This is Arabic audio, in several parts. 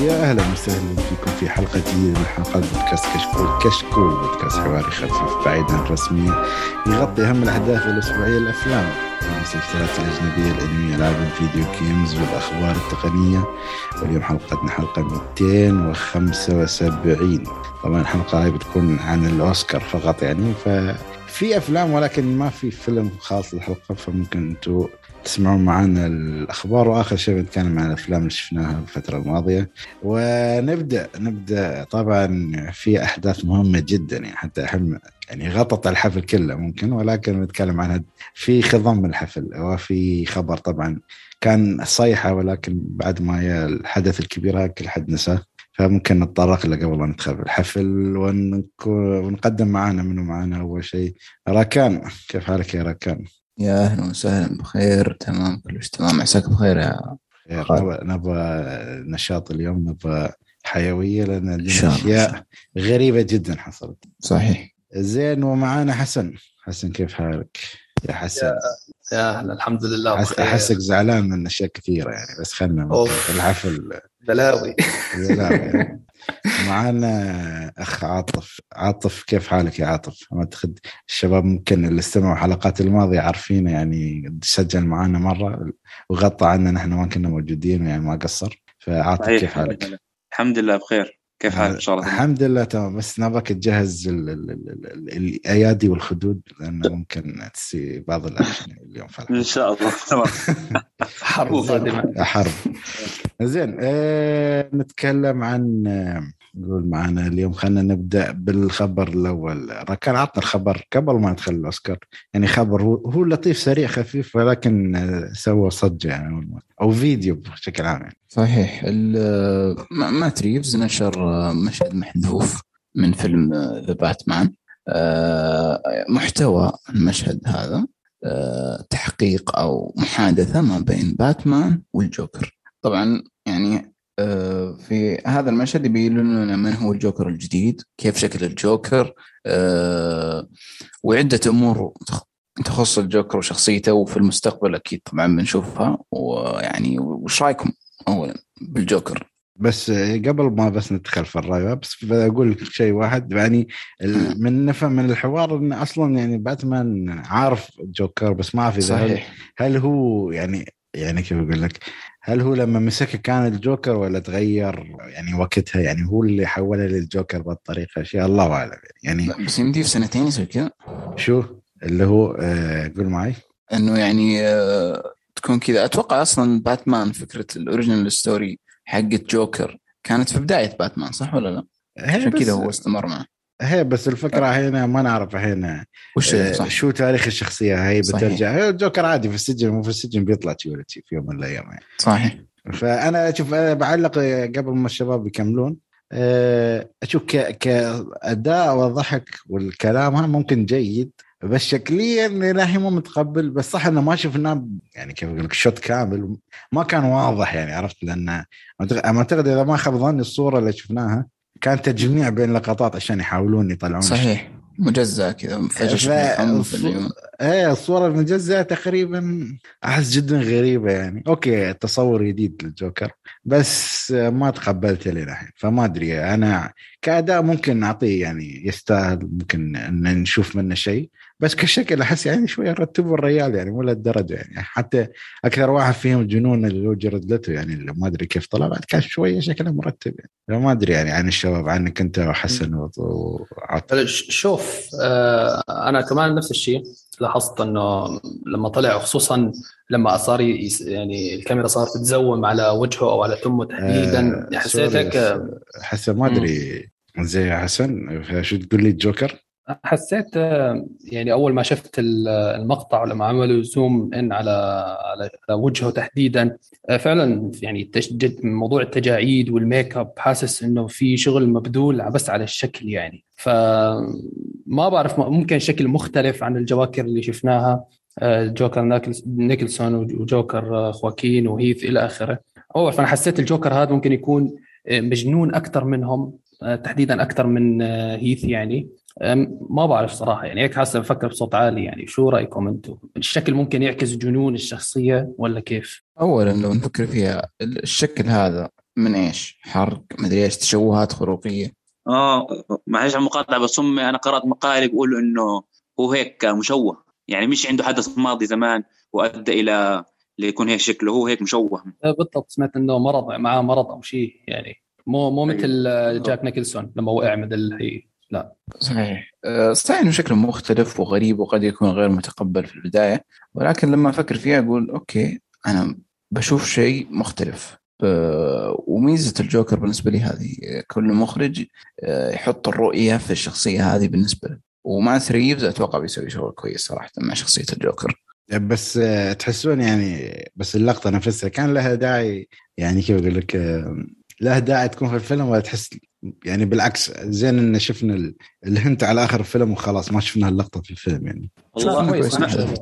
يا أهلا وسهلا فيكم في حلقة جديدة من حلقات بودكاست كشكول. كشكول بودكاست حواري خفيف بعيد عن الرسمية يغطي أهم الأحداث الأسبوعية الأفلام المسلسلات الأجنبية الانمي العاب الفيديو games والأخبار التقنية. واليوم حلقتنا حلقة 275 طبعا الحلقة هاي بتكون عن الأوسكار فقط يعني ففي أفلام ولكن ما في فيلم خاص للحلقة فممكن أنتم تسمعون معنا الأخبار وآخر شيء بنتكلم عن الأفلام اللي شفناها الفترة الماضية. ونبدا نبدأ طبعا في أحداث مهمة جدا يعني حتى اهم يعني غطت الحفل كله ممكن ولكن نتكلم عنها في خضم الحفل. وفي خبر طبعا كان صيحة ولكن بعد ما الحدث الكبير هذا كل حد نساه. فممكن نتطرق له قبل ما ندخل في الحفل ونقدم معنا منو معنا أول شيء. راكان كيف حالك يا راكان؟ يا أهلا وسهلا بخير. تمام كلش تمام. عساك بخير يا نبغى نبغى نشاط اليوم نبغى حيوية لأن أشياء غريبة جدا حصلت. صحيح. زين ومعانا حسن. حسن كيف حالك؟ يا حسن. يا, يا أهلا الحمد لله بخير. احسك زعلان من أشياء كثيرة يعني بس خلنا الحفل بلاوي. بلاوي. معانا أخ عاطف. عاطف كيف حالك يا عاطف؟ اعتقد الشباب ممكن اللي استمعوا الحلقات الماضية عارفينه يعني سجل معانا مرة وغطى عنا نحن ما كنا موجودين يعني ما قصر. فعاطف كيف حالك؟ الحمد لله بخير. كيف حالك؟ إن شاء الله الحمد لله تمام. بس نبغاك تجهز الأيادي والخدود لأنه ممكن تسي بعض الاكشن اليوم في إن شاء الله. تمام. حرب قادمه حرب. زين آه نتكلم عن نقول معنا اليوم خلينا نبدأ بالخبر الأول. ركان عطنا الخبر قبل ما ندخل الأوسكار. يعني خبر هو, هو لطيف سريع خفيف ولكن سوى صجه يعني أو فيديو بشكل عام يعني. صحيح. مات ريفز نشر مشهد محذوف من فيلم ذا باتمان محتوى المشهد هذا تحقيق أو محادثة ما بين باتمان والجوكر. طبعا يعني في هذا المشهد يبين لنا من هو الجوكر الجديد كيف شكل الجوكر وعدة أمور تخص الجوكر وشخصيته وفي المستقبل أكيد طبعا بنشوفها ويعني وش رأيكم؟ أولا بالجوكر. بس قبل ما بس ندخل في الرأي بس بقول شيء واحد. يعني من نفهم من الحوار انه أصلا يعني باتمان عارف جوكر بس ما في صحيح. هل هو يعني يعني كيف أقول لك؟ هل هو لما مسكه كان الجوكر ولا تغير يعني وقتها؟ يعني هو اللي حوله للجوكر بالطريقة شيء الله أعلم. يعني بس يمدي في سنتين يصير كذا. شو اللي هو آه قول معي. إنه يعني آه تكون كذا أتوقع أصلا باتمان فكرة ال original story حقت جوكر كانت في بداية باتمان صح ولا لا؟ عشان كذا هو استمر معه هي بس الفكرة هنا ما نعرف هنا وش آه صح. شو تاريخ الشخصية هي. بترجع هي الجوكر عادي في السجن مو في السجن بيطلع تيولتي في يوم من الأيام يعني. صحيح فأنا أشوف أنا بعلق قبل ما الشباب يكملون أشوف ك... كأداء والضحك والكلام ممكن جيد بس شكليا الهي مو متقبل. بس صح إنه ما شفناه يعني كيف أقول لك شوت كامل. ما كان واضح يعني عرفت؟ لأن اعتقد إذا ما خاب ظني الصورة اللي شفناها كان تجميع بين لقطات عشان يحاولون يطلعون. صحيح. مجزأ كذا إيه الصورة المجزأة تقريبا أحس جدا غريبة يعني. أوكي تصور جديد للجوكر بس ما تقبلته للحين فما أدري أنا كأداء ممكن نعطيه يعني يستاهل ممكن إن نشوف منه شيء. بس كشكل أحس يعني شوية رتبوا الريال يعني مو للدرجه يعني. حتى أكثر واحد فيهم جنون اللي هو جرد لتو يعني اللي ما أدري كيف طلع بعد كان شوية شكله مرتب يعني. ما أدري يعني عن الشباب عنك أنت وحسن وعطل شوف آه أنا كمان نفس الشيء. لاحظت إنه لما طلع خصوصا لما صار يعني الكاميرا صارت تزوم على وجهه أو على تمه تحديدا. آه حسيت هيك حسن ما أدري. زي يا حسن شو تقول لي الجوكر؟ حسيت يعني أول ما شفت المقطع لما عملوا zoom in على على وجهه تحديدا فعلا يعني موضوع التجاعيد والميك أب حاسس إنه في شغل مبذول بس على الشكل يعني. فما بعرف ممكن شكل مختلف عن الجواكر اللي شفناها جوكر نيكلسون وجوكر خواكين وهيث إلى آخره. أو فأنا حسيت الجوكر هذا ممكن يكون مجنون أكثر منهم تحديدا أكثر من هيث يعني. ما بعرف صراحة. يعني هيك حاسه بفكر بصوت عالي. يعني شو رأيكم أنتم؟ الشكل ممكن يعكس جنون الشخصية ولا كيف؟ اولا لو نفكر فيها الشكل هذا من إيش؟ حرق مدري إيش تشوهات خروقية. آه معلش على المقاطعة بس هم أنا قرأت مقال يقول إنه هو هيك مشوه. يعني مش عنده حدث ماضي زمان وأدى إلى ليكون هيك شكله. هو هيك مشوه. بالضبط. سمعت إنه مرض معاه مرض أو شيء يعني مو مو مثل آه، جاك نيكلسون لما وقع مثل هي لا. صحيح. آه، صحيح إنه شكله مختلف وغريب وقد يكون غير متقبل في البداية ولكن لما أفكر فيها أقول okay أنا بشوف شيء مختلف. آه، وميزة الجوكر بالنسبة لي هذه كل مخرج آه، يحط الرؤية في الشخصية هذه بالنسبة له. ومات ريفز أتوقع بيسوي شغل كويس صراحة مع شخصية الجوكر. بس تحسون يعني بس اللقطة نفسها كان لها داعي يعني كيف أقول لك له داعي تكون في الفيلم ولا تحس يعني بالعكس زين إن شفنا الهنت على آخر الفيلم وخلاص ما شفنا اللقطه في الفيلم يعني. والله كويس. أنا,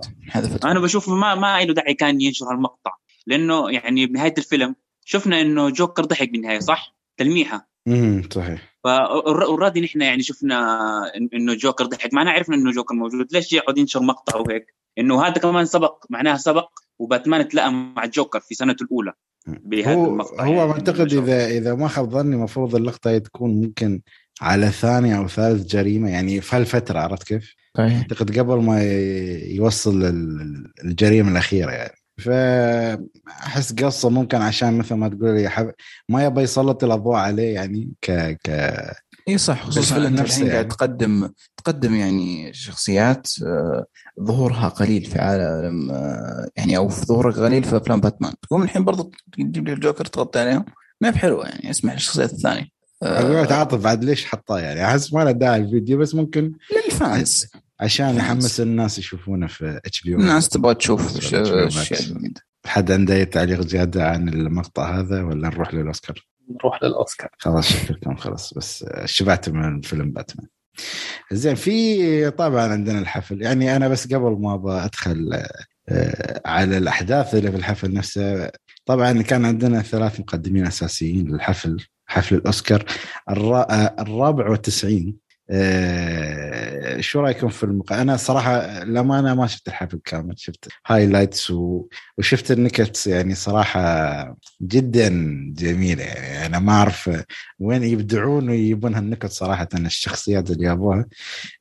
أنا بشوف ما ما له داعي كان ينشر المقطع لأنه يعني بنهاية الفيلم شفنا إنه جوكر ضحك بالنهاية صح؟ تلميحة. امم صحيح. فاوريدي نحن يعني شفنا إنه جوكر ضحك. معناه عرفنا إنه جوكر موجود ليش يقعد ينشر مقطع وهيك؟ إنه هذا كمان سبق معناها سبق وباتمان تلائم مع الجوكر في سنته الأولى. بهذا هو المقطع هو يعني معتقد اذا إذا ما خاب ظني المفروض اللقطة تكون ممكن على ثاني أو ثالث جريمة يعني في هالفترة عرفت كيف؟ أعتقد قبل ما يوصل الجريمة الأخيرة يعني. فأحس قصة ممكن عشان مثل ما تقول يحب ما يبغى يسلط الأضواء عليه يعني ك ك إي صح خصوصا أنت الحين يعني. قاعد تقدم تقدم يعني شخصيات آه، ظهورها قليل في عالم آه، يعني أو في ظهورها قليل في أفلام باتمان. تقوم الحين برضو تجيب لي الجوكر تغطي عليهم. ما بحلوة يعني اسمح للشخصيات الثانية. أقول عاطف بعد ليش حطاه يعني؟ أحس ما له داعي الفيديو بس ممكن لل fans. عشان يحمس الناس يشوفونه في HP الناس تبغى تشوف حد عنده أي تعليق زيادة عن المقطع هذا ولا نروح للأوسكار؟ نروح للأوسكار. خلاص شكرا خلاص بس شبعت من فيلم باتمان. زين في طبعا عندنا الحفل. يعني أنا بس قبل ما أدخل آه، على الأحداث اللي في الحفل نفسه طبعا كان عندنا ثلاث مقدمين أساسيين للحفل حفل الأوسكار الرابع والتسعين آه، شو رأيكم في المق... أنا صراحة لما أنا ما شفت الحفل كامل شفت هايلايتس و... وشفت النكت يعني صراحة جدا جميلة يعني. أنا ما أعرف وين يبدعون ويجيبون هالنكت صراحة الشخصيات اللي جابوها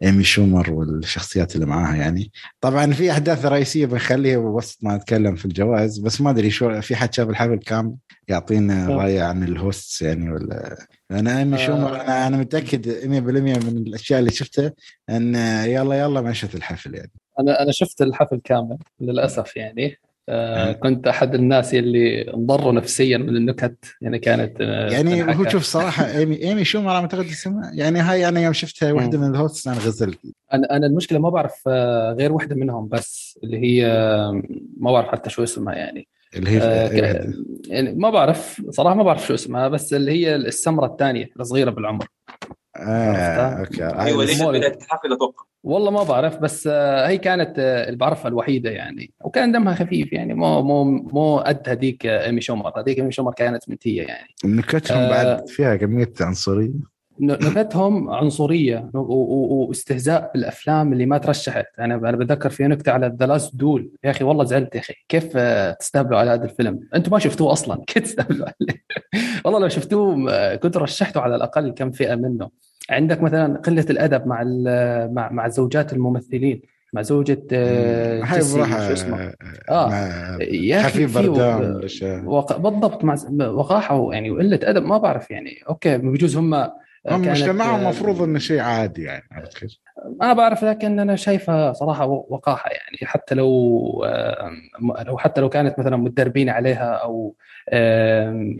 إيمي شومر والشخصيات اللي معاها يعني. طبعا في أحداث رئيسية بنخليها وسط ما نتكلم في الجوائز بس ما أدري شو في حد شاف الحفل كامل؟ يعطينا رأي عن ال hosts يعني ولا؟ أنا ايمي شومر أنا أنا متأكد 100% من الأشياء اللي شفتها أن يلا يلا مشت الحفل يعني. أنا أنا شفت الحفل كامل للأسف يعني. آه كنت أحد الناس اللي انضروا نفسيا من النكت يعني كانت آه يعني هو شوف صراحة إيمي إيمي شومر أنا اعتقد اسمها يعني هاي أنا يوم شفتها واحدة من الهوست أنا غزلت. أنا أنا المشكلة ما بعرف آه غير واحدة منهم بس اللي هي ما بعرف حتى شو اسمها يعني. اللي هي آه يعني ما بعرف صراحة ما بعرف شو اسمها بس اللي هي السمرة الثانية الصغيرة بالعمر. آه okay. أيوه ليش بدايه أتوقع. والله ما بعرف بس آه، هي كانت آه، اللي بعرفها الوحيدة يعني وكان دمها خفيف يعني مو مو مو قد هذيك آه، إيمي شومر. هذيك إيمي شومر كانت منتيه يعني. نكتهم آه بعد فيها كمية عنصرية. نكتهم عنصرية واستهزاء بالأفلام اللي ما ترشحت. أنا أنا بتذكر في نكتة على The Last Duel يا أخي والله زعلت يا أخي. كيف تستهبلوا على هذا الفيلم؟ أنتم ما شفتوه أصلا. كيف تستهبلوا عليه؟ والله لو شفتوه كنت رشحته على الأقل كم فئة منه. عندك مثلا قلة الأدب مع مع مع زوجات الممثلين مع زوجة جيسي شو اسمه؟ آه يا أخي بردان وق... بالضبط مع وقاحة يعني وقله أدب ما بعرف يعني. أوكي بجوز هم هم مجتمعهم المفروض إنه شيء عادي يعني عرفت كيف؟ ما بعرف لكن أنا شايفها صراحة وقاحة يعني. حتى لو لو حتى لو كانت مثلا متدربين عليها أو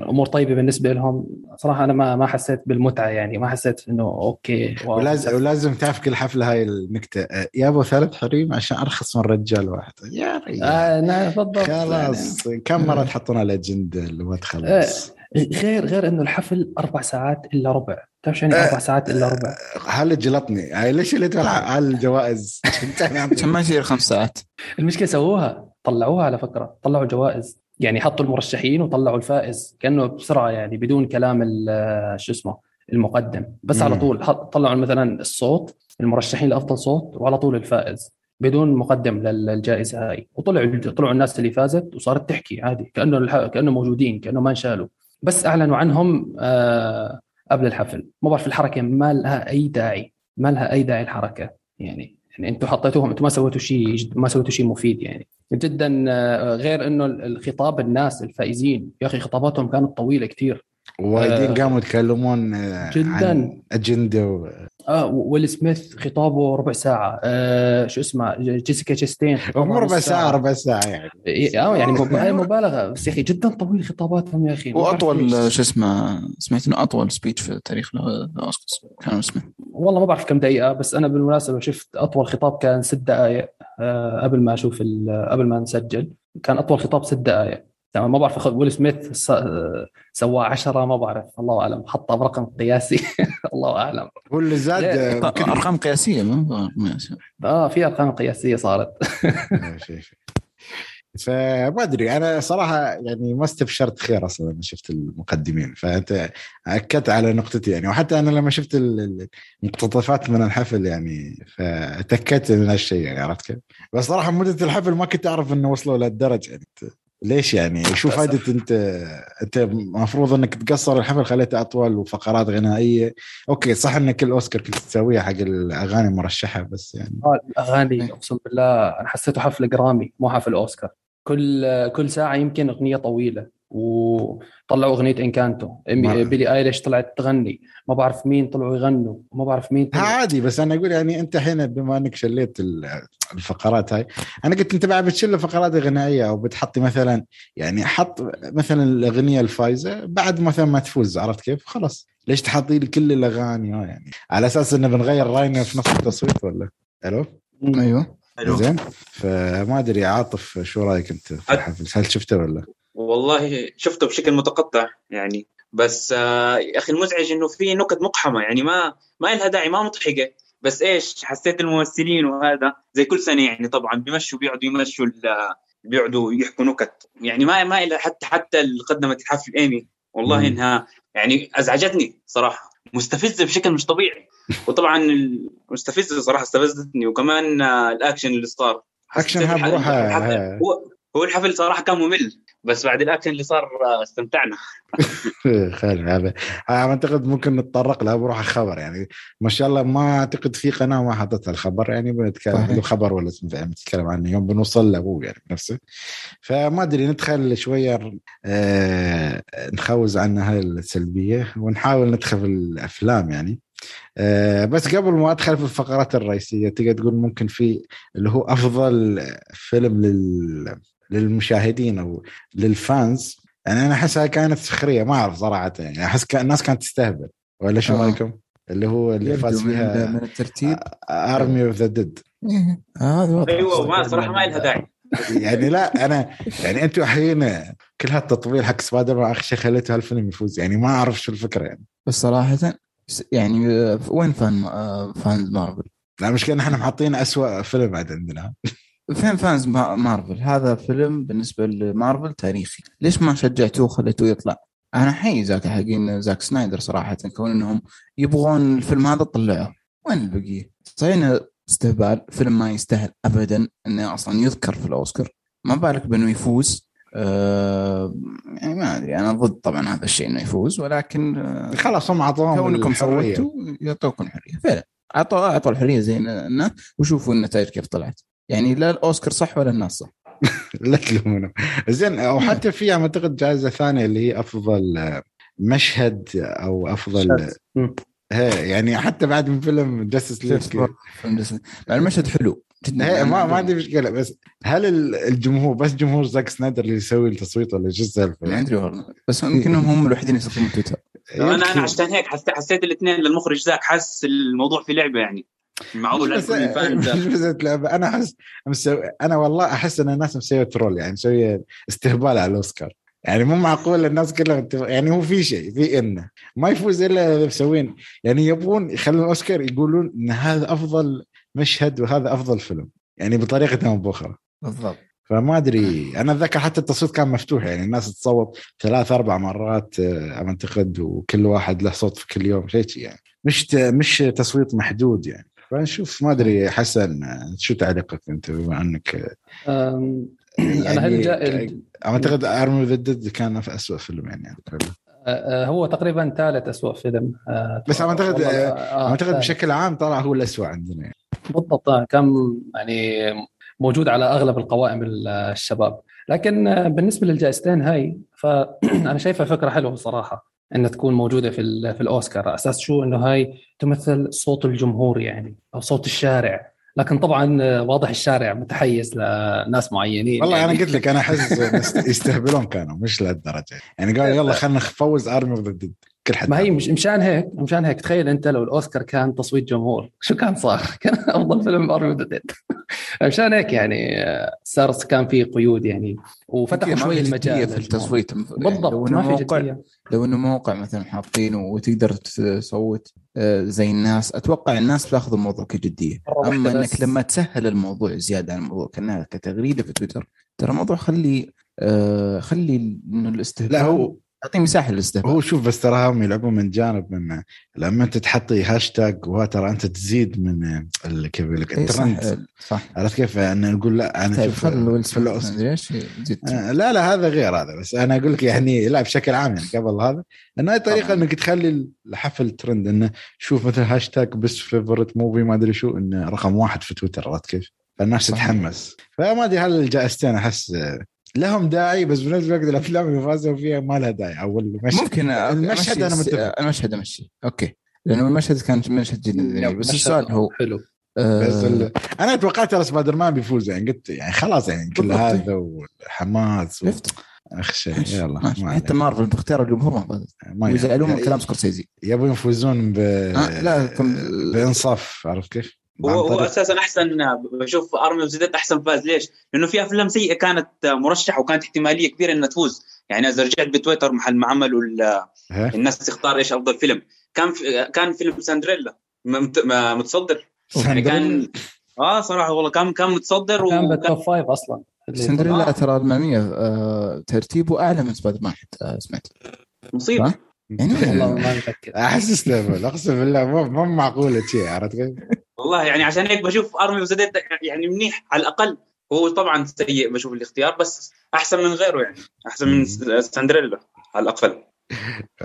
أمور طيبة بالنسبة لهم صراحة أنا ما ما حسيت بالمتعة يعني. ما حسيت إنه أوكي ولازم ولازم تعرف كل حفلة هاي النكتة. آه، يا أبو ثلاث حريم عشان أرخص من رجال واحد. يا رجال آه بالضبط خلاص. يعني. كم مرة تحطون الاجنده اللي ما تخلص؟ آه غير غير إنه الحفل أربع ساعات إلا ربع. تعرف يعني أربع ساعات إلا ربع؟ هل جلطني؟ هاي ليش اللي تدفع على الجوائز؟ عشان ما يصير خمس ساعات. المشكلة سووها طلعوها على فكرة طلعوا جوائز يعني حطوا المرشحين وطلعوا الفائز كأنه بسرعة يعني بدون كلام شو اسمه المقدم. بس مم. على طول طلعوا مثلا الصوت المرشحين لأفضل صوت وعلى طول الفائز بدون مقدم للجائزة هاي. وطلعوا طلعوا الناس اللي فازت وصارت تحكي عادي كأنه كأنه موجودين كأنه ما انشالوا. بس أعلنوا عنهم آه قبل الحفل. ما بعرف الحركة ما لها أي داعي ما لها أي داعي الحركة. يعني يعني أنتم حطيتوهم أنتم ما سويتوا شيء ما سويتوا شيء مفيد يعني. جدا آه، غير إنه الخطاب الناس الفائزين. يا أخي خطاباتهم كانت طويلة كثير. وايدين آه قاموا يتكلمون آه، جدا. عن أجندة و... آه ويل سميث خطابه ربع ساعة. آه شو اسمه؟ جيسيكا تشستين مو ربع ساعة. ربع ساعة يعني. آه يعني هاي مبالغة. بس يا أخي جدا طويل خطاباتهم يا أخي. وأطول شو اسمه سمعت إنه أطول speech في تاريخ الاوسكارز كان اسمه. والله ما بعرف كم دقيقة بس أنا بالمناسبة شفت أطول خطاب كان ست دقائق آه قبل ما أشوف قبل ما نسجل. كان أطول خطاب ست دقائق تمام ما بعرف ويل سميث سوى 10 ما بعرف الله أعلم حطها برقم قياسي. الله أعلم. هو اللي زاد ارقام قياسية ما آه في أرقام قياسية صارت. فما أدري أنا صراحة يعني ما استبشرت خير أصلا لما شفت المقدمين. فأنت أكدت على نقطتي يعني وحتى أنا لما شفت المقتطفات من الحفل يعني فتاكدت من هالشيء يعني عرفت كيف؟ بس صراحة مدة الحفل ما كنت أعرف إنه وصلوا لهالدرجة يعني. ليش يعني؟ شو فائده أنت أنت المفروض إنك تقصر الحفل خليته أطول وفقرات غنائية. okay صح إن كل أوسكار كنت تسويها حق الأغاني المرشحه بس يعني. آه الأغاني أقسم بالله أنا حسيته حفل جرامي مو حفل أوسكار. كل كل ساعة يمكن أغنية طويلة. وطلعوا أغنية إنكانتو. بيلي آيليش طلعت تغني. ما بعرف مين طلعوا يغنوا. ما بعرف مين طلع. عادي بس أنا أقول يعني أنت هنا بما أنك شليت الفقرات هاي أنا قلت أنت بعد بتشيل فقرات غنائية أو بتحطي مثلا يعني حط مثلا الأغنية الفايزة بعد مثلا ما تفوز عرفت كيف؟ خلاص. ليش تحطي لي كل الأغاني يعني؟ على أساس إنه بنغير راينا في نص التصويت ولا؟ ألو؟ أيوه. زين. فما أدري عاطف شو رأيك أنت؟ في الحفل هل شفته ولا؟ والله شفته بشكل متقطع يعني. بس آه يا أخي المزعج إنه في نكت مقحمة يعني ما ما لها داعي ما مضحكة. بس إيش حسيت الممثلين وهذا زي كل سنة يعني طبعا بيمشوا بيقعدوا يمشوا بيقعدوا يحكوا نكت. يعني ما ما إلى حتى حتى اللي قدمت الحفل إيمي. والله مم. إنها يعني أزعجتني صراحة. مستفزة بشكل مش طبيعي. وطبعا مستفزة صراحة استفزتني. وكمان آه، الأكشن اللي صار. اكشنها بروحها هو هو الحفل صراحة كان ممل بس بعد الأكشن اللي صار آه، استمتعنا. خير هذا. أعتقد ممكن نتطرق لها بروح الخبر يعني ما شاء الله ما أعتقد في قناة ما حطت الخبر يعني بنتكلم خبر ولا بنتكلم عنه يوم بنوصل له يعني بنفسه. فما أدري ندخل شوية آه نخوز عنها السلبية ونحاول ندخل في الأفلام يعني. آه بس قبل ما أدخل في الفقرات الرئيسية تقدر تقول ممكن في اللي هو أفضل فيلم لل للمشاهدين أو لل fans. يعني أنا أحسها كانت سخرية ما أعرف صراحة. يعني أحس الناس كانت تستهبل. ولا شو آه. رأيكم؟ اللي هو اللي فاز فيها من الترتيب. Army of the Dead هذا أيوه ما صراحة ما لها داعي. يعني لا أنا يعني أنتم الحين كل هالتطويل حق سبايدر مان اخر شيء خليته هالفيلم يفوز. يعني ما أعرف شو الفكرة يعني. بس صراحة يعني وين fan fan مارفل؟ لا مشكلة نحن محاطين أسوأ فيلم بعد عندنا. فين fans مارفل؟ هذا فيلم بالنسبة لمارفل تاريخي. ليش ما شجعتوه خليتوه يطلع؟ أنا حي زاك حقين زاك سنايدر صراحة كون إنهم يبغون الفيلم هذا طلعوه وين البقية؟ صحيح استهبال فيلم ما يستاهل ابدا إنه أصلا يذكر في الأوسكار. ما بالك بإنه يفوز؟ أه يعني ما أدري أنا ضد طبعا هذا الشيء إنه يفوز ولكن أه خلاص هم أعطوهم كونكم سويتوا يعطوكم الحرية. فعلا اعطوا أعطوا الحرية زي الناس وشوفوا النتائج كيف طلعت. يعني لا الأوسكار صح ولا الناس صح؟ لا تلومونه زين أو حتى في أعتقد جائزة ثانية اللي هي أفضل مشهد أو أفضل يعني حتى بعد من فيلم Justice League المشهد حلو. جدا. ما ما عندي مشكلة بس هل الجمهور بس جمهور زاك سنايدر اللي يسوي التصويت ولا شو السالفة؟ ما أدري والله. بس يمكن هم الوحيدين يستخدمون تويتر. أنا أنا عشان هيك حسيت الاثنين للمخرج زاك حس الموضوع في لعبة يعني. معقول مش بس لعبه أنا احس مسوي أنا والله أحس إن الناس مسوية troll يعني مسوية استهبال على الأوسكار. يعني مو معقول الناس كلها يعني هو في شيء في انه ما يفوز إلا إذا مسوين. يعني يبغون يخلون الأوسكار يقولون إن هذا أفضل مشهد وهذا أفضل فيلم. يعني بطريقة أو باخرى بالضبط. فما أدري. أنا أتذكر حتى التصويت كان مفتوح يعني الناس تصوت ثلاث أربع مرات آه، أعتقد وكل واحد له صوت في كل يوم شيء يعني. مش مش تصويت محدود يعني. فنشوف ما أدري حسن شو تعليقك أنت بما أنك يعني أنا هل أعتقد ارمي ضد كان في اسوء فيلم يعني آه، هو تقريبا ثالث اسوء فيلم آه، بس أعتقد ثالث. بشكل عام طلع هو الاسوء عندنا يعني. بالضبط كان يعني موجود على أغلب القوائم ال- الشباب لكن بالنسبة للجائزتين هاي فأنا شايفها فكرة حلوة صراحة إنها تكون موجودة في في الأوسكار. أساس شو؟ إنه هاي تمثل صوت الجمهور يعني أو صوت الشارع. لكن طبعا آه، واضح الشارع متحيز لناس معينين. والله يعني. أنا قلت لك أنا أحس يست- يستهبلون كانوا مش لهالدرجة. يعني قالوا يلا خلينا نفوز ارمي ضد كل حد. ما هي مش مشان هيك مشان هيك تخيل أنت لو الأوسكار كان تصويت جمهور شو كان صار؟ كان أفضل فيلم ارمي ضد مشان هيك يعني صار كان في قيود يعني وفتحوا شوي في المجال في. التصويت لو بالضبط إنه ما في موقع لو إنه موقع مثلا حاطينه وتقدر تصوت آه، زي الناس أتوقع الناس بتاخذ الموضوع كجدية أما إنك. لما تسهل الموضوع زيادة عن الموضوع كأنها كتغريدة في تويتر ترى الموضوع خلي آه خلي إنه الاستهبال لا هو اعطيه مساحة للاستهبال هو شوف بس ترى هم يلعبون من جانب من لما انت تحطي هاشتاج وها ترى انت تزيد من كيف يقول لك إيه الترند صح عرفت كيف؟ ان نقول لا أنا طيب شوف آه، لا لا هذا غير هذا بس أنا أقول لك يعني لا بشكل عام يعني قبل هذا إنه هاي طريقة. إنك تخلي الحفل ترند إنه شوف مثل هاشتاج best favorite movie ما أدري شو إنه رقم واحد في تويتر عرفت كيف؟ فالناس. تتحمس فما أدري هل الجائزتين أحس لهم داعي بس بنفس الوقت الأفلام اللي فازوا فيها ما لها داعي. أو المشهد. ممكن المشهد أنا متفق. المشهد امشي okay. لأنه المشهد كان مشهد جدا جميل بس مشهد السؤال هو حلو. آه، بس ال... أنا توقعت ترى سبايدر مان بيفوز يعني قلت يعني خلاص يعني كل. هذا وحماس و... أخشى. يلا ماشي. ما حتى. مارفل باختيار الجمهور. ما ويزعلون من يعني- كلام سكورسيزي. يبون يفوزون ب... آه، لا، كم- بإنصاف عرفت كيف؟ هو هو أساسا أحسن بشوف ارمي وزدت أحسن فاز ليش؟ لأنه في أفلام سيئة كانت مرشحة وكانت احتمالية كبيرة إنها تفوز يعني اذا رجعت بتويتر محل ما عملوا؟ الناس تختار إيش أفضل فيلم كان في كان فيلم ساندريلا متصدر يعني كان آه صراحة والله كان كان متصدر كان وكان بالتوب فايف أصلا سندريلا آه. ترى المامية آه ترتيبه أعلى من سبايدر مان حتى آه، سمعت مصيبة صح؟ يعني والله ما متأكد أحس استهبل أقسم بالله مو مو معقولة شيء عرفت كيف؟ والله يعني عشان هيك بشوف أرمي وزدت يعني منيح على الأقل هو طبعا سيء بشوف الاختيار بس أحسن من غيره يعني أحسن من سندريلا على الأقل.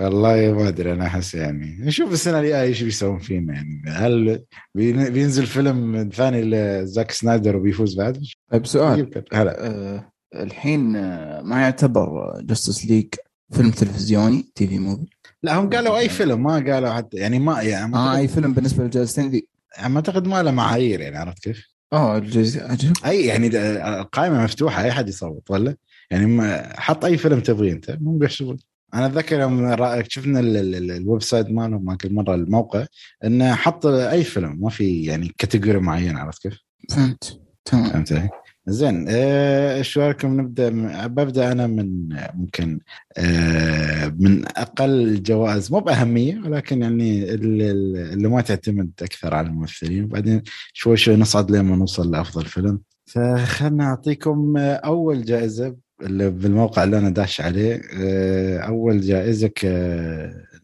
والله ما أدري أنا أحس يعني نشوف السنة الجاية إيش بيسوون فينا يعني هل بين- بينزل فيلم ثاني لزاك سنايدر وبيفوز بعد؟ طيب سؤال. هلا. آه الحين آه ما يعتبر Justice League فيلم تلفزيوني TV movie لا هم قالوا أي فيلم ما قالوا حتى يعني ما يعني ما آه أعتقد- أي فيلم بالنسبة للجائزتين ذي. يعني ما أعتقد ما له معايير يعني عرفت كيف؟ آه الجزء عجب أي يعني القائمه مفتوحة أي حد يصوت ولا؟ يعني ما حط أي فيلم تبغيه أنت هم بيحسبون أنا أتذكر يوم شفنا ال- ال- ال- ال website مالهم ما كل مرة الموقع إنه حط أي فيلم ما في يعني category معين عرفت كيف؟ فهمت تمام فهمت؟ زين آه، إيش رايكم نبدأ ببدأ أنا من ممكن آه، من أقل الجوائز مو بأهمية ولكن يعني اللي, ما تعتمد أكثر على الممثلين. وبعدين شوي شوي نصعد لما نوصل لأفضل فيلم. فخلنا أعطيكم أول جائزة اللي بالموقع اللي أنا داش عليه. آه، أول جائزة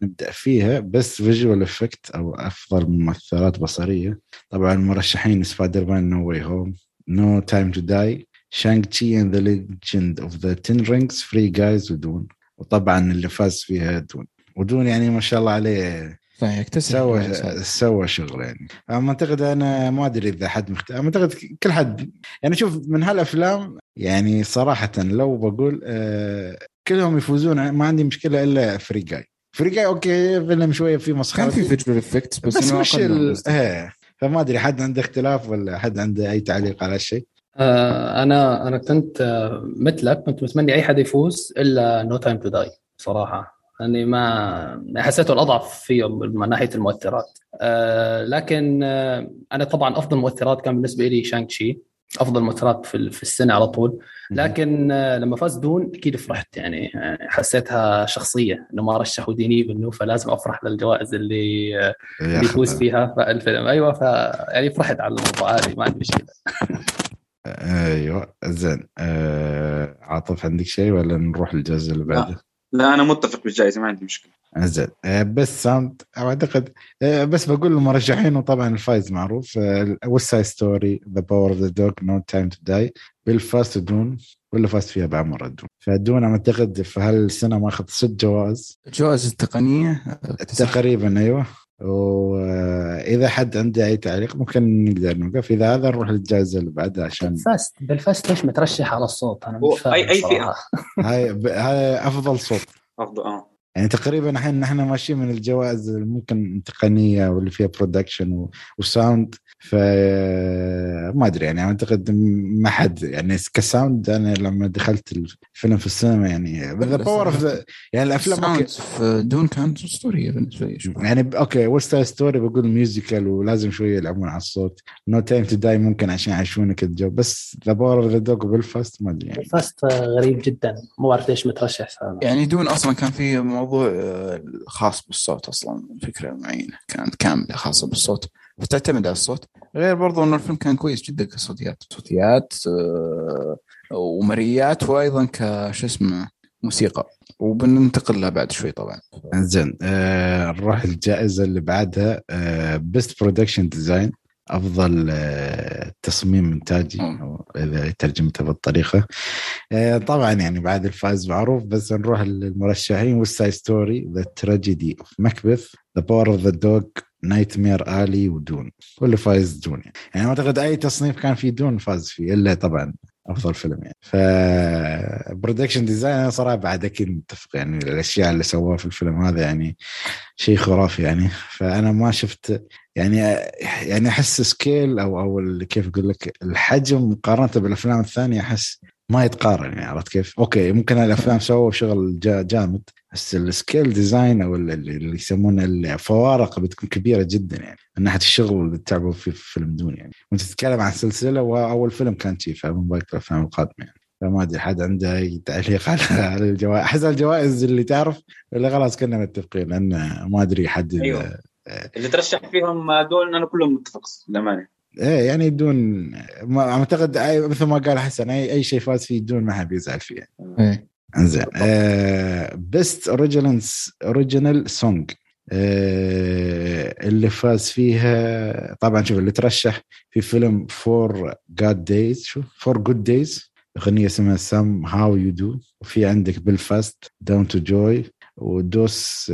نبدأ فيها best visual effect أو أفضل مؤثرات بصرية. طبعا المرشحين Spider-Man No Way Home No Time to Die Shang-Chi and the Legend of the Ten Rings Free Guy و Dune وطبعا اللي فاز فيها Dune و Dune يعني ما شاء الله عليه. فيكتسب سوى هذه. سوى شغل يعني. أما أعتقد أنا ما أدري إذا حد مختلف أما أعتقد كل حد. يعني شوف من هالأفلام يعني صراحة لو بقول آه كلهم يفوزون. ما عندي مشكلة إلا Free Guy Free Guy okay فيلم شوية فيه مسخرة. كان في visual effects بس, بس مش ال... فما أدري حد عنده اختلاف ولا حد عنده أي تعليق على هالشيء؟ آه، أنا أنا كنت آه، مثلك كنت متمني أي حد يفوز إلا No Time to Die صراحة. لأني ما حسيته الأضعف فيهم من ناحية المؤثرات. آه، لكن آه، أنا طبعا أفضل مؤثرات كان بالنسبة لي Shang-Chi. أفضل مؤثرات في في السنة على طول. لكن آه، لما فاز Dune أكيد فرحت. يعني آه، حسيتها شخصية. إنه ما رشحوا دينيس فيلنوف فلازم أفرح للجوائز اللي آه، اللي يفوز فيها. الفيلم أيوه ف يعني فرحت على الموضوع عادي ما عندي مشكلة. أيوه زين. آه عاطف عندك شيء ولا نروح الجزء اللي لا. بعده؟ لا أنا متفق بالجائزة ما عندي مشكلة. زين. آه بس sound أعتقد آه بس بقول المرشحين وطبعا الفايز معروف. West Side Story The Power of the Dog No Time to Die Belfast Dune ولا فاز فيها بعد مره Dune ف Dune أعتقد في هالسنة ماخذ ست جوائز. الجوائز التقنية؟ تقريبا أيوه. واذا حد عنده أي تعليق ممكن نقدر نوقف. إذا هذا نروح للجائزة اللي بعدها عشان Belfast Belfast ليش مترشح على الصوت؟ أنا مش فاهم أي- أي فئة؟ صراحة. هاي ب- هاي أفضل صوت. أفضل آه. يعني تقريبا الحين نحن ماشيين من الجوائز اللي ممكن تقنية واللي فيها production و sound ف ما أدري يعني أعتقد ما حد يعني ك sound أنا لما دخلت الفيلم في السينما يعني The Power of يعني الأفلام okay في Dune كانت اسطوريه بالنسبة لي شوف. يعني ب- okay West Side Story بقول musical ولازم شوية يلعبون على الصوت No Time to Die ممكن عشان يعيشونك الجو بس The Power of the Dog و Belfast ما أدري يعني بالفاست غريب جدا مو عارف ليش مترشح. يعني Dune أصلا كان في موضوع آه، خاص بالصوت أصلا فكرة معينة كانت كاملة خاصة بالصوت. فتعتمد على الصوت. غير برضو إنه الفيلم كان كويس جدا كصوتيات صوتيات آه، ومرئيات وأيضا كش اسمه موسيقى. وبننتقل لها بعد شوي طبعا. زين آه نروح الجائزة اللي بعدها best production design أفضل آه تصميم إنتاجي إذا ترجمتها بالطريقة. آه طبعا يعني بعد الفائز معروف بس نروح للمرشحين West Side Story The Tragedy of Macbeth The Power of the Dog Nightmare Alley و Dune واللي فايز Dune يعني. يعني أعتقد أي تصنيف كان فيه Dune فاز فيه إلا طبعا أفضل فيلم يعني. ف production design أنا صراحة بعد أكيد متفق يعني. الأشياء اللي سواها في الفيلم هذا يعني شيء خرافي يعني. فأنا ما شفت يعني يعني أحس scale أو أو كيف أقول لك الحجم مقارنة بالأفلام الثانية أحس ما يتقارن يعني عرفت كيف؟ okay ممكن الأفلام سووا شغل جا جامد بس ال scale design أو ال- ال- اللي يسمونه الفوارق بتكون كبيرة جدا يعني من ناحية الشغل اللي تعبوا فيه في فيلم Dune يعني وأنت تتكلم عن سلسلة واول فيلم كان شي فمن باقي الافلام القادمة يعني فما أدري حد عنده أي تعليق على على الجوائز أحس الجوائز اللي تعرف اللي خلاص كنا متفقين لأن ما أدري حد أيوة. اللي ترشح فيهم Dune أنا كلهم متفق للأمانة. إيه يعني Dune ما أعتقد أي- مثل ما قال حسن أي أي شيء فاز فيه Dune ما حد يزعل فيه. إيه. إنزين. best original original song اللي فاز فيها طبعا شوف اللي ترشح في فيلم Four Good Days شو Four Good Days أغنية اسمها Somehow You Do وفي عندك Belfast Down to Joy و Dos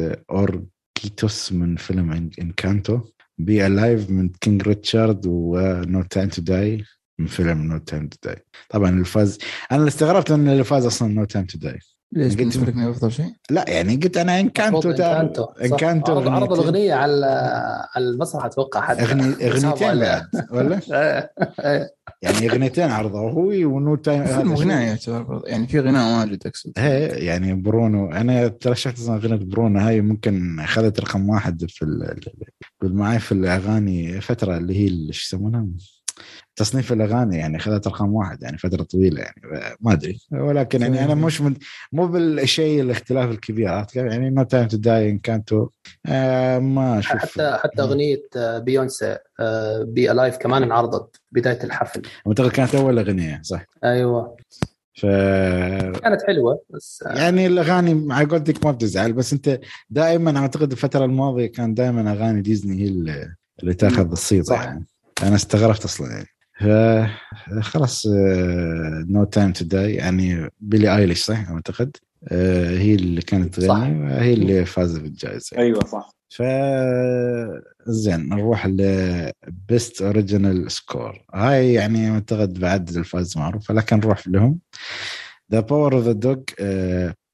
Oruguitas من فيلم Encanto. Be Alive من King Richard و No Time to Die من فيلم No Time to Die طبعا اللي فاز أنا اللي استغربت إن اللي فاز أصلا No Time to Die ليش قلت- بالنسبة لك ما افضل شيء؟ لا يعني قلت أنا تعرف Encanto صح. Encanto عرض, عرض. الأغنية على على المسرح أتوقع حتى أغني أغنيتين بعد ولا إيه، إيه. يعني أغنيتين عرضوا هو و No Time فيلم هذا شو- غناء يعتبر برضه. يعني في غناء واجد اقصد هي يعني برونو أنا ترشحت أصلا أغنية برونو هاي ممكن اخذت رقم واحد في ال- معي في الأغاني فترة اللي هي اللي شو يسمونها تصنيف الأغاني يعني اخذت رقم واحد يعني فترة طويلة يعني ما أدري. ولكن يعني أنا مش من مو بالشيء الاختلاف الكبير؟ يعني No Time to Die Encanto آه ما أشوف. حتى حتى أغنية آه، بيونسي Be Alive كمان انعرضت بداية الحفل. اعتقد كانت أول أغنية صح؟ أيوه. ف كانت حلوة بس آه، يعني الأغاني على قولتك ما بتزعل بس أنت دائما أعتقد الفترة الماضية كان دائما أغاني ديزني هي اللي, اللي تاخذ الصيت صح. يعني. أنا استغربت أصلا يعني. خلاص No Time to Die يعني بيلي ايليش صح؟ أعتقد. آه، هي اللي كانت. تغني وهي اللي فازت بالجائزة. أيوه صح. ف زين نروح ل best original score هاي يعني أعتقد بعد الفايز معروفة لكن نروح لهم. The Power of the Dog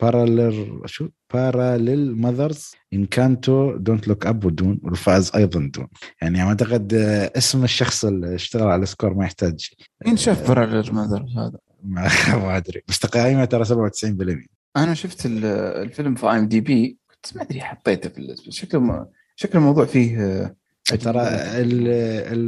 Parallel شو؟ Parallel Mothers Encanto Don't Look Up و Dune والفايز أيضا Dune يعني أعتقد آه، اسم الشخص اللي اشتغل على ال score ما يحتاج مين شاف Parallel Mothers هذا؟ ما أدري. بس تقييمه ترى 97% أنا شفت ال- الفيلم في IMDb كنت ما أدري حطيته في ال list شكله شكل الموضوع فيه آه، ترى ال-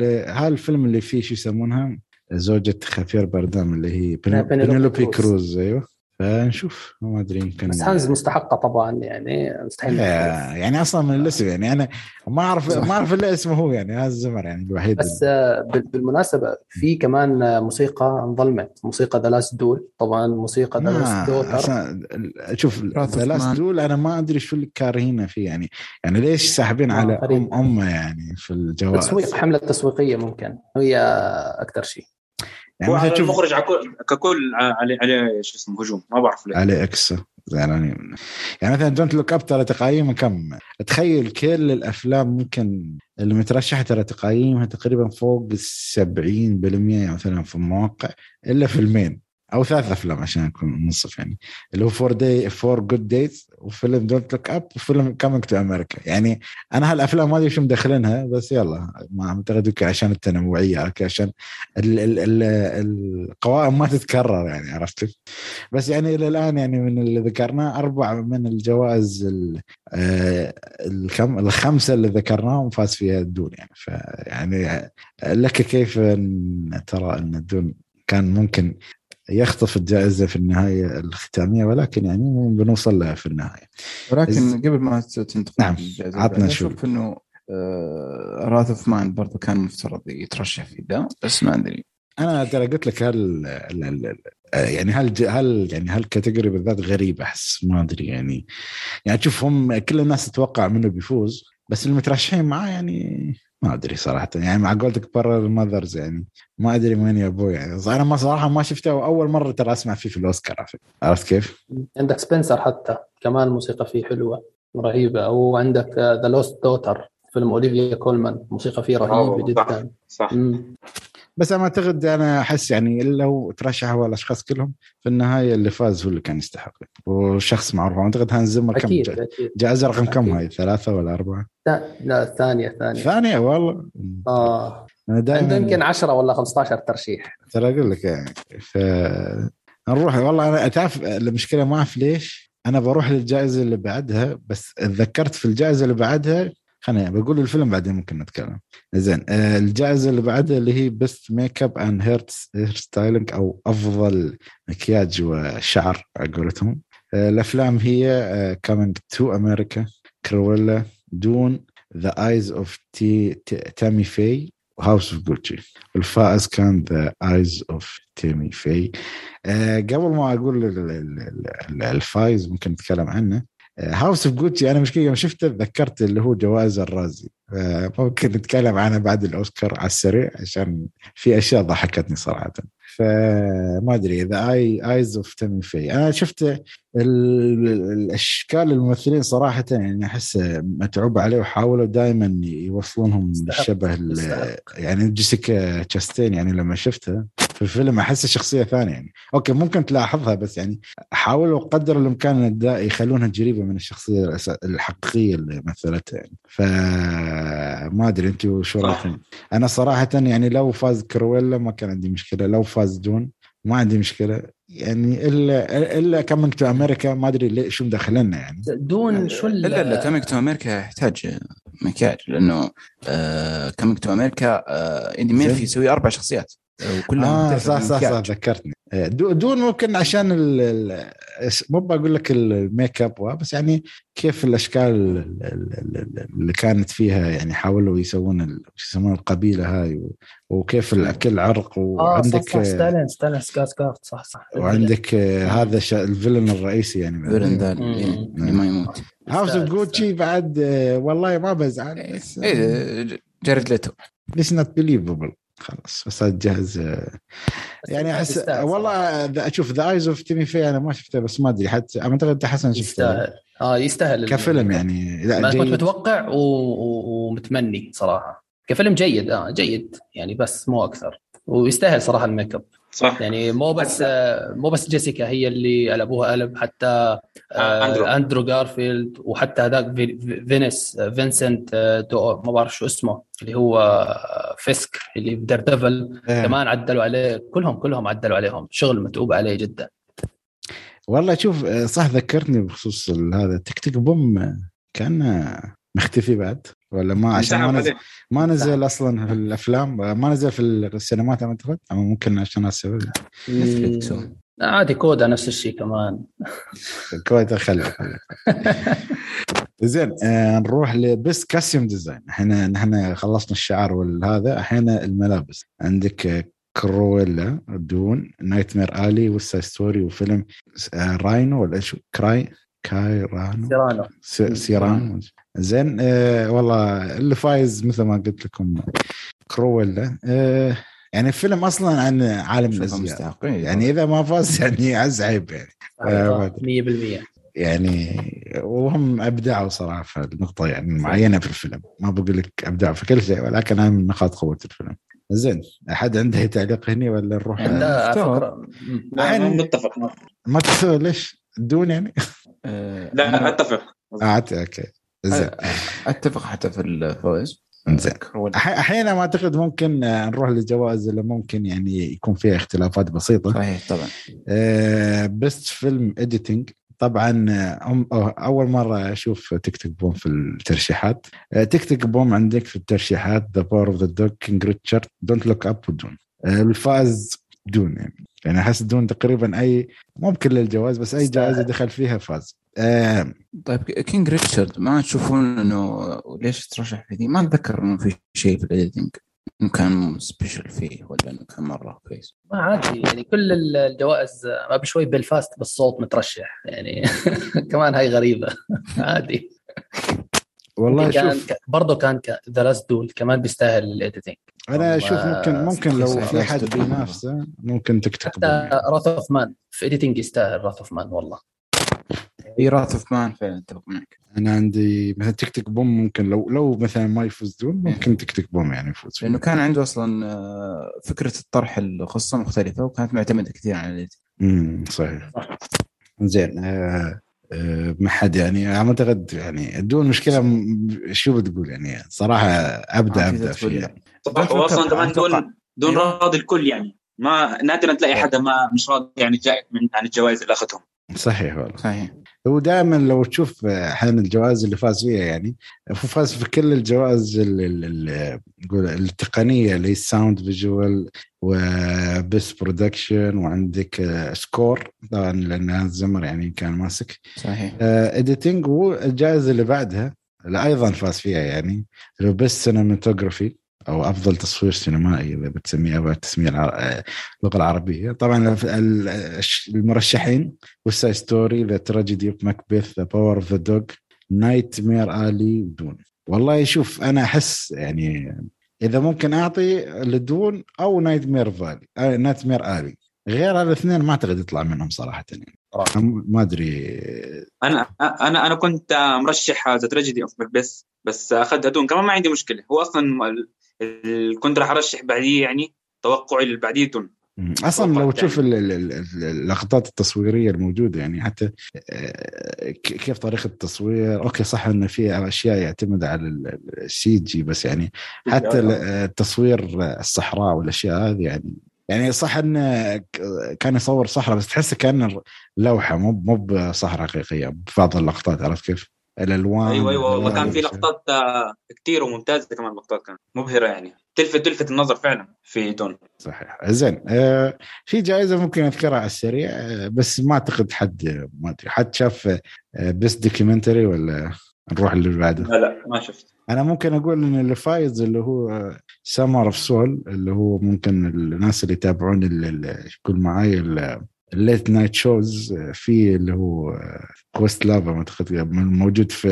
ال- هذا الفيلم اللي فيه شو يسمونها؟ زوجة خافيير بارديم اللي هي بنيلوبي كروز. أيوه فنشوف ما أدري يمكن بس هانز مستحقة طبعا يعني مستحيل. يعني أصلا من الاسم يعني أنا ما أعرف. ما أعرف إلا اسمه هو يعني هانز زيمر يعني الوحيد بس آه، بال- بالمناسبة في كمان آه، موسيقى انظلمت موسيقى The Last Duel طبعا موسيقى The Last Duel أصلا ال- شوف The Last. Duel أنا ما أدري شو اللي كارهينه فيه يعني يعني ليش ساحبين آه، على. ام أمه يعني في الجوائز تسويق حملة تسويقية ممكن هي أكثر شيء يعني هو مثلا على تشوف المخرج على كل- ككل عليه عليه شو اسمه هجوم ما بعرف ليه عليه إكس منه. يعني مثلا Don't Look Up ترى تقييمه كم؟ تخيل كل الأفلام ممكن اللي مترشحة ترى تقييمها تقريبا فوق ال 70% يعني مثلا في المواقع إلا فيلمين أو ثلاث أفلام عشان اكون منصف يعني. اللي هو Four Day Four Good Days وفيلم Don't Look Up وفيلم Coming 2 America يعني أنا هالأفلام ما ادري شو مدخلينها؟ بس يلا ما اعتقد عشان التنوعية عشان ال ال ال القوائم ما تتكرر يعني عرفت؟ بس يعني إلى الآن يعني من اللي ذكرناه أربع من الجوائز ال- آه، الكم الخمسة اللي ذكرناهم فاز فيها الدون يعني. فيعني لك كيف ترى إن الدون كان ممكن يخطف الجائزة في النهاية الختامية ولكن يعني بنوصل لها في النهاية. ولكن إز- قبل ما تنتقل نعم، عطنا شوي. أشوف انه Wrath of Man برضو كان مفترض يترشح في ذا بس ما أدري. أنا ترى قلت لك هل ال- ال- ال- يعني هل هل يعني هال category بالذات غريب أحس؟ ما أدري يعني. يعني تشوف هم كل الناس تتوقع منه بيفوز بس المترشحين معاه يعني ما أدري صراحة يعني مع قولتك Parallel Mothers يعني ما أدري وين يا أبوي يعني أنا ما صراحة ما شفته وأول مرة ترى أسمع فيه في الأوسكار. عرفت كيف؟ عندك سبنسر حتى كمان الموسيقى فيه حلوة رهيبة وعندك The Lost Daughter فيلم اوليفيا كولمان موسيقى فيه رهيبة صح. جدا صح مم. بس أنا أعتقد أنا أحس يعني لو ترشحوا الأشخاص كلهم في النهاية اللي فاز هو اللي كان يستحق. وشخص معروف. أعتقد هانز زمر كم جائزه رقم كم. هاي؟ ثلاثة ولا أربعة؟ لا ثانية ثانية. ثانية؟ والله. آه. أنا عنده دائما يمكن 10 ولا 15 ترشيح. ترى أقول لك يعني ف نروح. والله أنا تعرف المشكلة ما اعرف ليش؟ أنا بروح للجائزة اللي بعدها بس تذكرت في الجائزة اللي بعدها خليني بقول الفيلم بعدين ممكن نتكلم. زين آه، الجائزة اللي بعدها اللي هي best makeup and hairstyling أو أفضل مكياج وشعر على قولتهم آه، الأفلام هي Coming 2 America Cruella Dune The Eyes of Ta Tammy Faye و House of Gucci الفائز كان The Eyes of Tammy Faye قبل ما أقول ال- ال- ال- الفايز ممكن نتكلم عنه House of Gucci أنا مشكله يوم شفته تذكرت اللي هو جوائز ال Razzie. آه، ممكن نتكلم عنه بعد الأوسكار على السريع عشان في أشياء ضحكتني صراحة. فما أدري The Eye Eyes of Tammy Faye أنا شفت ال- الأشكال الممثلين صراحة يعني أحس متعوب عليه وحاولوا دائما يوصلونهم للشبه. يعني جيسيكا تشاستين يعني لما شفتها الفيلم أحس شخصية ثانية يعني. أوكي ممكن تلاحظها بس يعني حاولوا قدر الإمكان دا- يخلونها قريبة من الشخصية الحقيقية اللي مثلتها يعني. فما أدري انت شو. رايكم أنا صراحة يعني لو فاز Cruella ما كان عندي مشكلة لو فاز Dune ما عندي مشكلة. يعني إلا إلا Coming 2 America ما أدري ليه شو مدخلنا يعني. Dune شو ال- الا لا Coming 2 America يحتاج مكياج لأنه Coming 2 America ايدي ميرفي يسوي أربع شخصيات. آه تعتبر صح صح صح. ذكرتني. آه، Du- Dune ممكن عشان مو بقول لك الميك أب بس يعني كيف الأشكال ال- ال- ال- اللي كانت فيها يعني حاولوا يسوون يسمون القبيلة هاي وكيف ال- كل عرق آه وعندك صح صح ستيلان ستيلان سكارسجارد صح صح. وعندك آه، هذا ال villain الرئيسي يعني. villain ذا مم. اللي اللي ما يموت. House of Gucci بعد آه، والله ما بزعل بس إيه جاريد ليتو. ليش not believable خلاص بس جاهز يعني أحس والله أشوف The Eyes of Tammy Faye أنا ما شفته بس ما أدري حتى أعتقد أنت حسن شفته يستاهل. آه يستاهل كفيلم يعني لا ما كنت متوقع و... و... ومتمني صراحة. كفيلم جيد آه جيد يعني بس مو أكثر. ويستاهل صراحة الميك أب. صح يعني مو بس آه مو بس جيسيكا هي اللي قلبوها قلب حتى آه أندرو. اندرو جارفيلد وحتى هذاك في- في- فينيس آه، فينسنت آه، دو ما بعرف شو اسمه اللي هو آه، فيسك اللي في Daredevil آه. كمان عدلوا عليه كلهم كلهم عدلوا عليهم شغل متعوب عليه جدا والله شوف آه، صح ذكرتني بخصوص ال- هذا Tick Tick Boom آه، كان مختفي بعد؟ ولا ما عشان ما نزل. ما نزل أصلا في الأفلام؟ آه، ما نزل في السينمات أعتقد؟ أما ممكن عشان السبب. عادي CODA نفس الشيء كمان. الكويت خلي زين آه نروح ل best costume design إحنا نحن خلصنا الشعر والهذا. الحين الملابس. عندك آه، Cruella Dune Nightmare Alley و West Side Story وفيلم آه راينو ولا شو؟ كراي كاي رانو Cyrano. C- Cyrano زين آه والله اللي فايز مثل ما قلت لكم Cruella آه يعني الفيلم أصلا عن عالم الأزياء. يعني إذا ما فاز يعني عز عيب يعني آه، 100% يعني وهم أبدعوا صراحة في النقطة يعني معينة في الفيلم. ما بقول لك أبدعوا في كل شيء ولكن هاي من نقاط قوة الفيلم. زين أحد عنده تعليق هنا ولا نروح؟ اختار. فكره. لا، الحين- متفق ما تسوي ليش؟ دون يعني؟ آه، لا أتفق. آه، أوكي. زين. أتفق حتى في الفوز زين. أحيانا ما أعتقد ممكن آه، نروح للجوائز اللي ممكن يعني يكون فيها اختلافات بسيطة. صحيح طبعا. best film editing طبعا آه، هم أول مرة أشوف Tick Tick Boom في الترشيحات. آه، Tick Tick Boom عندك في الترشيحات The Power of the Dog King Richard Don't Look Up و Dune الفاز Dune يعني. يعني أحس Dune تقريبا اي مو بكل الجوائز بس أي. جائزة دخل فيها فاز. آه، طيب King Richard ما تشوفون إنه ليش ترشح في دي؟ ما أتذكر إنه في شيء في ال editing. إنه كان special فيه ولا إنه كان مرة كويس؟ ما عادي يعني كل الجوائز ما بشوي بالفاست بالصوت مترشح يعني كمان هاي غريبة. عادي. والله كان شوف برضه كان The Last Duel كمان بيستاهل ال editing. أنا أشوف ممكن ممكن لو. في حد بينافسه ممكن تكتب حتى Wrath of Man في editing يستاهل Wrath of Man والله. في Wrath of Man فعلا أتفق معك. أنا عندي مثلا Tick Tick Boom ممكن لو لو مثلا ما يفوز Dune ممكن Tick Tick Boom يعني يفوز. لأنه كان عنده أصلا آه، فكرة الطرح القصة مختلفة وكانت معتمدة كثير على امم صحيح. زين آه آه ما حد يعني أنا أعتقد يعني Dune مشكلة شو بتقول يعني؟ صراحة ابدا أبدأ فيها. يعني. صح كمان أتوقع- Dune Dune. راضي الكل يعني. ما نادرا تلاقي حدا ما مش راضي يعني جاي من عن الجوائز اللي اخذهم صحيح والله. صحيح. هو دائما لو تشوف أحيانا الجوائز اللي فاز فيها يعني هو فاز في كل الجوائز التقنية اللي هي ال sound visual و best production وعندك آه، score طبعا لأن هانز زيمر يعني كان ماسك. صحيح. editing والجائزة اللي بعدها اللي أيضا فاز فيها يعني اللي هو best cinematography أو أفضل تصوير سينمائي إذا بتسميها بالتسميه اللغة العربية. طبعا المرشحين West Side Story The Tragedy of Macbeth The Power of the Dog Nightmare Alley Dune والله شوف أنا أحس يعني إذا ممكن أعطي ل Dune أو Nightmare Alley Nightmare Alley غير هذا الاثنين ما أعتقد يطلع منهم صراحة. يعني ما أدري. أنا أنا أنا كنت مرشح The Tragedy of بس بس أخذها Dune. كمان ما عندي مشكلة. هو أصلا كنت راح ارشح بعديه يعني توقعي اللي بعديه مم. أصلا لو تشوف ال- ال- ال- ال- اللقطات التصويرية الموجودة يعني حتى آه، كيف طريقة التصوير أوكي صح انه في أشياء يعتمد على ال CG بس يعني حتى ال- التصوير الصحراء والأشياء هذه يعني يعني صح انه كان يصور صحراء بس تحسه كأن لوحة مو مو بصحراء حقيقية ببعض اللقطات عرفت كيف؟ الالوان أيوه أيوه. والله كان في. لقطات آه، كثير وممتازة كمان لقطات كانت. مبهرة يعني. تلفت تلفت النظر فعلا في Dune صحيح. زين آه في جائزة ممكن أذكرها على السريع آه بس ما أعتقد حد ما أدري حد شاف best documentary ولا نروح اللي بعده؟ لا لا ما شفت. أنا ممكن أقول إن اللي فايز اللي هو Summer of Soul اللي هو ممكن الناس اللي يتابعون ال- يقول معاي ال late night shows في اللي هو Questlove أعتقد موجود في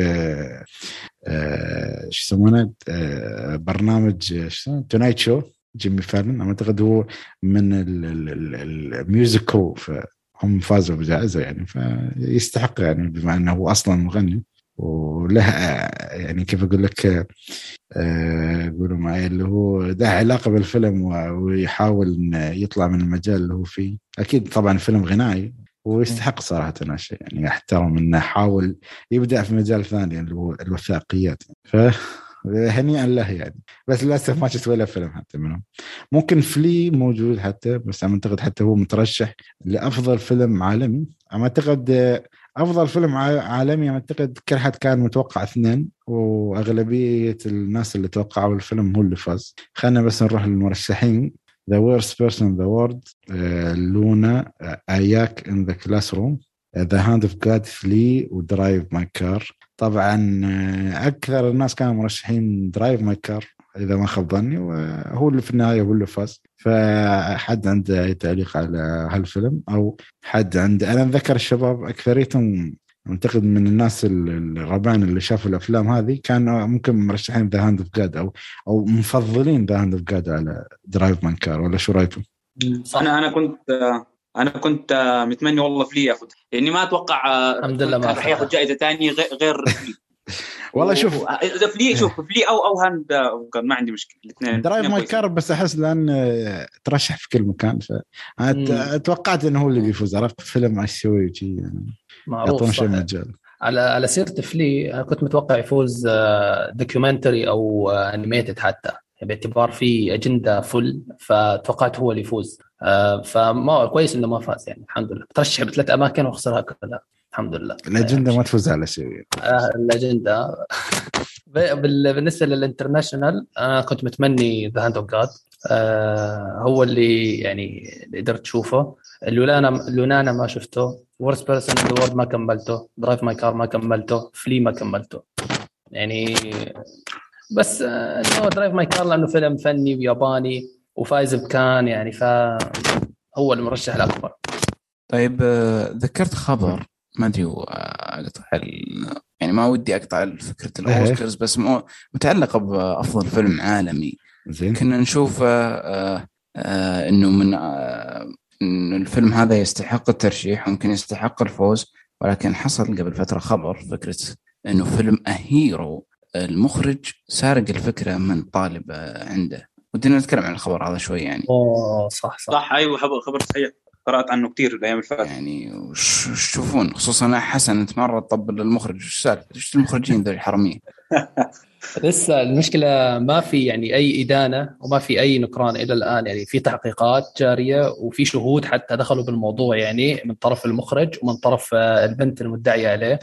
آه، شو يسمونه آه، برنامج Tonight Show جيمي فالن أعتقد هو من ال- ال- ال- الـ music crew فهم فازوا بجائزة يعني فيستحق يعني بما إنه هو أصلا مغني. وله آه، يعني كيف أقول لك آه، قولوا معي اللي هو له علاقة بالفيلم ويحاول يطلع من المجال اللي هو فيه. أكيد طبعا فيلم غنائي ويستحق صراحة هالشيء يعني احترم إنه حاول يبدأ في مجال ثاني اللي هو الوثائقيات. ف هنيئا له يعني. بس للأسف ما شفت ولا فيلم حتى منهم. ممكن فلي موجود حتى بس أعتقد حتى هو مترشح لأفضل فيلم عالمي. أعتقد أفضل فيلم عالمي أعتقد كل حد كان متوقع اثنين وأغلبية الناس اللي توقعوا الفيلم هو اللي فاز. خلينا بس نروح للمرشحين. The worst person in the world Lunana A Yak in the classroom آه، The Hand of God Flee و Drive My Car طبعا آه، أكثر الناس كانوا مرشحين Drive My Car إذا ما خاب ظني وهو اللي في النهاية هو اللي فاز. فحد عنده أي تعليق على هالفيلم؟ أو حد عنده أنا أتذكر الشباب أكثريتهم أعتقد من الناس ال- الربان اللي شافوا الأفلام هذه كانوا ممكن مرشحين The Hand of God أو أو مفضلين The Hand of God على Drive My Car ولا شو رأيكم؟ أنا أنا كنت أنا كنت متمني والله Flee ياخذ لأني ما أتوقع الحمد لله ما راح يأخذ. جائزة ثانية غير Flee والله شوف إذا Flee شوف Flee أو أو Hand آه، ما عندي مشكلة الاثنين Drive My. Car بس أحس لأن آه، ترشح في كل مكان مم. فتوقعت إنه هو اللي بيفوز عرفت؟ فيلم إيش يسوي وشي يعني معروف يعطون شيء. مجال على على سيرة Flee أنا كنت متوقع يفوز documentary أو animated حتى. باعتبار في أجندة فل فتوقعت هو اللي يفوز. آه، فما كويس إنه ما فاز يعني الحمد لله. ترشح بثلاث أماكن وخسرها كلها. الحمد لله. الأجندة ما تفوز على شيء. آه، الأجندة. بال- بالنسبة لل international أنا كنت متمني The Hand of God هو اللي يعني اللي قدرت اشوفه ال Lunana ال Lunana ما شفته. Worst Person in World ما كملته. Drive My Car ما كملته. Flee ما كملته. يعني بس آه، إنه Drive My Car لأنه فيلم فني وياباني وفايز بكان يعني فهو المرشح الأكبر. طيب آه، ذكرت خبر. ما أدري هو، أقطع ال- يعني ما ودي أقطع فكرة الاوسكارز بس مو- متعلقة بافضل فيلم عالمي. زين. كنا نشوف آه، آه، إنه من آه، إنه الفيلم هذا يستحق الترشيح وممكن يستحق الفوز ولكن حصل قبل فترة خبر فكرة إنه فيلم هيرو المخرج سارق الفكرة من طالب عنده. ودنا نتكلم عن الخبر هذا شوي يعني. أوه صح صح. صح أيوه خبر خبر صحيح. قرأت عنه كثير الأيام اللي فاتت. يعني وش تشوفون؟ خصوصا حسن انت مره تطبل للمخرج. وش السالفه؟ إيش المخرجين ذول الحرامية؟ لسه المشكلة ما في يعني أي إدانة وما في أي نكران إلى الآن. يعني في تحقيقات جارية وفي شهود حتى دخلوا بالموضوع يعني من طرف المخرج ومن طرف آه، البنت المدعية عليه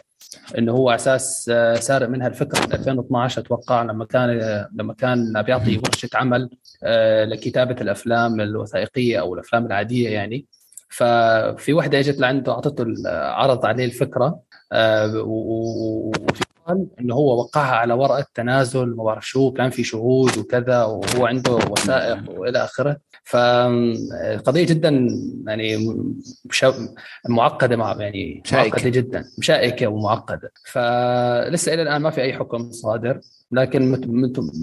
إنه هو على أساس آه، سارق منها الفكرة. من 2012 أتوقع لما كان لما كان بيعطي ورشة عمل آه، لكتابة الأفلام الوثائقية أو الأفلام العادية يعني. ففي واحدة إجت لعنده أعطته عرض عليه الفكرة آه، و- و- وفي قال إنه هو وقعها على ورقة تنازل ما بعرف شو كان في شهود وكذا وهو عنده وثائق وإلى آخره. فقضيه جدا يعني معقدة مع يعني شائكة. معقدة جدا. شائكه ومعقدة. فلسه إلى الآن ما في أي حكم صادر لكن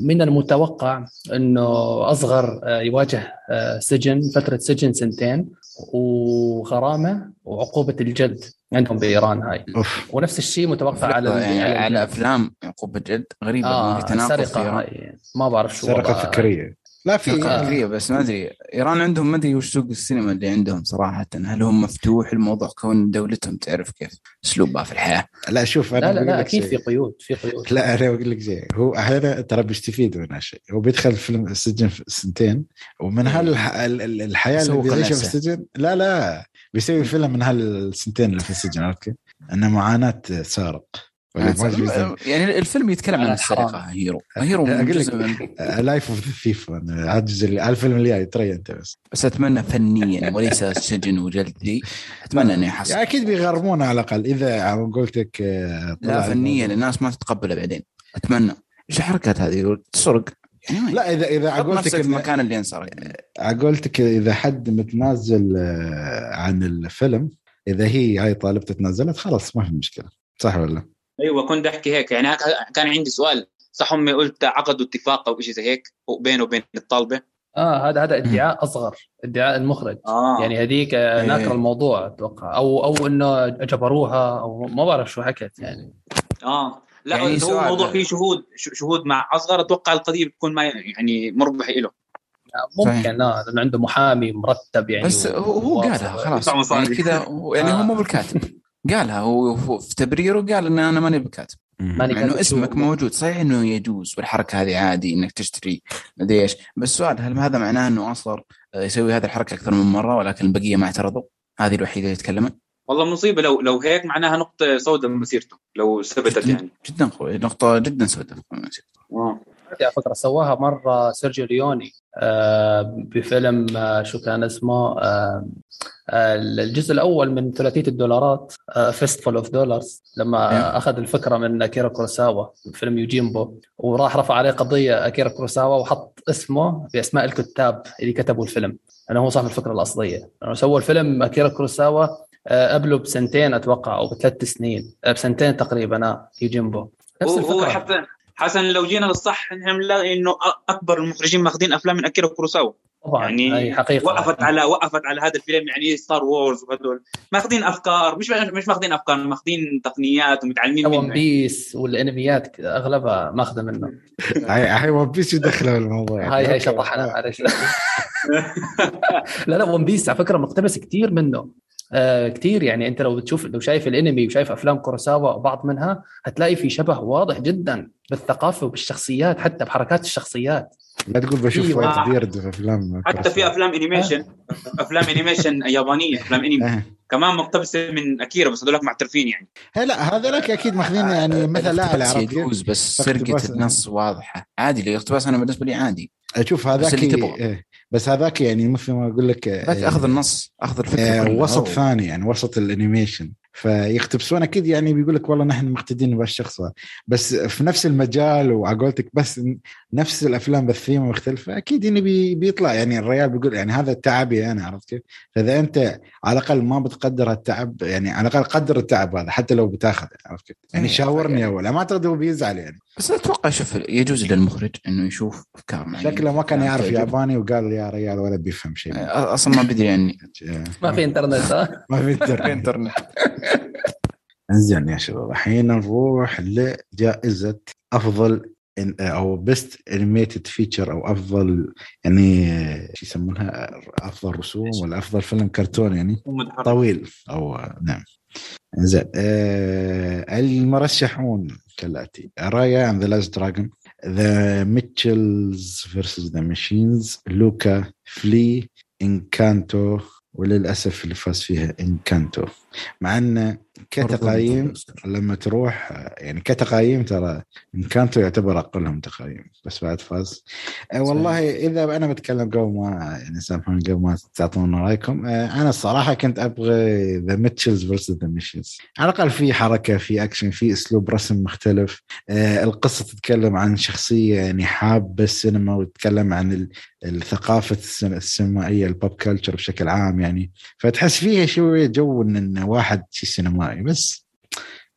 من المتوقع إنه أصغر آه، يواجه آه، سجن فترة سجن سنتين. وغرامة وعقوبة الجلد عندهم بإيران هاي أوف ونفس الشيء متوقع على يعني على على أفلام عقوبة جد غريبة آه في السرقه إيران. هاي ما بعرف شو سرقة. فكرية لا في آه. فكرية بس ما أدري. إيران عندهم ما أدري وش سوق السينما اللي عندهم صراحة. هل هم مفتوح؟ الموضوع كون دولتهم تعرف كيف أسلوبها في الحياة. لا شوف أنا لا لا لا لك أكيد. في قيود في قيود. لا أنا بقول لك شيء. هو أحيانا ترى بيستفيد من هالشيء هو بيدخل فيلم السجن في سنتين ومن هالحياه اللي يسوق بيعيشها في. السجن لا لا. بيسوي فيلم من هالسنتين اللي في السجن عرفت كيف؟ انه معاناة سارق. إيش اسمه. يعني الفيلم يتكلم عن على السرقة. هيرو. هيرو من أقول لك- جزء من لايف اوف ذا ثيف الفيلم اللي جاي ترى أنت بس. بس أتمنى فنيا وليس سجن وجلد ذي أتمنى إنه يحصل. يعني أكيد بيغرمونه على الأقل. إذا قلت لك آه، لا فنيا. الناس ما تتقبله بعدين. أتمنى. إيش الحركات هذه؟ تسرق. يعني لا اذا إذا إن- المكان اللي انسرق قلتك إذا حد متنازل آه، عن الفيلم إذا هي هاي طالبته تنازلت خلاص ما في مشكلة. صح ولا؟ أيوه كنت أحكي هيك. يعني هك- كان عندي سؤال. صح هم قلت عقدوا اتفاق أو شيء زي هيك؟ بينه وبين الطالبة؟ آه هذا هذا ادعاء أصغر ادعاء المخرج. آه. يعني هذيك آه، إيه. ناكر الموضوع أتوقع. أو أو إنه جبروها أو ما بعرف شو حكت يعني. آه. لا يعني يعني هو الموضوع فيه شهود ش- شهود مع أصغر أتوقع القضية بتكون ما يعني مربح له ممكن. لا لأنه عنده محامي مرتب يعني بس هو. قالها خلاص. يعني كذا يعني هو آه. مو بالكاتب. قالها هو في تبريره قال إن أنا ماني بالكاتب ماني مع انه اسمك موجود. صحيح إنه يجوز والحركة هذه عادي إنك تشتري مدري إيش. بس السؤال هل هذا معناه إنه أصغر يسوي هذه الحركة أكثر من مرة ولكن البقية ما اعترضوا؟ هذه الوحيدة اللي يتكلمون. والله مصيبة. لو لو هيك معناها نقطة سوداء بمسيرته لو ثبتت يعني. جدا قوي نقطة جدا سوداء آه. على فكره سواها مرة سيرجيو ليوني آه، بفيلم آه، شو كان اسمه آه، الجزء الأول من ثلاثية الدولارات Fistful of Dollars لما إيه. أخذ الفكرة من أكيرا كوروساوا فيلم يوجيمبو وراح رفع عليه قضية أكيرا كوروساوا وحط اسمه بأسماء الكتاب اللي كتبوا الفيلم. لأنه هو صاحب الفكرة الأصلية. لأنه سوى الفيلم أكيرا كوروساوا قبله بسنتين أتوقع أو بثلاث سنين بسنتين تقريبا يوجيمبو. نفس هو الفكرة. حسن لو جينا للصح نحن بنلاقي إنه أ- أكبر المخرجين ماخذين أفلام من اكيرا كوروساوا طبعا يعني هي حقيقة. وقفت على وقفت على هذا الفيلم يعني Star Wars وهدول. ماخذين أفكار مش مش ماخذين أفكار ماخذين تقنيات ومتعلمين One منه Piece والأنميات أغلبها ماخذة منه هاي هاي One Piece يدخلوا بالموضوع. هاي هاي. شطحنا معلش. لا لا One Piece على فكرة مقتبس كثير منه. آه كثير يعني انت لو بتشوف لو شايف الانمي وشايف أفلام كوروساوا وبعض منها هتلاقي في شبه واضح جدا بالثقافة وبالشخصيات حتى بحركات الشخصيات لا تقول بشوف واحد. بيرد في أفلام حتى في أفلام animation أفلام animation يابانية أفلام انمي آه. كمان مقتبسة من أكيرا بس هذولك معترفين يعني هلا هذولك أكيد ماخذين يعني مثل لا؟ يجوز بس سرقة النص واضحة عادي الاقتباس أنا بالنسبة لي عادي أشوف هذاك اللي تبغى. إيه. بس هذاك يعني مثل ما أقول لك ذاك آه، أخذ النص أخذ الفكرة آه،. وسط ثاني يعني وسط ال animation فيقتبسون أكيد يعني بيقول لك والله نحن مقتدين بهالشخص هذا. بس في نفس المجال وعلى قولتك بس نفس الأفلام بالثيمه مختلفة أكيد يعني بي بيطلع يعني الريال بيقول يعني هذا تعبي أنا عرفت كيف؟ فإذا أنت على الأقل ما بتقدر التعب يعني على الأقل قدر التعب هذا حتى لو بتاخذ عرفت كيف؟ يعني إيه، شاورني يعني- اول ما اعتقد هو بيزعل يعني بس أتوقع شوف يجوز للمخرج إنه يشوف افكار معينه شكله ما كان يعرف. ياباني وقال يا ريال ولا بيفهم شيء أصلا ما بدري يعني ما في إنترنت ها ما في إنترنت إنترنت انزين يا شباب الحين نروح لجائزة أفضل أو best animated feature أو أفضل يعني شو يسمونها؟ أفضل رسوم ولا أفضل فيلم كرتون يعني. طويل أو نعم. زين آه المرشحون كالاتي Raya and the Last Dragon The Mitchells versus the Machines لوكا فلي انكانتو وللأسف اللي فاز فيها إنكانتو. مع انه كتقييم لما تروح يعني كتقييم ترى إنكانتو يعتبر أقلهم تقييم بس بعد فاز. آه، والله إذا أنا بتكلم قبل ما يعني سامحوني قبل ما تعطونا رأيكم آه، أنا الصراحة كنت أبغى The Mitchells versus the Machines على الأقل في حركة في اكشن في أسلوب رسم مختلف. آه، القصة تتكلم عن شخصية يعني حابة السينما وتتكلم عن ال- الثقافة السين- السينمائية ال pop culture بشكل عام يعني. فتحس فيها شوية جو إن واحد شي سينمائي بس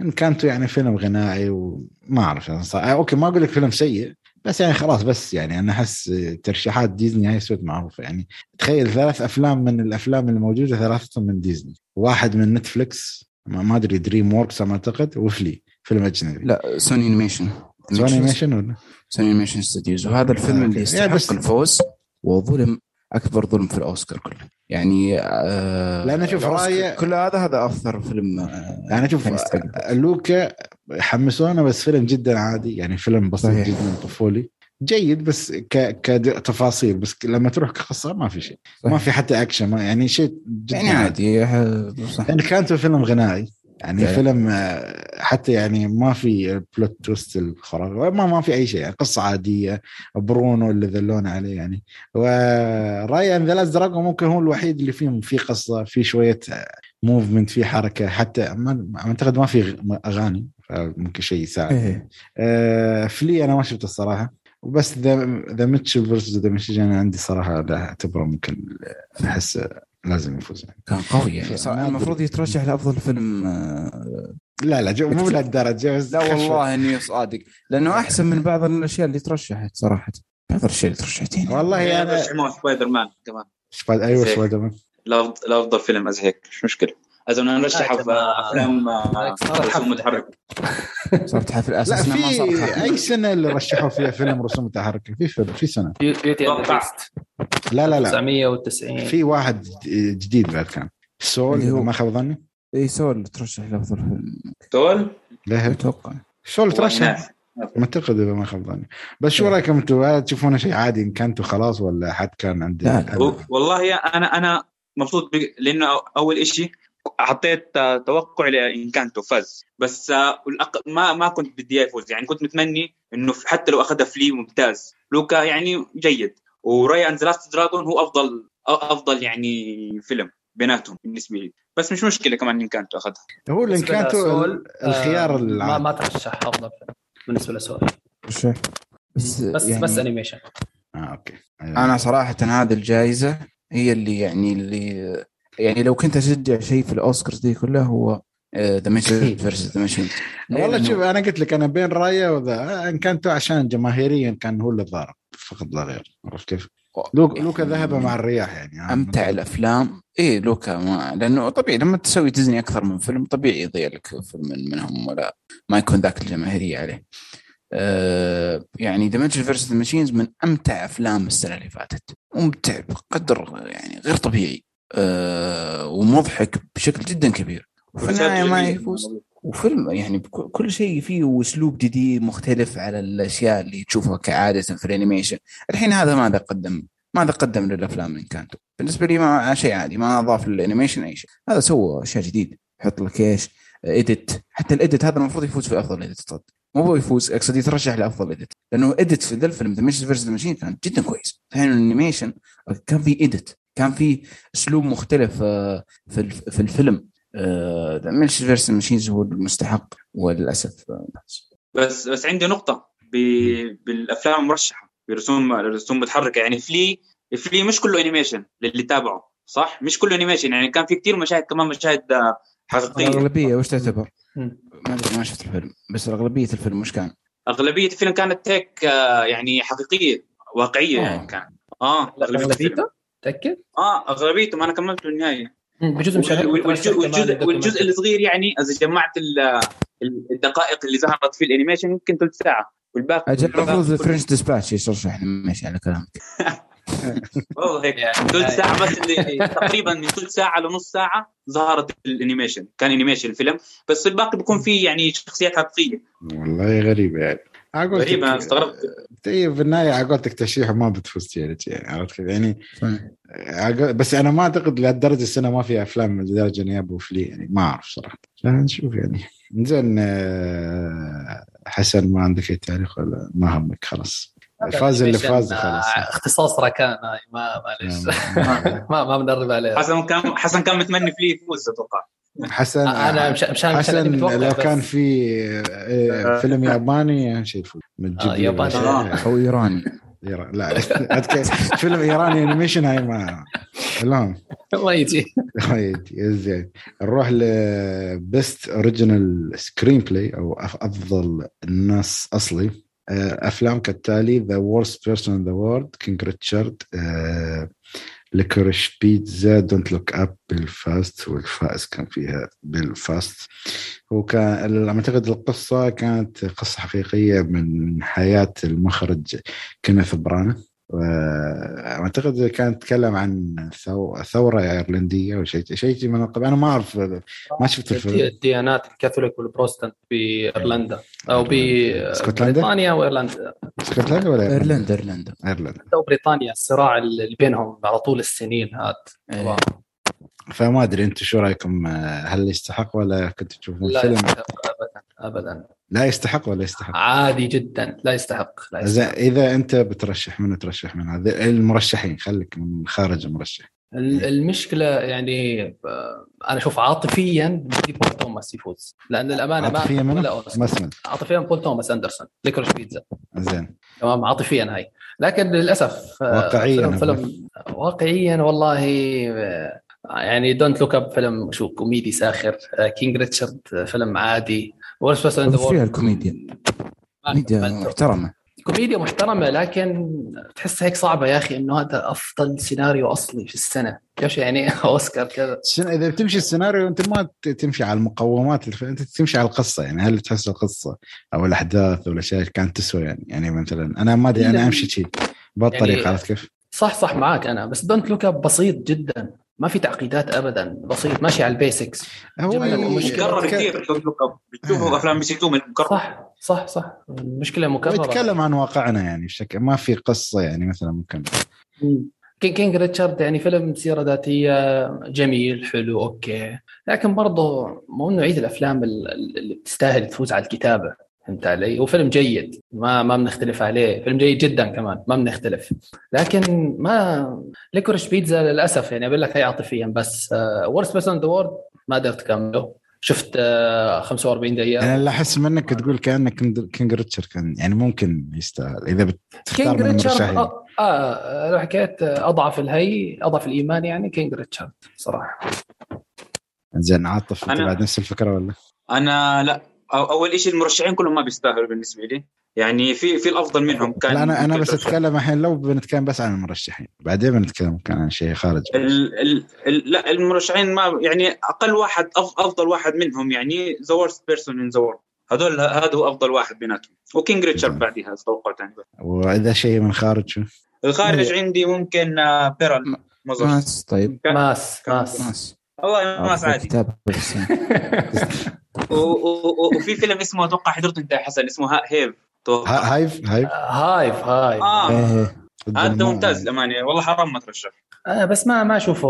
إنكانتو يعني فيلم غنائي وما أعرف يعني صراحة. okay ما أقول لك فيلم سيء بس يعني خلاص بس يعني أنا أحس ترشيحات ديزني هاي سوت معروفة. يعني تخيل ثلاث أفلام من الأفلام اللي موجودة ثلاثتهم من ديزني. واحد من نتفلكس ما أدري دريم ووركس ما أعتقد وفلي فيلم أجنبي. لا سوني انيميشن سوني انيميشن ولا؟ سوني انيميشن ستوديوز وهذا الفيلم آه، اللي okay. يستحق يعني الفوز وظلم أكبر ظلم في الأوسكار كله. يعني آه لأن شوف الأوسكار رأي- كل هذا هذا أكثر فيلم آه يعني شوف كان يستحق. لوكا حمسونا بس فيلم جدا عادي. يعني فيلم بسيط صحيح. جدا طفولي. جيد بس ك... كتفاصيل بس لما تروح كقصة ما في شيء. ما. في حتى أكشن ما يعني شيء جدا يعني عادي. صح يعني إنكانتو فيلم غنائي. يعني يعني. فيلم آه، حتى يعني ما في plot twist الخرافي ما ما في أي شيء يعني قصة عادية برونو اللي ذلونا عليه يعني و Raya and the Last Dragon ممكن هو الوحيد اللي فيهم في قصة في شوية movement في حركة حتى ما أعتقد ما في أغاني فممكن شيء يساعد إيه. آه فلي أنا ما شفته الصراحة وبس the The Mitchells versus the Machines أنا عندي صراحة لا أعتبره ممكن أحس لازم يفوز يعني. كان قوي يعني. أدري. المفروض يترشح لأفضل فيلم آه، لا لا جو مو لهالدرجة بس لا والله إني صادق. لأنه أحسن من بعض الأشياء اللي ترشحت صراحة. بعض الأشياء اللي ترشحت يعني والله أنا أنا سبايدر مان كمان. أيوه. سبايدر مان. لأفضل فيلم إذا هيك مش مشكلة. بدنا نرشحها آه، في أفلام آه، رسوم. متحركة. صارت حفل. لا أساسا ما صار في أي سنة اللي رشحوا فيها فيلم رسوم متحركة؟ في فيلم في سنة. Beauty and أتوقع. Beast لا لا. لا 990 في واحد جديد بعد كان. سول اللي هو- إذا ما خاب ظني؟ اي سول ترشح لافضل فيلم. سول ليه أتوقع. سول ترشح. ما أعتقد إذا ما خاب ظني. بس شو رأيكم أنتم؟ هل تشوفونه شيء عادي إن كنتوا خلاص ولا حد كان لا، لا. هو- والله أنا أنا مبسوط. لأنه أول إشي حطيت آه، توقع لانكانتو فاز بس آه، ما ما كنت بدي يفوز. يعني كنت متمني إنه حتى لو أخذها فلي ممتاز. لوكا يعني جيد. و Raya and Last Dragon هو أفضل أفضل يعني فيلم بيناتهم بالنسبة لي. بس مش مشكلة كمان انكانتو أخذها. هو كانتوا لسول، الخيار آه، ما العام. ما ترشح أفضل فيلم بالنسبة لسول ترشح بس بس يعني بس انيميشن آه أوكي. أيوة. أنا صراحة هذه الجائزة هي اللي يعني اللي يعني لو كنت أشجع شيء في الاوسكارز دي كلها هو ذا ماشين فيرسز ذا ماشين والله شوف أنا قلت لك أنا بين رأيه وذا إن كانت عشان جماهيريا كان هو اللي ضارب فقط لا غير عرفت كيف؟ لوكا لوكا ذهب مع الرياح يعني أمتع الأفلام. إيه لوكا ما لأنه طبيعي لما تسوي ديزني أكثر من فيلم طبيعي يضيع لك فيلم من- منهم ولا ما يكون ذاك الجماهيرية عليه. آه يعني The Mitchells vs Machines من أمتع أفلام السنة اللي فاتت. ممتع بقدر يعني غير طبيعي. آه ومضحك بشكل جدا كبير. وفي النهاية ما يفوز. وفيلم يعني كل شيء فيه اسلوب جديد مختلف على الأشياء اللي تشوفها كعادة في ال animation. الحين هذا ماذا قدم ماذا قدم للأفلام إنكانتو بالنسبة لي ما شيء عادي ما أضاف لل animation أي شيء. هذا سوى أشياء جديد يحط لك إيش؟ edit حتى ال edit هذا المفروض يفوز في أفضل edit صد مو هو يفوز أقصد يترشح لأفضل edit لأنه edit في ذا الفيلم The Mitchells vs Machine كان جدا كويس. الحين ال animation كان في edit كان في أسلوب مختلف آه، في في الفيلم. Mitchells vs Machines هو المستحق وللأسف. بس. بس عندي نقطة ب... بالأفلام المرشحة برسوم الرسوم متحركة. يعني Flee Flee مش كله animation للي تابعه صح؟ مش كله animation يعني كان في كثير مشاهد كمان مشاهد آه، حقيقية. الأغلبية وش تعتبر؟ ما أدري ما شفت الفيلم. بس أغلبية الفيلم وش كان؟ أغلبية الفيلم كانت تيك آه، يعني حقيقية واقعية. يعني كان. آه أغلبية الفيلم. اغلبيته تاكد؟ آه اغلبيته ما أنا كملت للنهايه مم، بجزء وال- والجزء, والجزء, والجزء الصغير يعني إذا جمعت ال- ال- الدقائق اللي ظهرت في ال animation يمكن ثلث ساعة والباقي أجل المفروض والباقي French Dispatch يشرح ماشي على كلامك. والله هيك. يعني- ثلث ساعة بس اللي تقريبا من ثلث ساعة لنص ساعة ظهرت ال animation. كان animation الفيلم. بس الباقي بيكون فيه يعني شخصيات حقيقيه والله غريبة يعني. غريبه أنا استغربت. طيب في النهاية أخذت لك ترشيح وما بتفوز تشيلج يعني عرفت كيف؟ يعني بس أنا ما أعتقد لهالدرجة السنة ما في أفلام لدرجة اني ابو Flee يعني ما أعرف صراحة. نشوف يعني. زين آه، حسن ما عندك أي تعليق ولا ما همك خلاص. فاز اللي فاز خلاص. اختصاص ركان هاي ما معلش نعم. ما ما بندرب عليه. حسن كان حسن كان متمني فيه يفوز أتوقع. حسن أنا مش مشان حسن لو. كان في آه، فيلم ياباني اهم شيء آه، ياباني. آه. أو إيراني. لا فيلم إيراني animation هاي ما لهم ما يجي. وايد زين. نروح ل best original screenplay أو أفضل نص أصلي. آه، أفلام كالتالي The Worst Person in the World King Richard Licorice Pizza Don't Look Up بلفاست والفائز كان فيها بلفاست هو كان اعتقد القصة كانت قصه حقيقيه من حياه المخرج كينيث برانا واعتقد كانت تتكلم عن ثو- ثورة إيرلندية أو شيء شيء من القبيل. أنا ما أعرف ما شفت الفيلم الديانات الكاثوليك والبروستنت بايرلندا أو إسكتلندا؟ ببريطانيا وايرلندا إسكتلندا ولا إيرلندا؟ إيرلندا إيرلندا. أو بريطانيا الصراع اللي بينهم على طول السنين هذا إيه. فما أدري أنتم شو رأيكم؟ آه، هل يستحق ولا كنتوا تشوفون لا فيلم؟ يستحق ابدا ابدا. لا يستحق ولا يستحق. عادي جدا. لا يستحق لا يستحق. إذا أنت بترشح من ترشح؟ من هذا؟ المرشحين خليك من خارج المرشح. ال- المشكلة يعني آه، أنا أشوف عاطفيا بدي بول توماس يفوز. لأن الامانه ما عاطفيا منو؟ ولا. ما سمعت. عاطفيا بول توماس أندرسون Licorice Pizza زين. تمام عاطفيا هاي. لكن للأسف آه، واقعياً فيلم. فيلم واقعيا والله آه، يعني Don't Look Up فيلم شو كوميدي ساخر. King Richard فيلم عادي. Worst بس بس فيها الكوميديا. كوميديا محترمة. كوميديا محترمة لكن تحس هيك صعبة يا أخي إنه هذا أفضل سيناريو أصلي في السنة. إيش يعني؟ أوسكار كذا. إذا بتمشي السيناريو أنت ما تمشي على المقومات الف... أنت تمشي على القصة يعني. هل تحس القصة أو الأحداث أو الاشياء كانت تسوى يعني. يعني مثلا أنا ما أدري أنا أمشي شيء بهالطريقة يعني- عرفت كيف؟ صح صح معك أنا. بس Don't Look Up بسيط جدا. ما في تعقيدات ابدا بسيط ماشي على ال basics هو مكرر يتك- كثير. بتشوفوا آه. أفلام بي سي 2 مكرر صح صح صح. المشكلة مكررة يتكلم عن واقعنا يعني بشكل ما في قصة يعني مثلا ممكن. King King Richard يعني فيلم سيره ذاتية جميل حلو أوكي. لكن برضه مو نوعيه الأفلام ال- اللي بتستاهل تفوز على الكتابة. فهمت علي؟ هو فيلم جيد ما ما بنختلف عليه، فيلم جيد جدا كمان ما بنختلف، لكن ما Licorice Pizza للأسف يعني أقول لك هي عاطفيا بس Worst Person the World ما قدرت أكمله. شفت آه، 45 دقيقة. أنا اللي أحس منك تقول كأنك King Richard كان يعني ممكن يستاهل إذا بتختار King من Richard المرشحين آه, آه لو حكيت آه، أضعف الهي أضعف الإيمان يعني King Richard صراحة. زين عاطف أنت بعد نفس الفكرة ولا؟ أنا لا. أول شيء المرشحين كلهم ما بيستاهلوا بالنسبة لي. يعني في في الأفضل منهم كان لا أنا أنا بس أتكلم الحين لو بنتكلم بس عن المرشحين. بعدين بنتكلم كان عن شيء خارج ال ال ال لا المرشحين ما يعني أقل واحد أف أفضل واحد منهم يعني The Worst Person in the World هذول هذا هو أفضل واحد بيناتهم. و King Richard بعدها توقعت يعني. وإذا شيء من خارج شو؟ الخارج عندي ممكن آه، بيرل. ما- ما ظهر. Mass. طيب. Mass Mass. Mass. والله ما عادي وفي فيلم اسمه أتوقع حضرته أنت يا حسن اسمه ها- هيف. هايف؟ هايف؟ هايف هايف. آه. إيه هذا ممتاز للأمانة. والله حرام ما ترشح. آه بس ما ما أشوفه.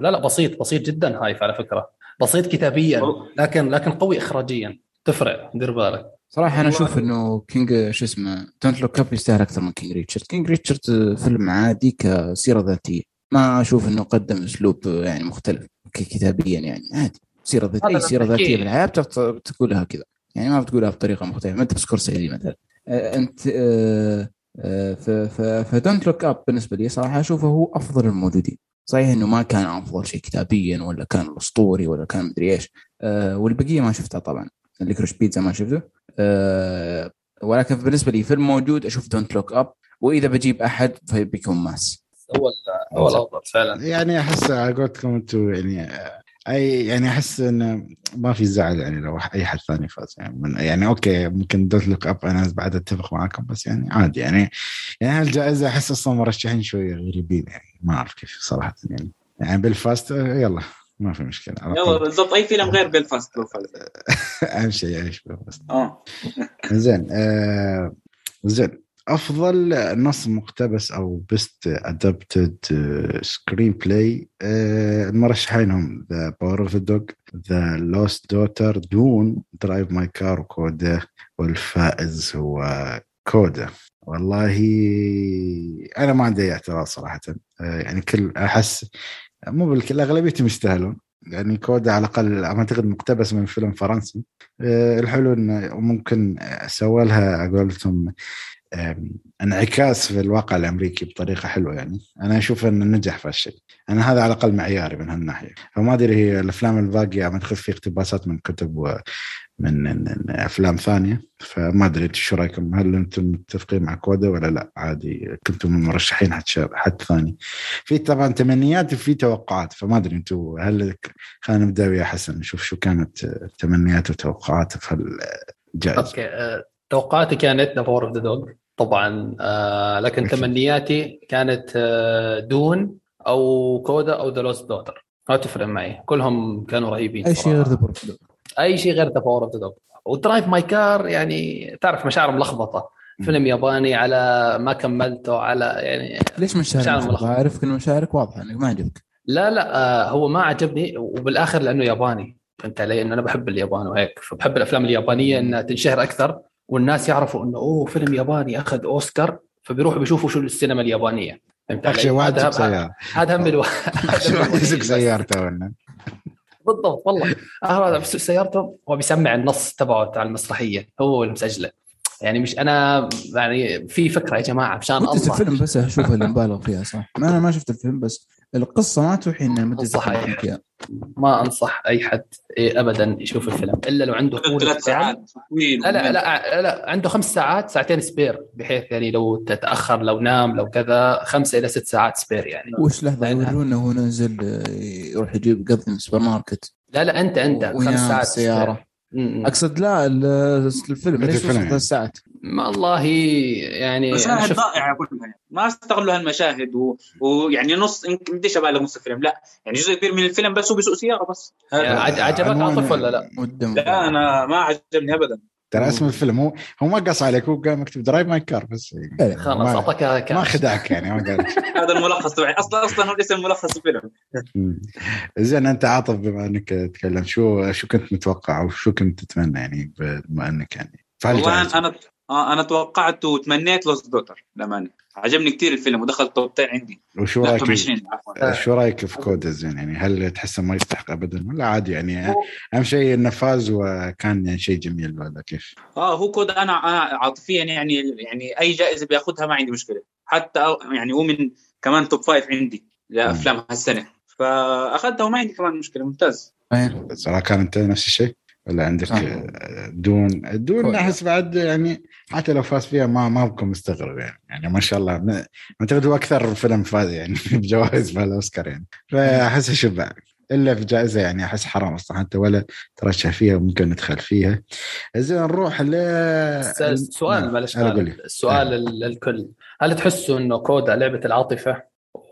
لا لا بسيط بسيط جدا Hive على فكرة. بسيط كتابيا لكن لكن قوي اخراجيا. تفرق دير بالك. صراحة أنا. أشوف إنه King شو اسمه Don't Look Up يستاهل أكثر من King Richard، King Richard فيلم عادي كسيرة ذاتية، ما أشوف إنه قدم أسلوب يعني مختلف. كتابيا يعني عادي، سيرة ذاتية أي هذا سيرة ذاتية أكيد. بالحياة بتعرف تقولها كذا، يعني ما بتقولها بطريقة مختلفة، ما أنت بسكورسيزي مثلا. ف- ف Don't Look Up بالنسبة لي صراحة أشوفه هو أفضل الموجودين. صحيح إنه ما كان أفضل شيء كتابيا ولا كان أسطوري ولا كان مدري إيش. أه والبقية ما شفتها طبعا. Licorice Pizza ما شفته. أه ولكن بالنسبة لي فيلم موجود أشوف Don't Look Up. وإذا بجيب أحد فبيكون Mass. هو هو الأفضل فعلا. يعني أحس على قولتكم أنتم يعني أي يعني أحس انه ما في زعل يعني لو أي حد ثاني فاز. يعني, من يعني okay ممكن Don't Look Up أنا بعد أتفق معاكم بس يعني عادي. يعني يعني هالجائزة أحس أصلا مرشحين شوية غريبين يعني ما أعرف كيف صراحة يعني. يعني بلفاست يلا ما في مشكلة يلا. بالضبط. أي فيلم غير لو فاز. أهم شيء يعيش بلفاست آه. زين آه زين. أفضل نص مقتبس أو best adapted screenplay المرشحين هم The Power of the Dog The Lost Daughter Dune Drive My Car و CODA والفائز هو CODA. والله أنا ما عندي أي اعتراض صراحة آه يعني كل أحس مو بالكل أغلبيتهم يستاهلون. يعني CODA على الأقل أعتقد مقتبس من فيلم فرنسي. آه، الحلو إنه ممكن سوى لها على قولتهم انعكاس في الواقع الأمريكي بطريقة حلوة يعني. أنا أشوف إنه نجح في هالشيء. أنا هذا على الأقل معياري من هالناحية. فما أدري هي الأفلام الباقية عم تدخل في اقتباسات من كتب ومن من- من أفلام ثانية. فما أدري أنتم شو رأيكم؟ هل أنتم متفقين مع كودا ولا لا؟ عادي كنتم من مرشحين حد حد ثاني. في طبعا تمنيات وفي توقعات. فما أدري أنتم هل خلينا نبدأ ويا حسن نشوف شو كانت تمنيات وتوقعات في هالجائزة. okay آه، توقعاتي كانت The Power of the Dog طبعا آه لكن. تمنياتي كانت آه Dune أو CODA أو The Lost Daughter. ما تفرق معي. كلهم كانوا رهيبين أي شيء. غير The Power of أي شيء غير The Power of the Dog. و Drive My Car يعني تعرف مشاعر ملخبطة. فيلم ياباني على ما كملته على يعني ليش مشاعر ملخبطة. أعرف ان مشاعرك واضحة انك ما عجبك. لا لا آه هو ما عجبني وبالآخر لأنه ياباني. فهمت علي؟ إنه أنا بحب اليابان وهيك. فبحب الأفلام اليابانية إنها تنشهر أكثر. والناس يعرفوا إنه أوه فيلم ياباني أخذ أوسكار فبيروحوا بيشوفوا شو السينما اليابانية. فهمت علي؟ أخشى واحد يسوق سيارة. هذا هم الواحد أخشى واحد يسوق سيارته بالضبط والله. آه، هذا بس سيارته هو بيسمع النص تبعه تاع المسرحية هو اللي مسجله يعني مش أنا يعني في فكرة يا جماعة مشان الله. الفيلم بس اشوفها اللي مبالغ فيها صح؟ ما أنا ما شفت الفيلم بس. القصة ما توحي ان مدة صحيح. ما أنصح أي حد إيه ابدا يشوف الفيلم إلا لو عنده طول ثلاث. ساعات طويل لا لا لا لا عنده خمس ساعات ساعتين سبير بحيث يعني لو تتأخر لو نام لو كذا خمسة إلى ست ساعات سبير يعني وش لحظة يورونا وهو نازل آه، يروح يجيب قضي من السوبر ماركت لا لا أنت أنت خمس ساعات م. أقصد لا ال- الفيلم ليش. ثلاث ساعات ما الله يعني مشاهد ضائعه كلها يعني. ما استغلوا هالمشاهد و... ويعني نص يمكن بديش أبالغ نص الفيلم. لا يعني جزء كبير من الفيلم بس هو بيسوق سيارة بس. يعني عجبك عاطف ولا لا؟ مدة لا أنا ما عجبني ابدا. ترى اسم الفيلم هو هو ما قص عليك هو قال مكتوب Drive My Car بس. إيه، خلاص أعطاك ما خدعك يعني ما قال. هذا الملخص تبعي. أصلا أصلا هو اسم ملخص الفيلم. زين أنت عاطف بما إنك تتكلم. شو شو كنت متوقع أو شو كنت تتمنى يعني بما إنك يعني؟ والله؟ أنا آه أنا توقعت وتمنيت Lost Daughter للأمانة. عجبني كثير الفيلم ودخل top 10 عندي. وشو رأيك top 20 عفوا. شو رأيك في CODA زين يعني هل تحسه ما يستحق ابدا؟ ولا عادي يعني؟ أهم شيء إنه فاز وكان يعني شيء جميل ولا كيف؟ آه هو CODA أنا أنا عاطفيا يعني يعني أي جائزة بياخذها ما عندي مشكلة. حتى أو- يعني هو من كمان top five عندي لأفلام هالسنة. فاخذتها وما عندي كمان مشكلة ممتاز. إيه. صراحة كان أنت نفس الشيء؟ ولا عندك آه. آه، دون دون. أحس بعد يعني حتى لو فاز فيها ما ما بكون مستغرب يعني. يعني ما شاء الله. ما- أعتقد هو أكثر فيلم فاز يعني بجوائز في الأوسكار يعني. فأحس شبع إلا في جائزة يعني أحس حرام أصلا حتى ولا ترشح فيها وممكن ندخل فيها. زين نروح ل سؤال نعم. معلش لي. السؤال ال- الكل. هل تحسوا إنه كودا لعبة العاطفة.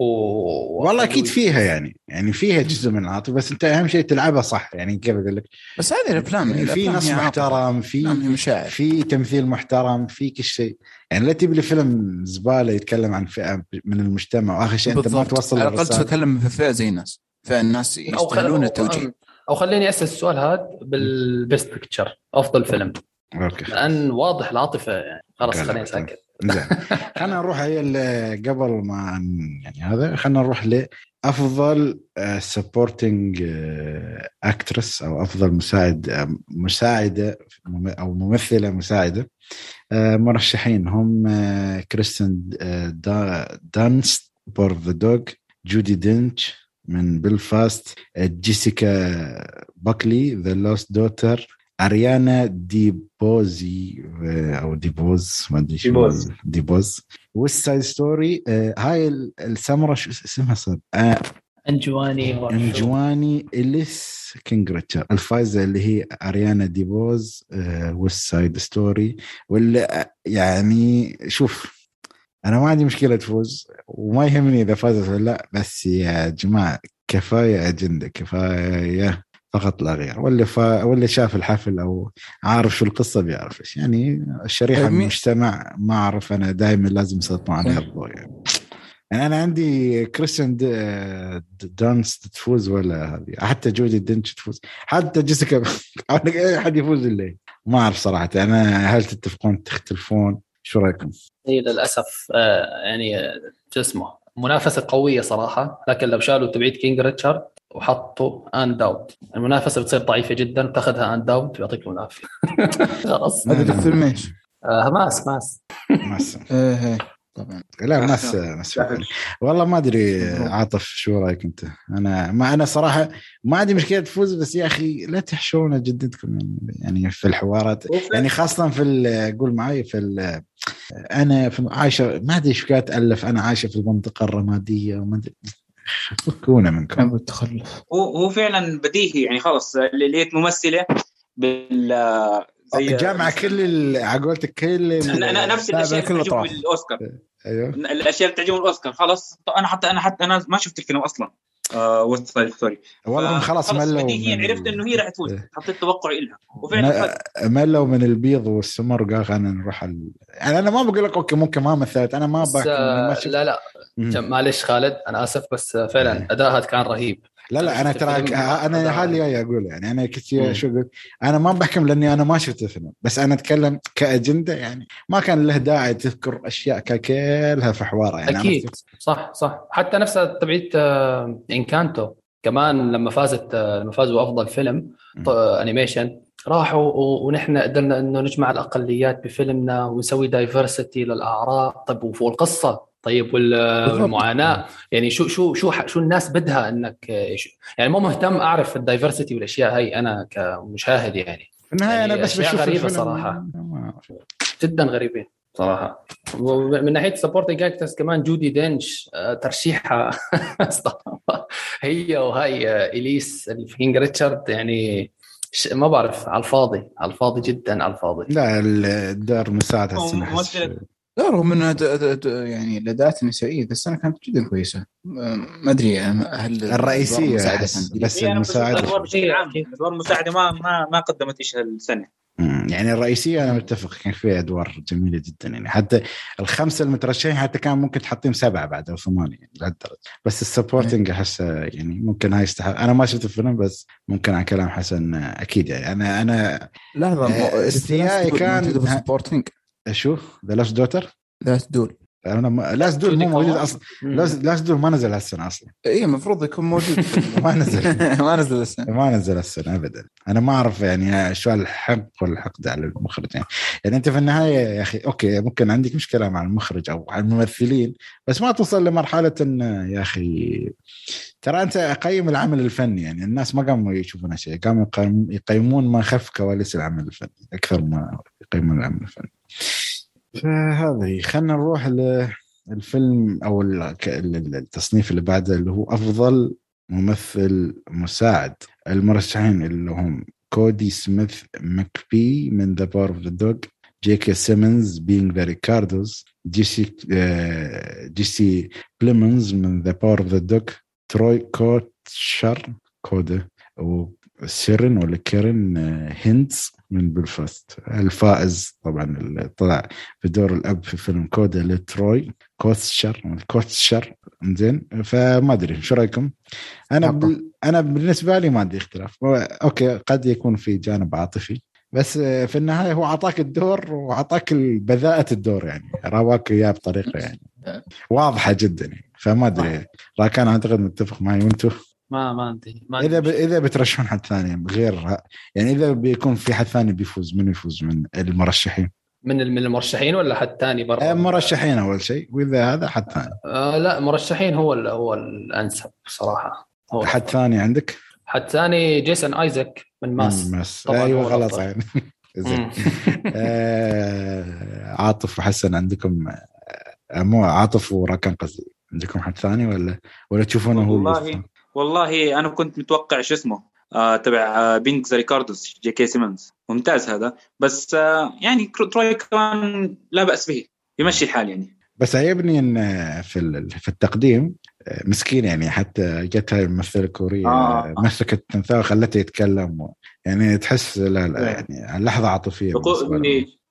والله أكيد فيها يعني يعني فيها جزء من العاطفة بس أنت أهم شيء تلعبها صح يعني كيف أقول لك؟ بس هذه الأفلام في الأفلام نص. محترم في مشاعر. في تمثيل محترم في كل شيء. يعني لا تجيب لي فيلم زبالة يتكلم عن فئة من المجتمع وآخر شيء أنت ما توصل على الأقل. تتكلم في فئة زي الناس. فئة الناس. يستاهلون التوجيه. أو خليني أسأل السؤال هذا بال best picture أفضل فيلم. okay. لأن واضح العاطفة يعني خلاص خليني ساكت زين. خلينا نروح هي قبل ما يعني هذا خلينا نروح لافضل supporting actress أو أفضل مساعد آه، مساعدة أو ممثلة مساعدة. آه، مرشحين هم كريستن دا- دانست Power of the Dog جودي دينش من بلفاست جيسيكا باكلي The Lost Daughter اريانا دي بوزي آه، أو دي بوز ما ادري شو ديبوز. دي بوز West Side Story آه، هاي ال- السمره شو اسمها صار آه، انجواني. انجواني اليس King Richard الفايزه اللي هي اريانا ديبوز West Side Story واللي آه، يعني شوف أنا ما عندي مشكله تفوز وما يهمني اذا فازت ولا لا بس يا جماعة كفايه اجنده كفايه فقط لا غير واللي فا واللي شاف الحفل أو عارف شو القصة بيعرف إيش. يعني الشريحة طيب من مين- المجتمع ما أعرف أنا دائما لازم يسلطون عليها الضوء يعني. يعني أنا عندي كريستن دانست تفوز ولا هذه؟ حتى جودي دينش تفوز. حتى جيسيكا أي احد يفوز إلا هي. ما أعرف صراحة. أنا هل تتفقون؟ تختلفون؟ شو رأيكم؟ هي للأسف آه، يعني شو اسمه منافسة قوية صراحة. لكن لو شالوا تبعت King Richard وحطوا آن داود المنافسة بتصير ضعيفة جدا. وتاخذها آن داود ويعطيكم العافية. خلاص. هذا الفيلم إيش؟ آه Mass Mass. Mass. إيه إيه. طبعا. لا Mass Mass. والله ما أدري عاطف شو رأيك أنت؟ أنا ما أنا صراحة ما عندي مشكلة تفوز بس يا أخي لا تحشون أجندتكم يعني- يعني في الحوارات. يعني خاصة في ال- قول معي في ال- أنا في عايشة ما ادري إيش قاعد تالف أنا عايشة في المنطقة الرمادية وما أدري. فكونا منكم. ابو التخلف. هو هو فعلا بديهي يعني خلاص اللي لقيت ممثلة بال زي جامعة كل ال- على قولتك كل نفس الأشياء كل اللي تعجبني الأطراف. بالاوسكار أيوه. الأشياء اللي تعجبني الأوسكار خلاص. أنا حتى أنا حتى أنا ما شفت الفيلم أصلا. آه West Side Story والله خلاص ملوا بديهيا من عرفت إنه هي راح تفوز إيه. حطيت توقعي لها وفعلا ملوا من البيض والسمر وقال خلينا نروح ال... يعني أنا ما بقول لك أوكي ممكن ما مثلت أنا ما بس آه لا لا. معلش خالد أنا آسف بس فعلا إيه. ادائها كان رهيب. لا لا أنا ترى أنا هذا اللي أقول يعني أنا كنت. شو قلت أنا ما بحكم لأني أنا ما شفت الفيلم. بس أنا أتكلم كأجندة يعني ما كان له داعي تذكر أشياء كلها في حواره. يعني أكيد. صح صح. حتى نفسها تبعيت آه، Encanto. كمان لما فازت آه، لما فازوا أفضل فيلم animation راحوا ونحن قدرنا إنه نجمع الأقليات بفيلمنا ونسوي diversity للاعراق طيب وفوق القصة. طيب. والمعاناة يعني شو شو شو ح- شو الناس بدها إنك يعني مو مهتم أعرف ال diversity والأشياء هاي أنا كمشاهد يعني في النهاية يعني أنا بس بشوف صراحة. ما- جدا غريبين صراحة ومن ناحية supporting actress كمان جودي دينش آه، ترشيحها. هي وهاي آه، إليس اللي في King Richard يعني ما بعرف على الفاضي على الفاضي جدا على الفاضي لا الأدوار المساعدة هالسنه أحس. ممثلة. لا رغم إنها يعني الاداءات النسائيه ذا السنة كانت جدا كويسة. ما أدري هل الرئيسية بس بشوف المساعدة الادوار بشكل عام الادوار المساعده ما ما ما قدمت إيش هالسنة. مم. يعني الرئيسية أنا متفق كان فيها أدوار جميلة جدا يعني حتى الخمسة المترشحين حتى كان ممكن تحطيهم سبعة بعد أو ثمانية يعني لهالدرجه بس ال supporting احس يعني ممكن هاي يستحق. أنا ما شفت الفيلم بس ممكن على كلام حسن أكيد يعني. أنا أنا لحظه آه، استيائي كان- supporting؟ شو The Lost Daughter Last Duel أنا ما... Last Duel مو موجود. أصلا. Last Last Duel ما نزل هالسنة أصلا. اي المفروض يكون موجود. ما نزل. ما نزل السنة ما نزل السنة ابدا. أنا ما أعرف يعني شو الحق والحقد على المخرج. يعني. يعني أنت في النهاية يا أخي أوكي ممكن عندك مشكلة مع المخرج أو على الممثلين بس ما توصل لمرحلة إن يا أخي ترى أنت قيم العمل الفني. يعني الناس ما قاموا يشوفون شيء قاموا يقيم- يقيمون ما خلف كواليس العمل الفني. أكثر ما يقيمون العمل الفني. فهذه خلينا نروح للفيلم أو التصنيف اللي بعده اللي هو أفضل ممثل مساعد. المرشحين اللي هم كودي سميث مكبي من The Power of the Dog جي كي سيمنز Being the Ricardos جيسي آه، جيسي بليمنز من The Power of the Dog تروي كوتشر CODA وسيرن ولا كيرن آه، هينتز من بلفاست الفائز طبعا اللي طلع في دور الأب في فيلم CODA لتروي كوتشر كوتشر زين. فما أدري شو رأيكم؟ أنا. بال... أنا بالنسبة لي ما عندي اختلاف. أوكي قد يكون في جانب عاطفي بس في النهاية هو أعطاك الدور وأعطاك أداء الدور يعني. رواك إياه بطريقة يعني. واضحة جدا يعني. فما أدري. راكان أعتقد متفق معي. وأنتم ما ما عندي ما عندي اذا ب... إذا بترشحون حد ثاني غير ه- يعني إذا بيكون في حد ثاني بيفوز من يفوز؟ من المرشحين؟ من من المرشحين ولا حد ثاني برا؟ آه، مرشحين أول شيء وإذا هذا حد ثاني. آه لا مرشحين هو ال- هو الأنسب بصراحة. هو حد الأفضل. ثاني عندك؟ حد ثاني جيسون ايزك من Mass. Mass. طبعاً أيوه غلط. يعني زين. آه، عاطف وحسن عندكم آه، مو عاطف وراكان قصدي. عندكم حد ثاني ولا ولا تشوفونه هو والله؟ والله أنا كنت متوقع شو اسمه آه تبع آه Being the Ricardos جي كي سيمنز ممتاز هذا بس آه يعني تروي كان لا بأس به يمشي الحال يعني بس عيبني إن في ال- في التقديم آه، مسكين يعني حتى جت هاي الممثلة الكورية آه. آه. مسكت التمثال وخلته يتكلم و... يعني تحس لا لا إيه. يعني لحظه عاطفية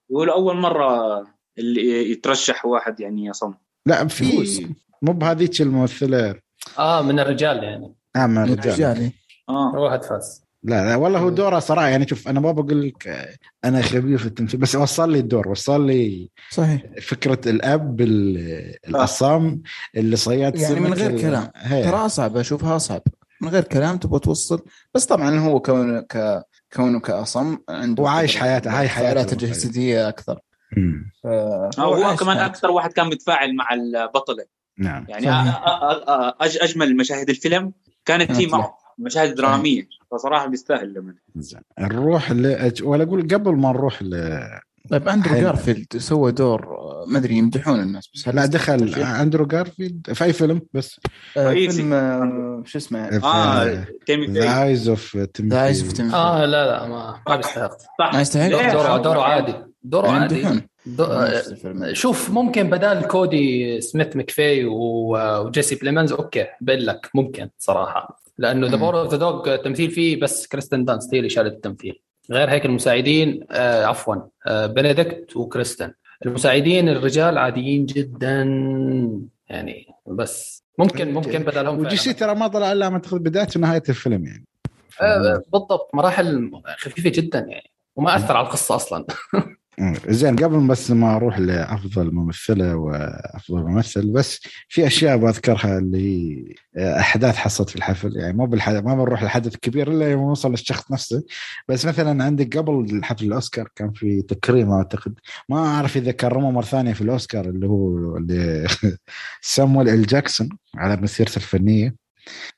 يقول أول مرة اللي يترشح واحد يعني يصم لا في يفوز. مو بهذيك الممثلة آه من الرجال يعني. آه من الرجال. رجالي آه. واحد فاز لا لا والله هو دوره صراحة يعني شوف أنا ما بقول لك آه، أنا خبير في التمثيل بس وصل لي الدور وصل لي صحيح. فكرة الأب ال- العصام اللي صياد يعني من غير كلام. ترى أصعب أشوفها أصعب. من غير كلام تبغى توصل. بس طبعا هو كونه ك كونه كاصم عنده هو عايش قدرة- حياته، هاي حياته. الجسديه أكثر. هو, كمان. أكثر واحد كان بيتفاعل مع البطلة. نعم. يعني أجمل مشاهد الفيلم كانت له. معه مشاهد درامية فصراحة بيستاهل زين. نروح ل... ولا أقول قبل ما نروح ل... طيب أندرو. جارفيلد سوى دور آه، ما أدري يمدحون الناس بس لا يستحق؟ دخل؟ أندرو جارفيلد في أي فيلم؟ بس. آه،. فيلم آه، شو اسمه؟ آه تيمي The Eyes of the Eyes of آه لا لا ما ما بيستحق. صح ما يستحق؟ دوره عادي. دوره عادي. الفيلم. شوف ممكن بدال كودي سميث مكفي وجيسي بليمنز أوكي بين لك ممكن صراحة لأنه The. Power of the Dog التمثيل فيه بس كريستن دانست هي اللي شالت التمثيل غير هيك المساعدين آه عفوا آه بنديكت وكريستن المساعدين الرجال عاديين جدا يعني بس ممكن ممكن بدلهم وجيسي فعلاً. ترى ما طلع إلا اعتقد بداية ونهايه الفيلم يعني آه بالضبط مراحل خفيفه جدا يعني وما أثر على القصة أصلا. زين قبل بس ما أروح لأفضل ممثلة وأفضل ممثل بس في أشياء بذكرها اللي هي أحداث حصلت في الحفل. يعني مو بالحدث ما بنروح للحدث الكبير إلا يوم نوصل للشخص نفسه. بس مثلا عندك قبل حفل الأوسكار كان في تكريم أعتقد. ما أعرف إذا كرموه مرة ثانية في الأوسكار اللي هو سامويل إل جاكسون على مسيرته الفنية.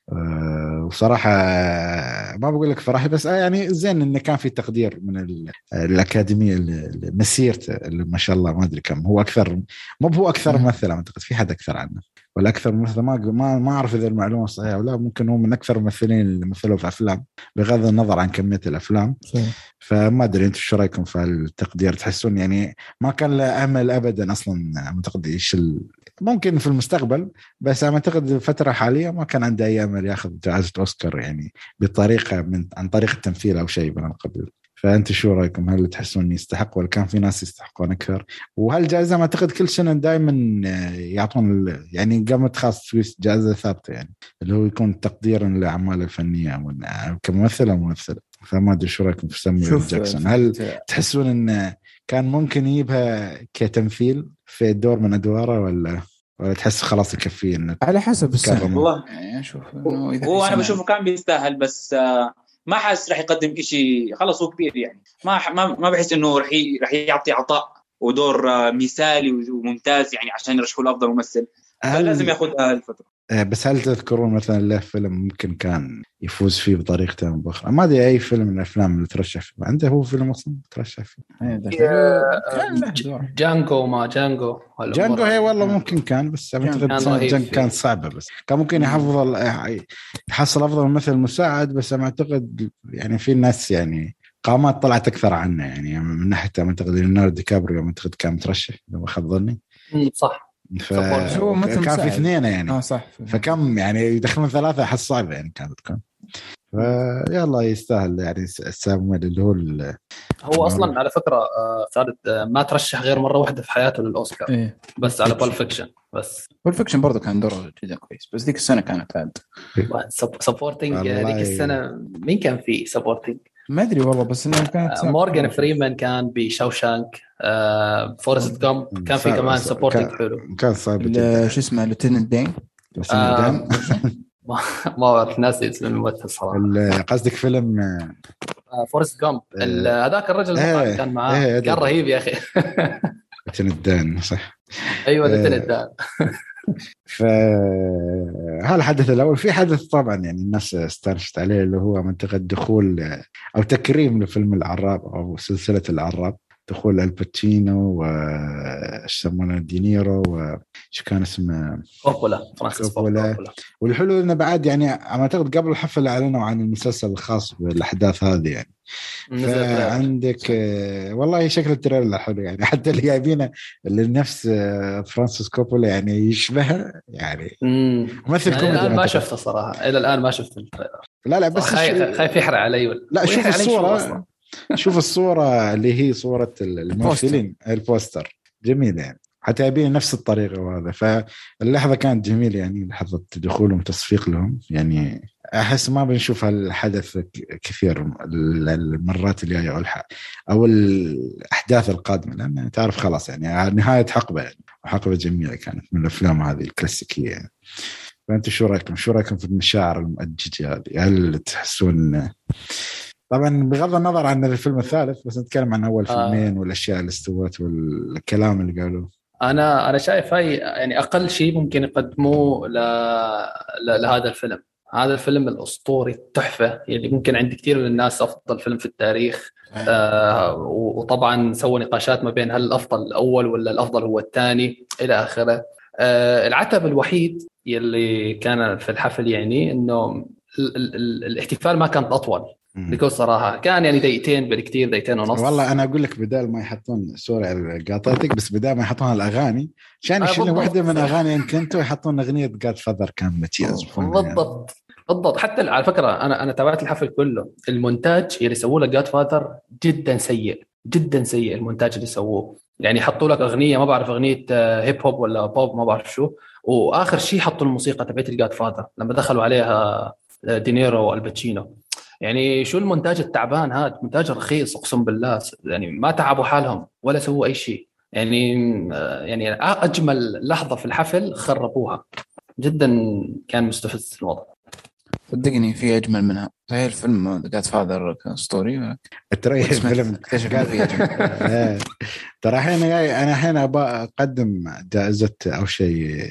وصراحة آه، ما بقول لك فرحي بس آه، يعني زين انه كان في تقدير من ال- الأكاديمية ل- ل- مسيرته اللي ما شاء الله ما أدري كم هو أكثر مو هو أكثر مم. ممثل أعتقد في حد أكثر عنه ولا أكثر ممثل ما ما ما أعرف إذا المعلومة صحيحة ولا ممكن هو من أكثر الممثلين اللي مثلوا في أفلام بغض النظر عن كمية الأفلام صحيح. فما أدري أنتم شو رأيكم في التقدير تحسون يعني ما كان له امل ابدا أصلا اعتقد إيش. ممكن في المستقبل بس أعتقد الفترة الحاليه ما كان عنده أي امل ياخذ جائزة أوسكار يعني بطريقة من عن طريق التمثيل أو شيء من قبل فانتم شو رأيكم؟ هل تحسون يستحق ولا كان في ناس يستحقون أكثر؟ وهالجائزه ما أعتقد كل سنة دائما يعطون ال- يعني قامت خاص سويس جائزة ثابتة يعني اللي هو يكون تقديرا لأعماله الفنية كممثل أو ممثلة. فما أدري شو رأيكم في سامويل شوف جاكسون؟ هل تحسون ان كان ممكن يجيبها كتمثيل في دور من أدواره ولا؟ ولا تحس خلاص يكفي انه على حسب السنة كرم. والله يعني أشوف إنه إذا هو أنا سنة- بشوفه كان بيستاهل بس آه، ما حاسس راح يقدم شيء خلاص هو كبير يعني. ما ما ما بحس إنه راح ي- راح يعطي عطاء ودور آه، مثالي وممتاز يعني عشان يرشحوا له افضل ممثل. هل ياخذها الفترة. آه، بس هل تذكرون مثلا له فيلم ممكن كان يفوز فيه بطريقه أو بأخرى؟ ما أدري أي فيلم من الأفلام اللي ترشح فيه؟ عنده هو فيلم أصلا ترشح فيه؟ إيه، آه،. Django ما Django Django. هي والله ممكن كان بس أعتقد Django. كانت صعبة بس. كان ممكن يحفظ ال- يحصل أفضل ممثل مساعد بس أنا أعتقد يعني في ناس يعني قامات طلعت أكثر عنه يعني. من ناحية أعتقد ليوناردو دي كابريو أعتقد كان مترشح لو ما خاب ظني. صح. ف كان في. اثنين يعني. آه صح. فكم يعني يدخلون ثلاثة احس صعبه يعني كانت تكون. فيلا يستاهل يعني سام اللي هو ال- هو أصلا على فكرة آه، خالد آه، ما ترشح غير مرة واحدة في حياته للأوسكار. إيه. بس على Pulp Fiction بس. وال Fiction برضه كان دوره جدا كويس بس ذيك السنة كانت عاد. supporting والله. ذيك السنة مين كان فيه supporting؟ ما أدري والله بس انه كانت مورجان فريمان كان ب Shawshank آه، Forrest Gump كان في كمان. supporting حلو كان صعب شو اسمه Lieutenant Dan آه. ما ما اعرف ناسي اسم الممثل صراحة قصدك فيلم آه، آه، Forrest Gump هذاك الرجل إيه. كان معاه إيه، كان. رهيب يا أخي الدان صح أيوه. Lieutenant Dan ف هذا الحدث الأول. في حدث طبعا يعني الناس استانست عليه اللي هو منطقة دخول أو تكريم لفيلم العراب أو سلسلة العراب. دخول الباتشينو و إيش يسمونه دينيرو وش كان اسمه؟ كوبولا فرانسيس كوبولا. والحلو إنه بعد يعني أعتقد قبل الحفل أعلنوا عن المسلسل الخاص بالأحداث هذه يعني. فعندك والله شكل ال trailer حلو يعني. حتى اللي جايبينه اللي نفس فرانسيس كوبولا يعني يشبهه يعني. مم. ممثل يعني كوميدي الآن ما. شفته صراحة. إلى الآن ما شفت ال trailer لا لا بس خايف يحرق علي ولا لا شوف ويحرق شوف الصورة اللي هي صورة الممثلين ال poster. جميل يعني. حتى يبين نفس الطريقة وهذا. فاللحظة كانت جميلة يعني لحظة دخولهم تصفيق لهم. يعني أحس ما بنشوف هالحدث كثير ال- المرات الجاية أو الح... أو الأحداث القادمة. لأن تعرف خلاص يعني نهاية حقبة يعني. وحقبة جميلة كانت من الأفلام هذه الكلاسيكية يعني. فأنتم شو رأيكم؟ شو رأيكم في المشاعر المؤججة هذه؟ هل تحسون طبعا بغض النظر عن الفيلم الثالث بس نتكلم عن أول آه. فيلمين والأشياء اللي استوت والكلام اللي قالوه. أنا أنا شايف هاي يعني أقل شيء ممكن يقدموه ل... ل... لهذا الفيلم. هذا الفيلم الأسطوري التحفة. اللي ممكن عند كثير من الناس أفضل فيلم في التاريخ. آه وطبعا سووا نقاشات ما بين هل الأفضل الأول ولا الأفضل هو الثاني إلى آخره. آه العتب الوحيد يلي كان في الحفل يعني إنه ال... ال... ال... الاحتفال ما كان أطول. بكل صراحة. كان يعني دقيقتين بالكثير دقيقتين ونص. والله أنا أقول لك بدال ما يحطون سوري قاطعتك بس بدال ما يحطون الأغاني عشان آه، يشيلون بالضبط. واحدة من أغاني إن كنتوا يحطون أغنية Godfather كان يعزفون بالضبط. بالضبط. حتى على فكرة أنا أنا تابعت الحفل كله. المونتاج اللي سووه له Godfather جدا سيء جدا سيء المونتاج اللي سووه. يعني حطوا لك أغنية ما بعرف أغنية آه، hip hop ولا بوب ما بعرف شو. وآخر شيء حطوا الموسيقى تبعت ال Godfather لما دخلوا عليها آه، دينيرو وألباتشينو. يعني شو المونتاج التعبان هذا مونتاج رخيص أقسم بالله. يعني ما تعبوا حالهم ولا سووا أي شيء. يعني يعني أجمل لحظة في الحفل خربوها. جدا كان مستفز الوضع. صدقني في أجمل منها. هي الفيلم جاد فاذر ستوري ترى الفيلم اكتشف في أجمل. إيه. ترى الحين جاي أنا الحين ابى أقدم جائزة أو شيء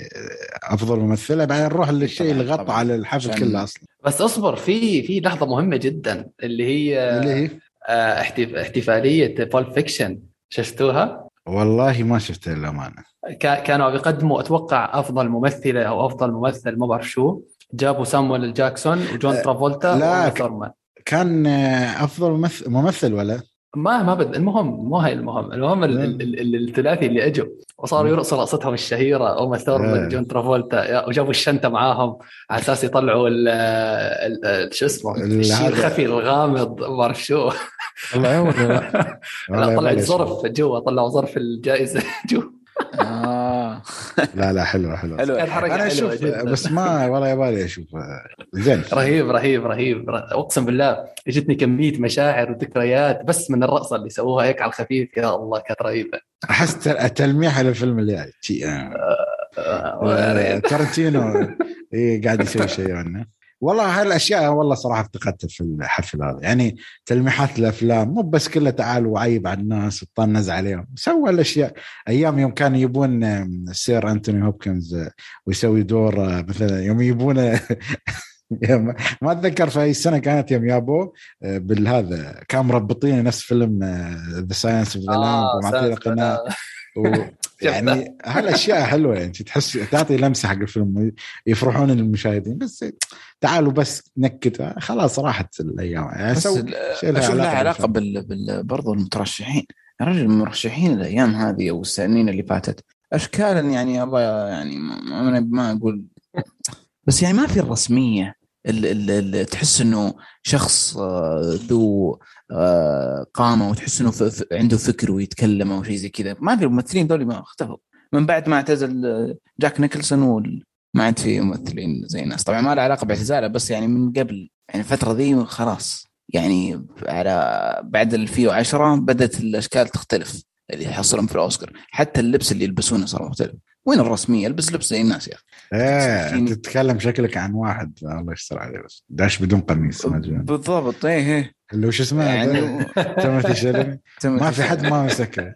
أفضل ممثلة بعدين نروح للشيء اللي غطى. على الحفل كله أصلا. بس اصبر في في لحظة مهمة جدا اللي هي اللي هي؟ آه، احتف- احتفالية Pulp Fiction شفتوها؟ والله ما شفتها للامانه كا- كانوا بيقدموا أتوقع أفضل ممثلة أو أفضل ممثل ما بعرف شو. جابوا سامويل جاكسون وجون ترافولتا لا، ك-. كان آه، أفضل ممثل ممثل ولا؟ ما ما بد المهم مو هاي المهم المهم ال- ال- ال- ال- الثلاثي اللي أجوا. وصاروا يرقصوا رقصتهم الشهيرة اوما. ثورمان جون ترافولتا وجابوا الشنطة معاهم على أساس يطلعوا ال- شو اسمه ال- الشيء الخفي الغامض ما بعرف شو. والله ولا لا. طلعت ظرف جوا طلعوا ظرف الجائزة جوا. آه. لا لا حلوة حلوة. حلو الحركة أنا أشوف. بس ما والله يبالي أشوف زين. رهيب رهيب رهيب. أقسم بالله جتني كمية مشاعر وذكريات بس من الرقصة اللي سووها هيك على الخفيف يا الله كانت رهيبة. أحس تل- تلميح للفيلم اللي جاي آه. آه، آه، تارنتينو إيه قاعد يسوي شيء عنه والله هالاشياء والله صراحة افتقدتها في الحفل هذا يعني تلميحات الأفلام مو بس كلها تعال وعيب على الناس وطنز عليهم سوى الأشياء. أيام يوم كانوا يبون آم، سير أنتوني هوبكنز آه، ويسوي دور آه، مثلا يوم يبونه يوم- ما أتذكر في أي سنة كانت يوم يابوه آه، بالهذا كان مربطين نفس فيلم ذا ساينس اوف ذا آه، سالفة، قناة. آه. يعني هالأشياء حلوة يعني تحس تعطي لمسة حق الفيلم يفرحون المشاهدين. بس تعالوا بس نكت خلاص راحت الأيام. يعني بس شيء لها أشوف لها علاقة علاقة. بال... بال... برضو المترشحين. يا رجل المرشحين الأيام هذه أو السنين اللي فاتت اشكالا يعني أبغى يعني ما, ما, أقول. بس يعني ما في الرسمية ال... ال... ال... تحس إنه شخص آه، ذو قامه وتحس انه. عنده فكر ويتكلم أو شيء زي كذا. ما في الممثلين دول ما اختفوا. من بعد ما اعتزل آه، جاك نيكلسون وال... ما عاد في ممثلين زي الناس. طبعا ما له علاقة باعتزاله بس يعني من قبل يعني الفترة ذي خلاص. يعني على بعد ال 2010 بدأت الأشكال تختلف اللي يحصلهم في الأوسكار. حتى اللبس اللي يلبسونه صار مختلف. وين الرسمية؟ البس لبس زي الناس يا أخي. إيه تتكلم شكلك عن واحد الله يستر عليه بس. داش بدون قميص بالضبط إيه إيه. اللي وش اسمه؟ يعني تمثي شلبي ما في حد ما مسكه.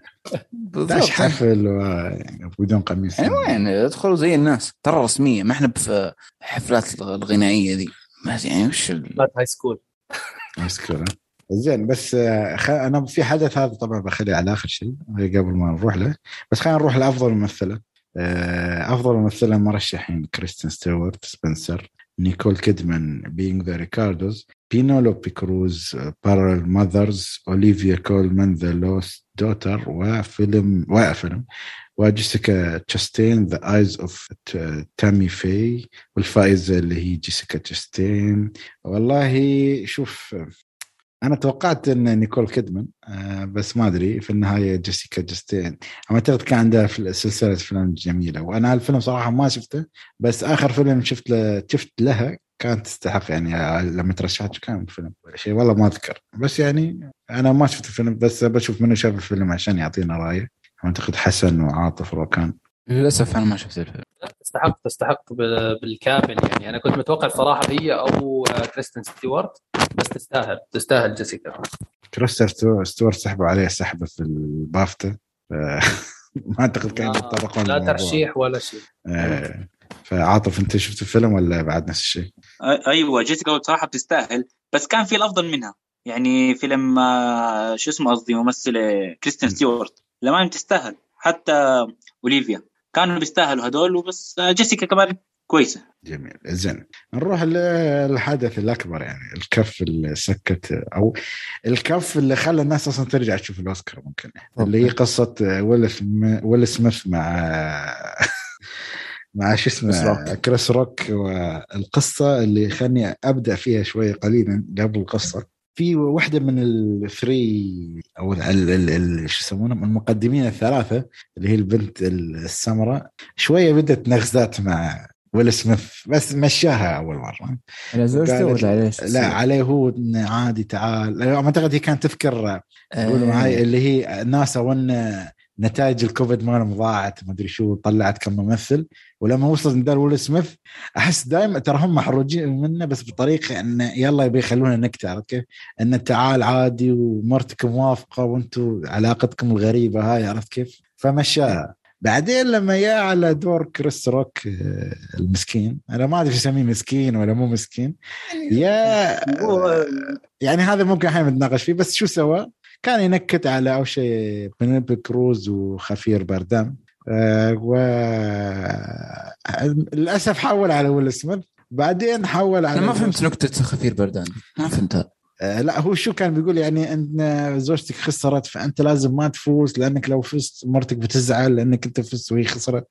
بالضبط. داش حفل و... يعني بدون قميص. يعني وين؟ ادخلوا زي الناس. ترى رسمية ما إحنا في حفلات الغنائية دي ما يعني وش ال... but high school زين بس آه، خ... أنا في حدث هذا طبعا بخليه على آخر شيء قبل ما نروح له. بس خلينا نروح لأفضل ممثلة. أفضل ممثلة مرشحين كريستين ستيوارت سبنسر نيكول كيدمان Being the Ricardos بينولوبي كروز Parallel Mothers اوليفيا كولمان The Lost Daughter وفيلم وفيلم وجيسيكا تشستين The Eyes of Tammy Faye والفائزة اللي هي جيسيكا تشستين والله شوف أنا توقعت إن نيكول كيدمان آه، بس ما أدري في النهاية جيسيكا تشستين أعتقد كان عندها في سلسلة افلام جميلة. وأنا الفيلم صراحة ما شفته بس آخر فيلم شفت له شفت لها كانت تستحق يعني آه، لما ترشحت كان فيلم شيء والله ما أذكر. بس يعني أنا ما شفت الفيلم بس بشوف منه شاف الفيلم عشان يعطينا رأيه. أعتقد حسن وعاطف روكان للأسف أنا ما شفت الفيلم. تستحق تستحق بالكامل يعني. أنا كنت متوقع صراحة هي أو كريستن ستيوارت. بس تستاهل تستاهل جيسيكا. كريستن ستوارت سحبوا عليه سحبه في البافتا. ما أعتقد كانوا يتطرقون لا. ترشيح ولا شيء. آه، فعاطف أنت شفت الفيلم ولا بعد نفس الشيء؟ أيوه جيسيكا بصراحة بتستاهل بس كان في الأفضل منها. يعني فيلم آه، شو اسمه قصدي ممثله كريستين ستيوارت. لما تستاهل حتى أوليفيا. كانوا بيستاهلوا هدول وبس آه، جيسيكا كمان كويسة. جميل زين. نروح للحدث الأكبر يعني الكف اللي سكت أو الكف اللي خلى الناس أصلا ترجع تشوف الأوسكار ممكن. اللي هي قصة ويل سم- ويل سميث مع مع شو كريس اسمه روك. كريس روك والقصة اللي خلني أبدأ فيها شوي قليلا قبل القصة. في واحدة من الثري أو شو يسمونهم المقدمين الثلاثة اللي هي البنت السمراء. شوية بدت نغزات مع ويل سميث بس مشاها أول مرة على زوجته ولا على إيش؟ لا عليه هو إنه عادي تعال أعتقد هي كانت تذكر يقولوا معي اللي هي ناسا وأن نتائج الكوفيد مالهم ضاعت ما أدري شو طلعت كم ممثل ولما وصلت ندال ويل سميث أحس دائما ترى هم محروجين منه بس بطريقة انه يلا يبي يخلونا نكته عرفت كيف؟ انه تعال عادي ومرتك موافقه وأنتم علاقتكم الغريبة هاي عرفت كيف؟ فمشاها بعدين لما جاء على دور كريس روك آه، المسكين. أنا ما أدري شو اسميه مسكين ولا مو مسكين. يا يعني هذا ممكن الحين نتناقش فيه بس شو سوى؟ كان ينكت على أول شيء بنيلبي كروز وخفير باردام آه و للأسف حول على ويل سميث. بعدين حول على أنا ما فهمت نكتة خفير بردان ما فهمتها. آه لا هو شو كان بيقول؟ يعني أن زوجتك خسرت فأنت لازم ما تفوز لأنك لو فزت مرتك بتزعل لأنك أنت فزت وهي خسرت.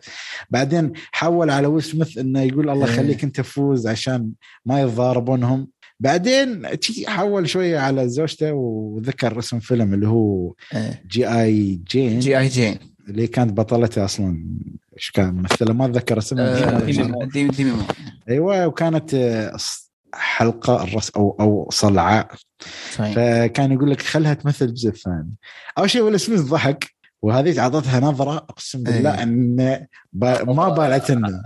بعدين حول على ويل سميث إنه يقول الله إيه. يخليك أنت فوز عشان ما يتضاربونهم. بعدين حول شوية على زوجته وذكر اسم فيلم اللي هو إيه. G.I. Jane. G.I. Jane. اللي كانت بطلتها أصلا. إيش كان ممثلة؟ ما أتذكر اسمها. آه، ديمي أيوه وكانت آه، حلقة الرس أو أو صلعاء صحيح. فكان يقول لك خلها تمثل الجزء الثاني أول شيء ويل سميث ضحك وهذه اعطتها نظرة أقسم بالله إيه. أن با ما بالت لنا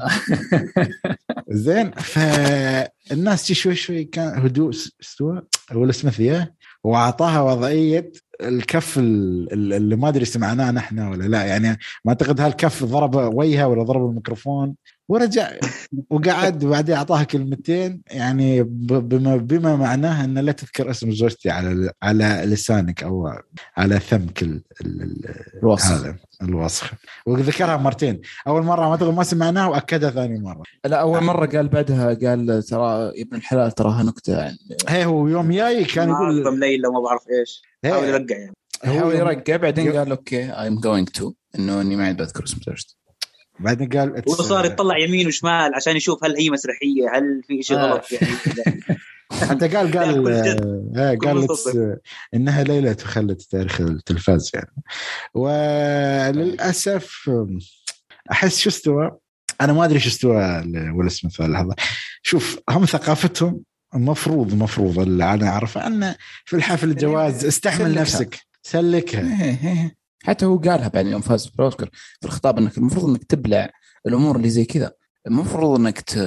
زين فالناس شوي شوي كان هدوء استوى ويل سميث وأعطاها وضعية الكف ال- ال- اللي ما أدري سمعناه نحن ولا لا. يعني ما أعتقد هالكف ضرب وجهه ولا ضرب الميكروفون ورجع وقعد وبعدين اعطاها كلمتين. يعني ب- بما بما معناه أن لا تذكر اسم زوجتي على على لسانك أو على فمك ال- ال- ال- الوصف. هذا الوصف. وذكرها مرتين. أول مرة ما ما سمعناها وأكدها ثاني مرة. لا أول مرة قال بعدها قال ترى يا ابن الحلال تراها نكته عن هي هو يوم جاي كان يقول ليلى وما بعرف إيش. حاول هي يرجع يعني. هو حاول يرقع بعدين قال okay I'm going to إنه إني ما عاد بذكر اسم زوجتي بعدين قال هو it's- صار يطلع يمين وشمال عشان يشوف هل هي مسرحية هل في شيء آه. غلط يعني. حتى قال قال. آه بكل قال إنها ليلة تخلد تاريخ التلفاز يعني. وللأسف أحس شو استوى؟ أنا ما أدري شو استوى ولا اسمه في اللحظه شوف هم ثقافتهم المفروض المفروض اللي أنا أعرفه انه في الحفل الجواز استحمل سلكها. نفسك سلكها إيه إيه. حتى هو قالها بعد يوم فاز في الاوسكار في الخطاب إنك المفروض إنك تبلع الأمور اللي زي كذا المفروض إنك ت...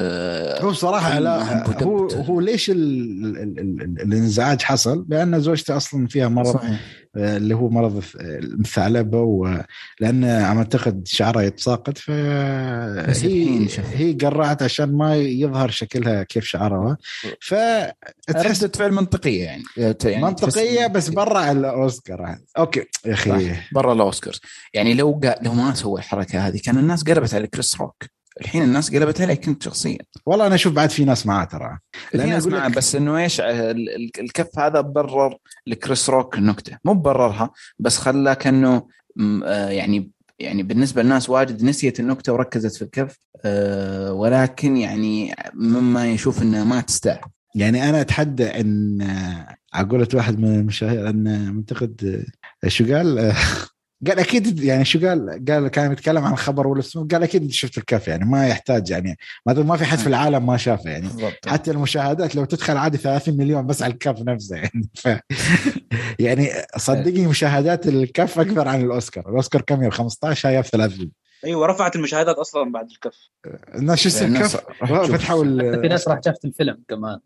هو صراحة لا هو. هو ليش ال ال ال ال الانزعاج حصل؟ لأن زوجته أصلا فيها مرض صحيح آه، اللي هو مرض الثعلبة ولأن عم أعتقد شعرها يتساقط الحين شوف. هي قرعت عشان ما يظهر شكلها كيف شعرها فتحس ردة فعل منطقية يعني, يعني منطقية تحس- بس برا الأوسكار okay يا صح. برا الأوسكارز يعني لو قا... لو ما سوى الحركة هذه كان الناس قلبت على كريس روك الحين الناس قلبت عليك كنت شخصيا؟ والله أنا أشوف بعد في ناس معاه ترى. في ناس لك- بس إنه إيش ال- ال- الكف هذا برر لكريس روك النكته مو بررها بس خلاك إنه م- آه، يعني يعني بالنسبة للناس واجد نسيت النكتة وركزت في الكف آه، ولكن يعني مما يشوف انها ما تستاهل. يعني أنا أتحدى إن عقولة واحد من المشاهير إن منتقد شو قال؟ قال أكيد يعني شو قال؟ قال كان يتكلم عن خبر ولا اسمه قال أكيد شفت الكف يعني ما يحتاج يعني ما ما في حد في العالم ما شافه يعني بالضبط. حتى المشاهدات لو تدخل عادي 30 مليون بس على الكف نفسه يعني ف يعني صدقني مشاهدات الكف أكثر عن الأوسكار الأوسكار كم يوم؟ 15 هاي 30 أيوه رفعت المشاهدات أصلا بعد الكف. الناس شو الناس الكف. فتحوا ال- في ناس راح شافت الفيلم كمان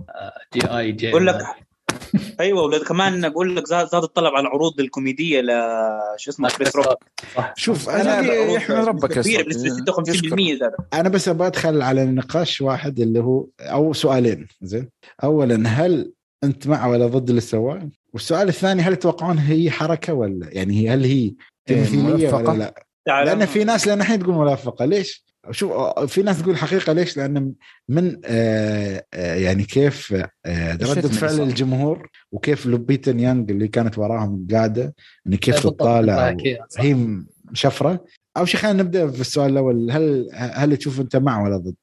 جي اي جي أقول لك أيوه ولد كمان أقول لك زاد زاد الطلب على العروض الكوميدية ل شو اسمه كريس روك شوف أنا يحمد ربك يا كبير. بنسبه 56% زاد. أنا بس أبغى أدخل على نقاش واحد اللي هو أو سؤالين زين؟ اولا هل أنت مع ولا ضد اللي سواه والسؤال الثاني هل تتوقعون هي حركة ولا يعني هي هل هي تمثيلية موفقة؟ ولا لا؟ لأن في ناس لأن الحين تقول موافقه ليش؟ شوف في ناس تقول حقيقة ليش لأن من آه آه يعني كيف آه اللي فعل. الجمهور وكيف لوبيتا يانغ اللي كانت وراهم قاعدة إن كيف تطالع. هي مشفره اول شيء خلينا نبدأ في السؤال الأول هل هل تشوف أنت مع ولا ضد؟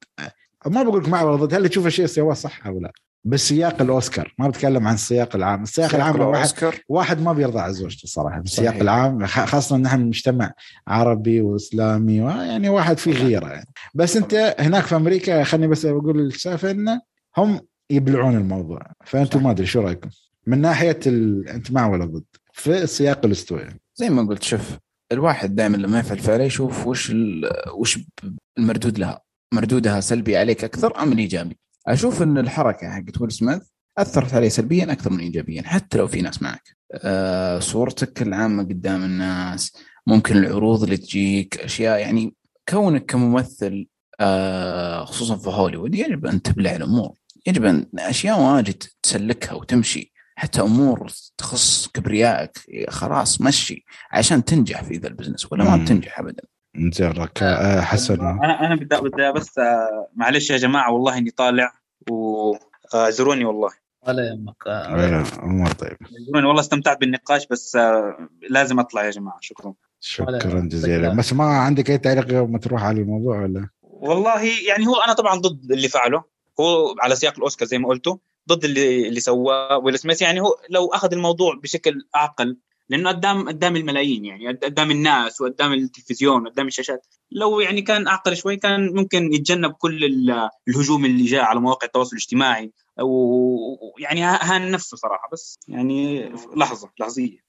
ما بقول لك مع ولا ضد هل تشوف الشيء سواه صح أو لا؟ بسياق الأوسكار ما بتكلم عن السياق العام، السياق العام واحد واحد ما بيرضى على زوجته صراحة بالسياق صحيح. العام خاصة نحن مجتمع عربي وإسلامي يعني واحد فيه غيرة يعني. بس أنت هناك في أمريكا خليني بس أقول السالفه انه هم يبلعون الموضوع فأنتم. ما أدري شو رأيكم؟ من ناحية ال... انت مع ولا ضد؟ في السياق الأستوائي زي ما قلت شوف الواحد دائما لما يفعل فعله يشوف وش ال- وش المردود لها مردودها سلبي عليك أكثر أم الإيجابي أشوف إن الحركة حقت ويل سميث أثرت عليه سلبيا أكثر من ايجابيا حتى لو في ناس معك. آه صورتك العامة قدام الناس ممكن العروض اللي تجيك أشياء يعني كونك كممثل آه خصوصا في هوليوود يجب أن تبلع الأمور. يجب أن أشياء واجد تسلكها وتمشي. حتى أمور تخص كبريائك خلاص مشي عشان تنجح في ذا ال business ولا ما. بتنجح ابدا. انزين رك- آه، حسن. أنا أنا بدي بدي بس آه، معلش يا جماعة والله إني طالع وزوروني والله. ولا يهمك. آه، امور طيب. والله استمتعت بالنقاش بس آه، لازم أطلع يا جماعة. شكرا. شكرا جزيلا. بس ما عندك أي تعليق ما تروح على الموضوع ولا؟ والله يعني هو أنا طبعا ضد اللي فعله. هو على سياق الأوسكار زي ما قلتوا ضد اللي اللي سواه. ويل سميث يعني هو لو أخذ الموضوع بشكل أعقل لأنه قدام قدام الملايين يعني قدام الناس وقدام التلفزيون وقدام الشاشات. لو يعني كان أعقل شوي كان ممكن يتجنب كل الهجوم اللي جاء على مواقع التواصل الاجتماعي ويعني هان نفسه صراحة. بس يعني لحظة لحظية.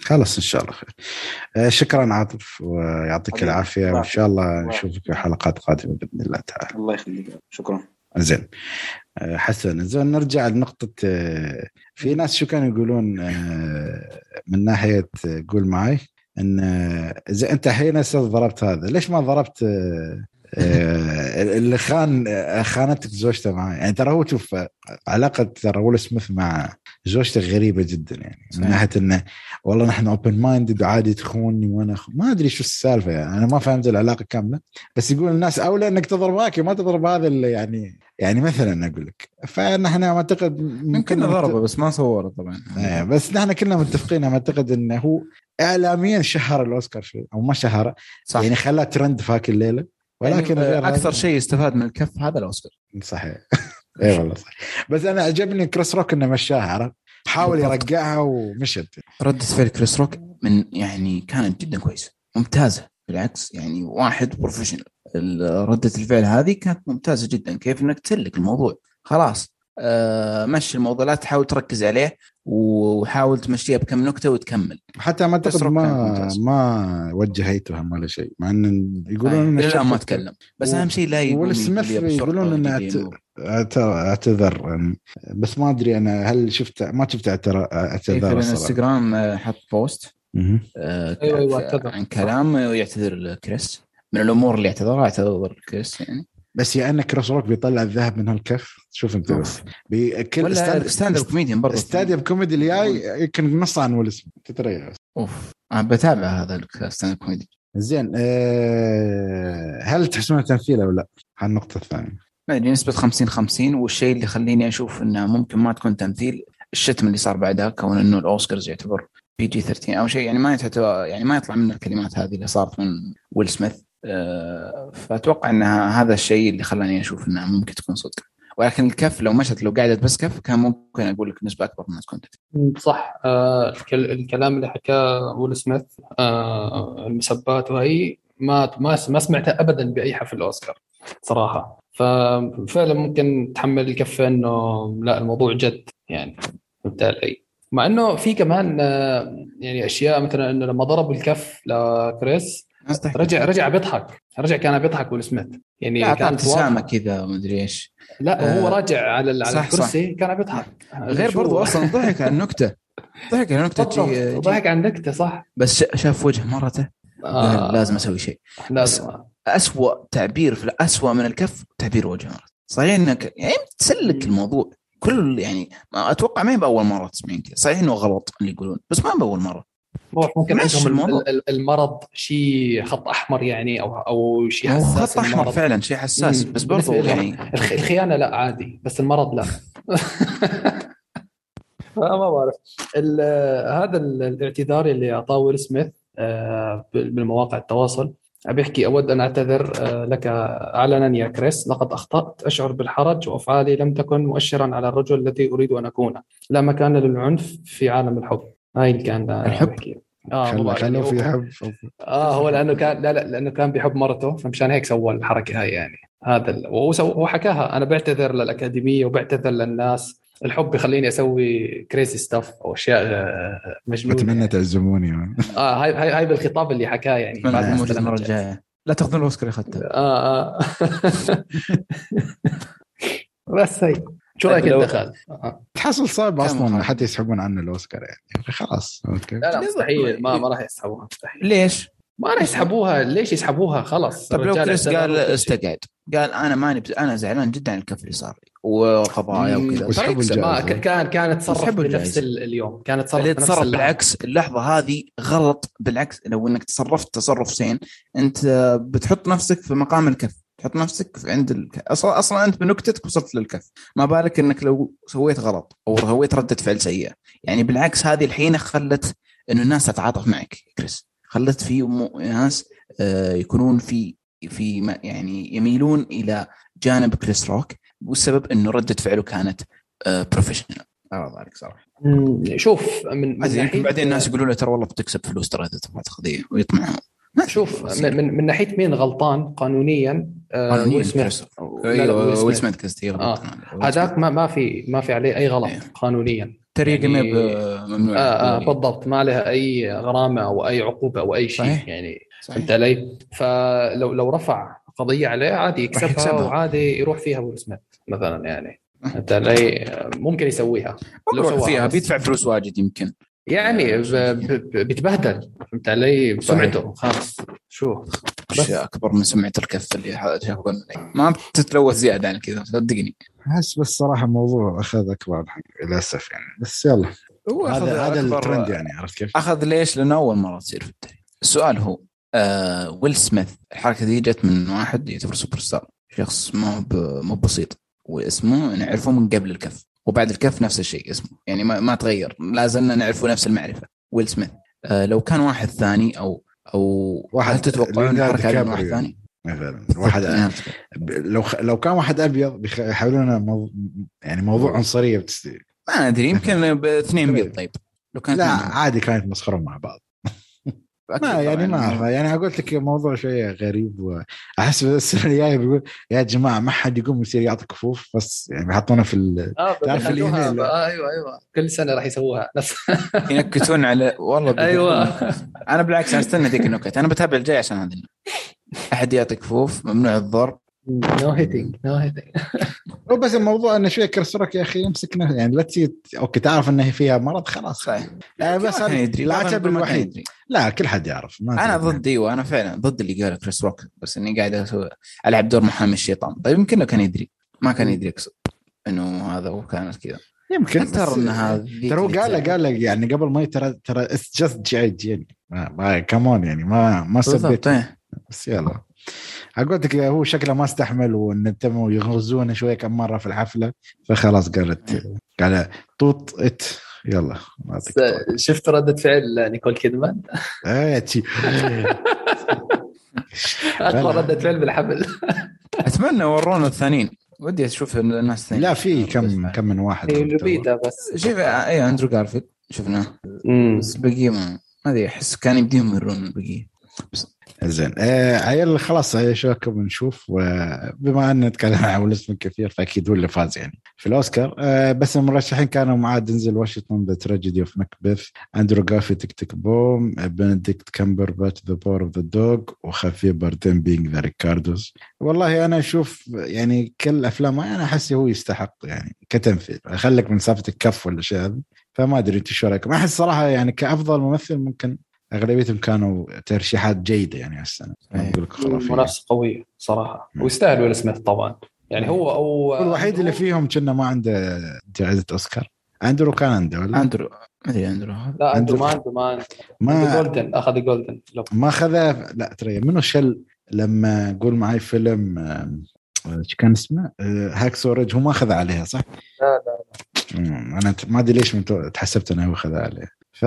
خلاص إن شاء الله خير. آه، شكرا عاطف ويعطيك العافية وإن شاء الله نشوفك في حلقات قادمة بإذن الله تعالى. الله يخليك. شكرا. زين. آه، حسن زين نرجع لنقطة آه، في ناس شو كانوا يقولون من ناحية قول معي إن اذا أنت حين ضربت هذا. ليش ما ضربت اللي خان خانتك زوجته معاه يعني ترى هو شوف علاقة ترى ويل سميث مع زوجته غريبة جدا يعني من ناحية إنه والله نحن open minded وعادي تخوني وأنا خ... ما أدري شو السالفة يعني أنا ما فهمت العلاقة كاملة بس يقول الناس أولى إنك تضرب هاك ما تضرب هذا اللي يعني يعني مثلا أقول لك. فنحن أعتقد ممكن ضربه بس ما صوره طبعا. إيه بس نحن كلنا متفقين أعتقد إنه هو اعلاميا شهر الأوسكار شوي أو ما شهره صح. يعني خلاه ترند في هاك الليلة ولكن يعني أكثر شيء استفاد من الكف هذا الأوسكار. صحيح. اي والله صحيح بس أنا عجبني كريس روك إنه مشاها عرفت؟ حاول يرجعها ومشت. ردة فعل كريس روك من يعني كانت جدا كويسة ممتازة بالعكس يعني واحد professional ردة الفعل هذه كانت ممتازة جدا كيف إنك تسلك الموضوع؟ خلاص. مشي الموضوع لا تحاول تركز عليه وحاول تمشيها بكم نكتة وتكمل. حتى ما أعتقد ما ما وجه هيتهم ولا شيء مع إن يقولون إنه لا ما تكلم بس و... أهم شيء لا يقول سميث يقولون إنه أعتذر. يعني بس ما أدري أنا هل شفت ما شفت اعتذر في الانستغرام آه، حط post آه أيوه أيوه اعتذر. عن كلام يعتذر كريس من الأمور اللي اعتذرها اعتذر كريس يعني. بس يا إنك كريس روك بيطلع الذهب من هالكف؟ شوف أنت بس. بكل stand-up comedian برضه. stand-up comedy الجاي يمكن نص عن ويل سميث. تتريق أوف. أنا بتابع هذا ال stand-up comedy. زين أه هل تحسونه تمثيل أو لا؟ هالنقطة الثانية. ما أدري نسبة 50 50 والشيء اللي يخليني أشوف إنه ممكن ما تكون تمثيل الشتم اللي صار بعدها كون إنه الأوسكارز يعتبر PG 13 أو شيء. يعني ما يعني ما يطلع منه الكلمات هذه اللي صارت من ويل سميث. فأتوقع إن هذا الشيء اللي خلاني أشوف إنها ممكن تكون صدق. ولكن الكف لو مشت لو قعدت بس كف كان ممكن أقول لك نسبة أكبر من تكون صح. آه الكلام اللي حكاه ويل سميث آه المسبات وهي ما ما ما سمعتها ابدا بأي حفل اوسكار صراحة. ففعلا ممكن تحمل الكفه إنه لا الموضوع جد يعني فهمت علي؟ مع إنه في كمان آه، يعني أشياء مثلا إنه لما ضرب الكف لكريس رجع رجع بيضحك. رجع كان بيضحك ويل سميث. يعني كانت ابتسامه كذا ما أدري إيش. لا آه هو راجع على على الكرسي كان بيضحك. غير برضو أصلا ضحك على النكتة. ضحك على نكته جي ضحك على النكتة صح. بس شاف وجه مرته. آه. لازم أسوي شيء. لازم اسوء تعبير في اسوء من الكف تعبير وجه مرته. صحيح إنك يعني تسلك الموضوع. كل يعني ما أتوقع ما هي بأول مرة تسمعين كذا. صحيح إنه غلط اللي يقولون بس ما بأول مرة. ممكن عندهم. المرض شيء خط أحمر يعني أو أو شيء حساس خط أحمر فعلا شيء حساس بس برضه يعني الخيانة لا عادي بس المرض لا. ما بعرف. هذا الاعتذار اللي أعطاه ويل سميث آه، بالمواقع التواصل. أبي أحكي أود أن أعتذر آه، لك علنا يا كريس. لقد أخطأت أشعر بالحرج وأفعالي لم تكن مؤشرا على الرجل الذي أريد أن أكون. لا مكان للعنف في عالم الحب. هاي اللي كان الحب. آه خلوه في حب. آه هو لأنه كان لا لا لأنه كان بيحب مرته فمشان هيك سوى الحركة هاي يعني. هذا ال... وهو. حكاها. أنا بعتذر للأكاديمية وبعتذر للناس. الحب بخليني أسوي crazy stuff أو أشياء آه، مجنونة. بتمنى تعزموني آه هاي هاي هاي بالخطاب اللي حكاه يعني. بعد المرة الجاية. لا تأخذون الأوسكار اخذته آه آه. بس هي شو رأيك أنت خالد؟ تحصل صعب أصلا حتى يسحبون عنه الأوسكار يعني. خلاص okay. لا لا مستحيل. ما ما راح يسحبوها مستحيل. ليش؟ ما راح يسحبوها. ليش يسحبوها؟ خلاص. طيب لو كريس قال استقعد. قال أنا ماني أنا زعلان جدا عن الكف اللي صار لي. وقضايا وكذا. كان كان تصرف بنفس اليوم. كان تصرف اللي تصرف بالعكس اللحظة هذه غلط بالعكس. لو إنك تصرفت تصرف سين أنت بتحط نفسك في مقام الكف تحط نفسك عند الكف أصلا أصلا أنت بنكتتك وصلت للكف. ما بالك إنك لو سويت غلط أو سويت ردة فعل سيئة. يعني بالعكس هذه الحين خلت إنه الناس تتعاطف معك كريس. خلت في ناس آه، يكونون في في يعني يميلون إلى جانب كريس روك والسبب إنه ردة فعله كانت professional آه ذلك صراحة. شوف من ناحية- بعدين الناس يقولوا له ترى والله بتكسب فلوس ترى إذا تبغى تاخذيه ويطمعون. شوف من, من, من ناحية مين غلطان قانونياً ويل سميث ويل قصدي آه. هذاك ما ما في ما في عليه أي غلط إيه. قانونيا طريقه يعني- ما ممنوع آه آه بالضبط ما عليها أي غرامة أو أي عقوبة أو أي شيء صحيح. يعني. فهمت علي؟ فلو لو رفع قضية عليه عادي يكسبها, يكسبها. وعادي يروح فيها ويل سميث مثلا يعني فهمت علي؟ ممكن يسويها لو سواها فيها. بيدفع فلوس واجد يمكن يعني ب- بيتبهدل. فهمت علي؟ بسمعته خلاص. شو؟ بس. اشياء أكبر من سمعة الكف اللي ما بتتلوث زيادة عن كذا صدقني. أحس بس صراحة الموضوع أخذ أكبر حق للأسف يعني. بس يلا. هو هذا هذا الترند يعني عرفت كيف؟ أخذ ليش؟ لأنه أول مرة تصير في التاريخ السؤال هو آه ويل سميث الحركة دي جت من واحد يعتبر سوبر ستار. شخص ما مو بسيط. واسمه نعرفه من قبل الكف. وبعد الكف نفس الشيء اسمه. يعني ما, ما تغير. لا زلنا نعرفه نفس المعرفة. ويل سميث. آه لو كان واحد ثاني أو أو واحد هل تتوقعون الحركه من واحد كابريو. ثاني؟ مثلا واحد لو خ... لو كان واحد أبيض بيخ- يحاولون مو... يعني موضوع عنصرية بتست... ما أدري. يمكن باثنين بيض. طيب. لو كان لا اثنين عادي كانت مسخرون مع بعض. ما يعني ما. اعرف يعني قلت لك موضوع شوية غريب وأحس السنة الجايه بيقول يا جماعة ما حد يقوم يصير يعطي كفوف بس يعني بيحطونه في ال... آه تعرف هنا- آه أيوه أيوه. كل سنة راح يسووها. نفس ينكتون على والله بيقولون- أيوه. أنا بالعكس أستنى ذيك النكت أنا بتابع الجاي عشان هذه. أحد يعطي كفوف ممنوع الضرب. no hitting no hitting هو بس الموضوع إنه شوية كريس روك يا أخي يمسك نفسه. يعني لا تصير okay تعرف إنه هي مرض خلاص. صحيح. يعني بس هذا يدري. العتب الوحيد. لا كل حد يعرف. ما أنا. ضد أيوه أنا فعلا ضد اللي قاله كريس روك بس إني قاعد ألعب دور محامي الشيطان. طيب يمكن لو كان يدري. ما كان يدري أقصد. إنه هذا هو كانت كذا. يمكن ترى إن هذه ترى هو قال قال يعني قبل ما ترى ترى it's just G.I. ما كمان يعني ما ما سبيت. بالضبط إيه. بس يلا. قلت لك هو شكله ما استحمل وان تموا يغرزونه شوية كم مرة في الحفلة فخلاص قالت قال طوط إت يلا. شفت ردة فعل نيكول كيدمان؟ إيه، تي. أقوى ردة فعل بالحفل. أتمنى ورونا الثانيين. ودي أشوف الناس الثانيين. لا في كم كم من واحد. إيه، لوبيتا بس. شوف اي أندرو جارفيلد شفناه. بس البقيه ما أدري أحس كان يمديهم يرون البقيه زين. آه عيال خلاص هي شوكم نشوف؟ وبما أن نتكلم عن سميث كثير فأكيد هو اللي فاز يعني في الأوسكار. آه بس المرشحين كانوا معاه دنزل واشنطن The Tragedy of Macbeth أندرو جارفيلد Tick Tick Boom بنديكت كامبرباتش The Power of the Dog وخافيير باردين Being the Ricardos والله أنا أشوف يعني كل افلامه أنا أحس هو يستحق يعني كتمثيل. خليك من سالفه الكف ولا شيء فما أدري أنت شو رأيكم. أحس صراحة يعني كأفضل ممثل ممكن أغلبيتهم كانوا ترشيحات جيدة يعني هالسنه أيه. أقول لك خرافية. منافسة قوية صراحة. مم. ويستاهل ويل سميث طبعا. يعني هو أو هو الوحيد اللي فيهم كنا ما عنده جائزة أوسكار. أندرو كان عنده ولا؟ أندرو. ما ادري أندرو. لا عنده عنده- ما عنده ما عنده. ما Golden أخذ Golden ما خذا لا ترى منو شل لما قول معي فيلم آم، إيش كان اسمه؟ آه، Hacksaw Ridge هو ما اخذ عليها صح؟ لا لا مم، أنا ما أدري ليش تحسبت إنه هو اخذ عليها. ف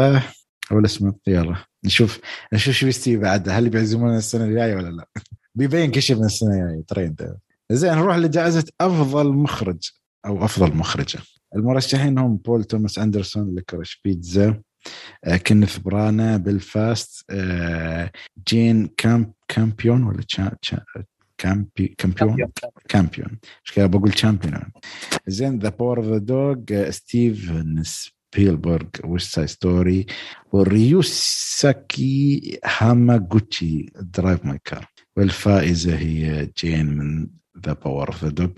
ولا اسمه يلا نشوف نشوف شو بيستوي بعد هل بيعزمونا السنة الجاية ولا لا؟ بيبين كل شيء من السنة الجاية ترى انت زين نروح لجائزة أفضل مخرج أو أفضل مخرجة. المرشحين هم بول توماس أندرسون Licorice Pizza آه، كينيث برانا بيلفاست آه، جين كامب كامبيون ولا تشا تشا كامبي كامبيون؟ كامبيون. مش كده بقول تشامبيون زين The Power of the Dog ستيفن سبيلبرغ West Side Story وريوسكي هاماغوتشي Drive My Car والفائزه هي جين من The Power of the Dog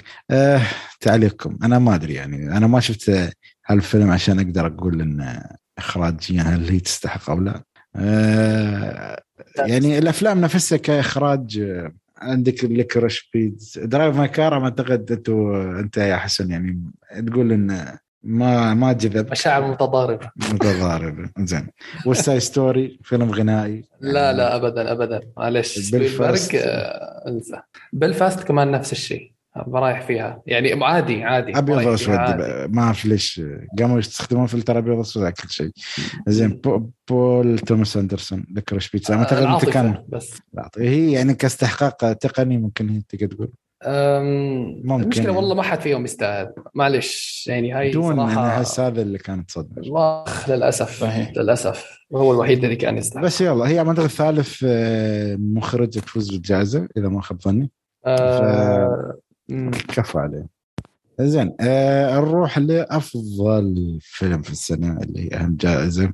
تعليقكم. أنا ما أدري يعني. أنا ما شفت هالفيلم عشان أقدر أقول إن اخراجيا هل هي تستحق أو لا. آه يعني الأفلام نفسها كإخراج آه، عندك Licorice Pizza Drive My Car أعتقد أنتوا أنت يا حسن يعني تقول إن ما ما جذب. مشاعر متضاربة. متضاربة. زين West Side Story فيلم غنائي. لا لا ابدا ابدا. معلش بلفاست. آه، إنسى. بلفاست كمان نفس الشيء. رايح فيها. يعني عادي عادي. ابيض رايح واسود. ما أعرف ليش. قاموا يستخدمون فلتر ابيض واسود على كل شيء. زين بو- بول توماس أندرسون Licorice Pizza ما أنت العاطفة كان بس. هي يعني كاستحقاق تقني ممكن هي تقدر تقول. ممكن المشكلة يعني. والله ما حد فيهم يستاهل. معلش يعني هاي Dune أنا صراحة أحس هذا اللي كانت صدمه اخ للأسف صحيح. للأسف. هو الوحيد اللي كان يستحق بس يلا هي اعتقد ثالث آه، مخرج تفوز بالجائزة إذا ما خاب ظني. آه، مم. كفو عليه زين آه نروح لأفضل فيلم في السنة اللي هي أهم جائزة.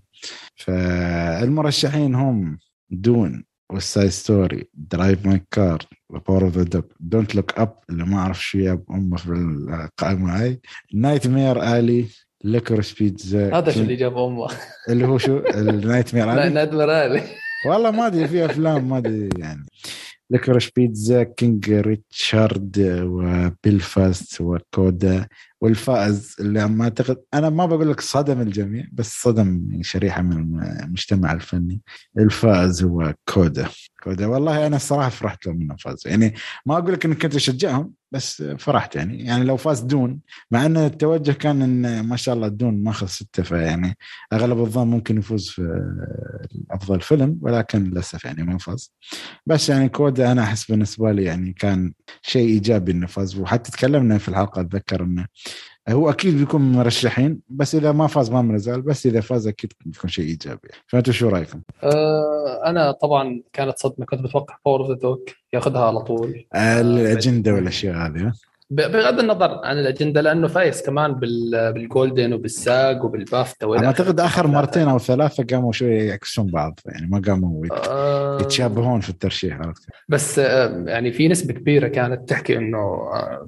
فالمرشحين هم Dune West Side Story Drive My Car Power of the Dog Don't Look Up اللي ما أعرف شو ياب أمه في القائمة هاي. Nightmare Alley Licorice Pizza هذا شو اللي جاب أمه؟ اللي هو شو؟ ال Nightmare Alley Nightmare Alley والله ما أدري في أفلام ما أدري يعني. Licorice Pizza King Richard و Belfast و CODA والفائز اللي ما أعتقد أنا ما بقول لك صدم الجميع بس صدم شريحة من المجتمع الفني. الفائز هو CODA. CODA والله أنا الصراحة فرحت لهم انه فاز يعني ما أقول لك إني كنت أشجعهم بس فرحت يعني. يعني لو فاز Dune مع إن التوجه كان إن ما شاء الله Dune ماخذ سته فيعني أغلب الظن ممكن يفوز في افضل فيلم ولكن للأسف يعني ما فاز. بس يعني CODA أنا أحس بالنسبة لي يعني كان شيء إيجابي إنه فاز. وحتى تكلمنا في الحلقة أتذكر إنه هو أكيد بيكون مرشحين بس إذا ما فاز ما بنزعل بس إذا فاز أكيد بيكون شيء إيجابي فانتم شو رأيكم؟ آه، أنا طبعا كانت صدمة كنت متوقع Power of the Dog ياخذها على طول الأجندة والأشياء هذه بغض النظر عن الأجندة لأنه فايز كمان بال- بال Golden وبال SAG وبال BAFTA أنا أعتقد آخر. مرتين أو ثلاثة قاموا شوي يعكسون بعض يعني ما قاموا آه، يتشابهون في الترشيح عرفت؟ بس آه، يعني في نسبة كبيرة كانت تحكي إنه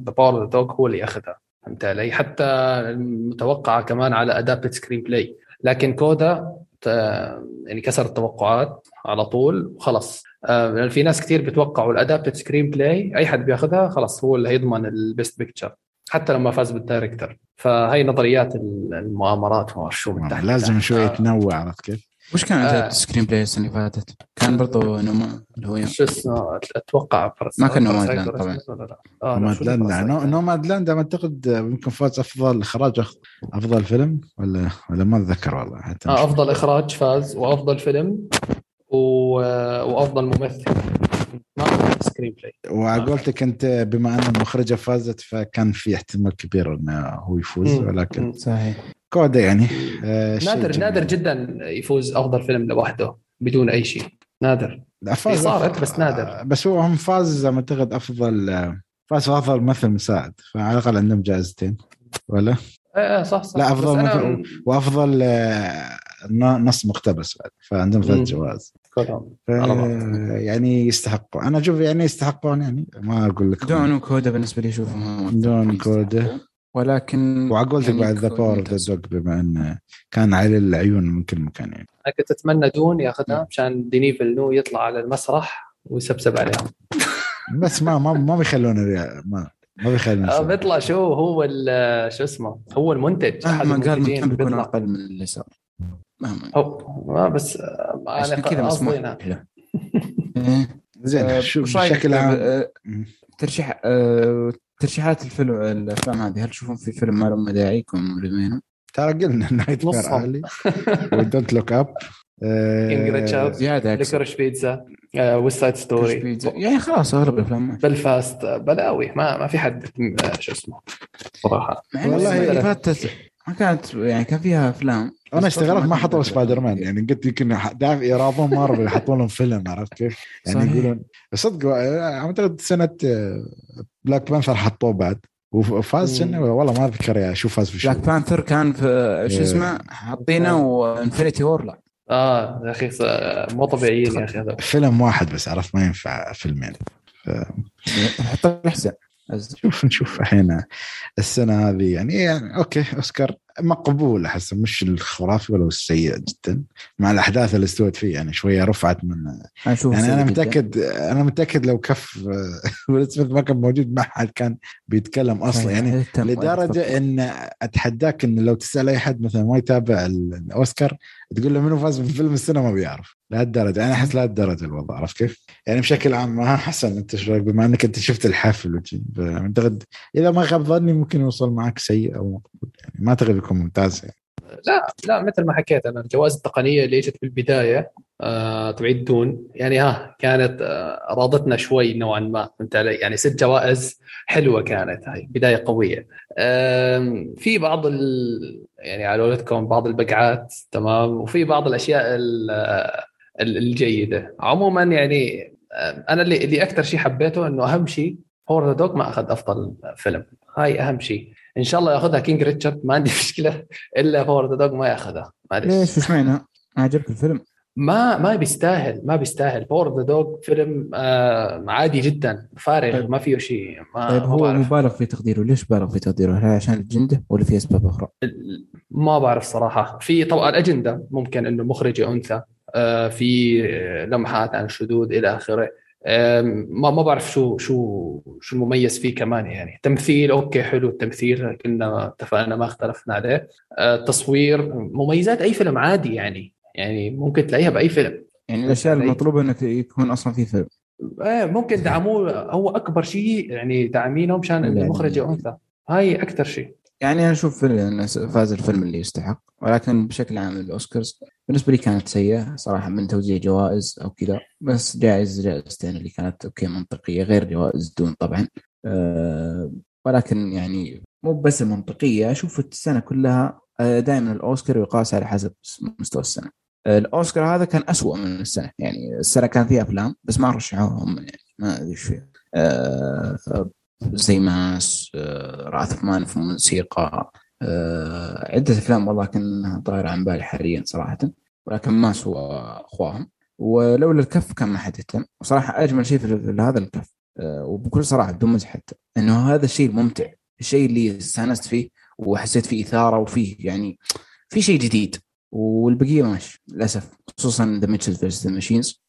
The Power of the Dog هو اللي ياخذها فهمت علي؟ حتى المتوقعه كمان على adapted screenplay لكن كودا آه، يعني كسر التوقعات على طول وخلص آه، في ناس كثير بيتوقعوا ال adapted screenplay أي حد بياخذها خلص هو اللي هيضمن ال best picture حتى لما فاز بال director فهي نظريات المؤامرات وما شو تحت لازم. شوي آه، يتنوع عرفت كيف؟ وش كان آه. آه. ال screenplay السنة اللي فاتت؟ كان برضو Noma اللي هو شو اسمه أتوقع فرس ما كان Nomadland طبعاً. آه، Nomadland؟ Nomadland يمكن يمكن فاز أفضل إخراج أفضل فيلم ولا ولا ما أتذكر والله حتى آه، أفضل إخراج فاز وأفضل فيلم و... وأفضل ممثل ما screenplay وعقولتك أنت بما أن المخرجة فازت فكان في احتمال كبير إنه هو يفوز. ولكن. صحيح كودا يعني آه، نادر جميل. نادر جدا يفوز أفضل فيلم لوحده بدون أي شيء. نادر. لا، فاز صارت بس نادر. بس هو هم فاز ما أعتقد أفضل آه، فاز أفضل ممثل مساعد. فعلى الأقل عندهم جائزتين ولا؟ إيه صح صح. لا، بس أفضل أنا- مثل- وأفضل آه، ن- نص مقتبس بعد. فعندهم ثلاث. جوائز. يعني يستحقوا أنا أشوف يعني يستحقون يعني ما أقول لك دون وكودا بالنسبة لي أشوفهم دون كودا ولكن وعقولتك يعني بعد ذا باور ذا ممتاز. دوغ بما انه كان على العيون من كل مكان يعني أنا كنت اتمنى دون ياخذها مشان ديني فيلنو يطلع على المسرح ويسبسب عليهم بس ما ما ما بيخلون الريا- ما ما بيخلون يسوي. بيطلع شو هو ال- شو اسمه هو المنتج مهما قال كم بيكون. أقل من اللي صار مهما بس أنا كذا مسموح له إيه. زين آه، شو بشكل عام آه،. ترشيح آه، ترشيحات الفيلم الأفلام هذه هل تشوفون في فيلم ما له مداعي يكون ملمينه؟ ترى قلنا نايت مير نصهم. الي ودونت لوك اب كينج ريتشارد. زيادة أكثر. ليكورش بيتزا ويست سايد ستوري يعني خلاص أغلب الأفلام. بلفاست بلاوي ما ما في حد آه، شو اسمه صراحة والله اللي فاتت ما كانت يعني كان فيها أفلام أنا استغربت ما حطوا. سبايدر مان يعني قلت يمكن دافع يراضون مارفل يحطون لهم فيلم عرفت كيف؟ يعني صحيح. يقولون صدق آه، أعتقد سنة Black Panther حطوه بعد. وفاز والله ما أذكر يا شو فاز في شو Black Panther كان في شو إيه. اسمه؟ حاطينه و Infinity War لا. آه يا أخي مو طبيعيين يا أخي هذول فيلم واحد بس عرفت؟ ما ينفع فيلمين. حط الاحسن شوف نشوف الحين السنة هذه يعني, يعني أوكي أوسكار مقبول احس مش الخرافي ولا السيء جدا مع الأحداث اللي استوت فيه يعني شوية رفعت من يعني أنا سيء جداً. متأكد أنا متأكد لو كف ويل سميث ما كان موجود ما حد كان بيتكلم أصلا يعني يهتم لدرجة. إن أتحداك إن لو تسأل أي حد مثلا ما يتابع ال- الأوسكار تقول له منو فاز بفيلم السنة ما بيعرف لهالدرجه أنا أحس لهالدرجه الوضع عرفت كيف؟ يعني بشكل عام ما حسن أنت شو بما إنك أنت شفت الحفل وشي، فاعتقد إذا ما خاب ظني ممكن يوصل معك سيء أو مقبول يعني ما أعتقد يكون ممتاز يعني. لا لا مثل ما حكيت أنا الجوائز التقنية اللي إجت بالبداية آه، تبعيد دون. يعني ها كانت آه، راضتنا شوي نوعا ما. فهمت علي؟ يعني ست جوائز حلوة كانت هاي بداية قوية. آم، في بعض ال... يعني على قولتكم بعض البقعات تمام؟ وفي بعض الأشياء ال- ال- الجيدة. عموما يعني آه، أنا اللي اللي أكثر شيء حبيته إنه أهم شيء Power The Dog ما أخذ أفضل فيلم. هاي أهم شيء. إن شاء الله ياخذها King Richard ما عندي مشكلة إلا Power The Dog ما ياخذها معلش ليش؟ ما عجبك الفيلم؟ ما ما بيستاهل ما بيستاهل Power The Dog فيلم آه عادي جدا فارغ طيب. ما فيه شيء ما طيب هو مبالغ في تقديره ليش مبالغ في تقديره؟ هل عشان الأجندة ولا في أسباب أخرى؟ ما بعرف صراحة في طبعا الأجندة ممكن إنه مخرجه أنثى آه في لمحات عن الشذوذ إلى آخره ما ما بعرف شو شو شو المميز فيه كمان يعني. تمثيل أوكي حلو التمثيل كنا اتفقنا ما اختلفنا عليه. آه، التصوير مميزات أي فيلم عادي يعني. يعني ممكن تلاقيها بأي فيلم. يعني الأشياء. المطلوبة إنك يكون أصلا في فيلم. إيه ممكن دعموه. هو أكبر شيء يعني داعمينه مشان إنه يعني- أنثى. هاي أكثر شيء. يعني أنا أشوف انه فاز الفيلم اللي يستحق. ولكن بشكل عام الأوسكارز بالنسبة لي كانت سيئة صراحة من توزيع جوائز أو كذا. بس جائز جائزتين اللي كانت أوكي منطقية. غير جوائز دون طبعا. أه ولكن يعني مو بس المنطقيه أشوف السنة كلها دائما الأوسكار يقاس على حسب مستوى السنة. آه، الأوسكار هذا كان أسوأ من السنة. يعني السنة كان فيها أفلام بس ما رشحوهم يعني. ما أدري إيش فيها أه زي ماس آه، رأث مان في موسيقى آه، عدة أفلام والله كأنها طايرة عن بالي حاليا صراحة ولكن ماس هو أخواهم ولولا الكف كان ما حد يهتم وصراحة أجمل شيء في هذا الكف آه، وبكل صراحة بدون مزح حتى إنه هذا الشيء الممتع الشيء اللي استانست فيه وحسيت فيه إثارة وفيه يعني في شيء جديد والبقية ماشي. للأسف خصوصا ذا ميتشل فيرس ذا ماشينز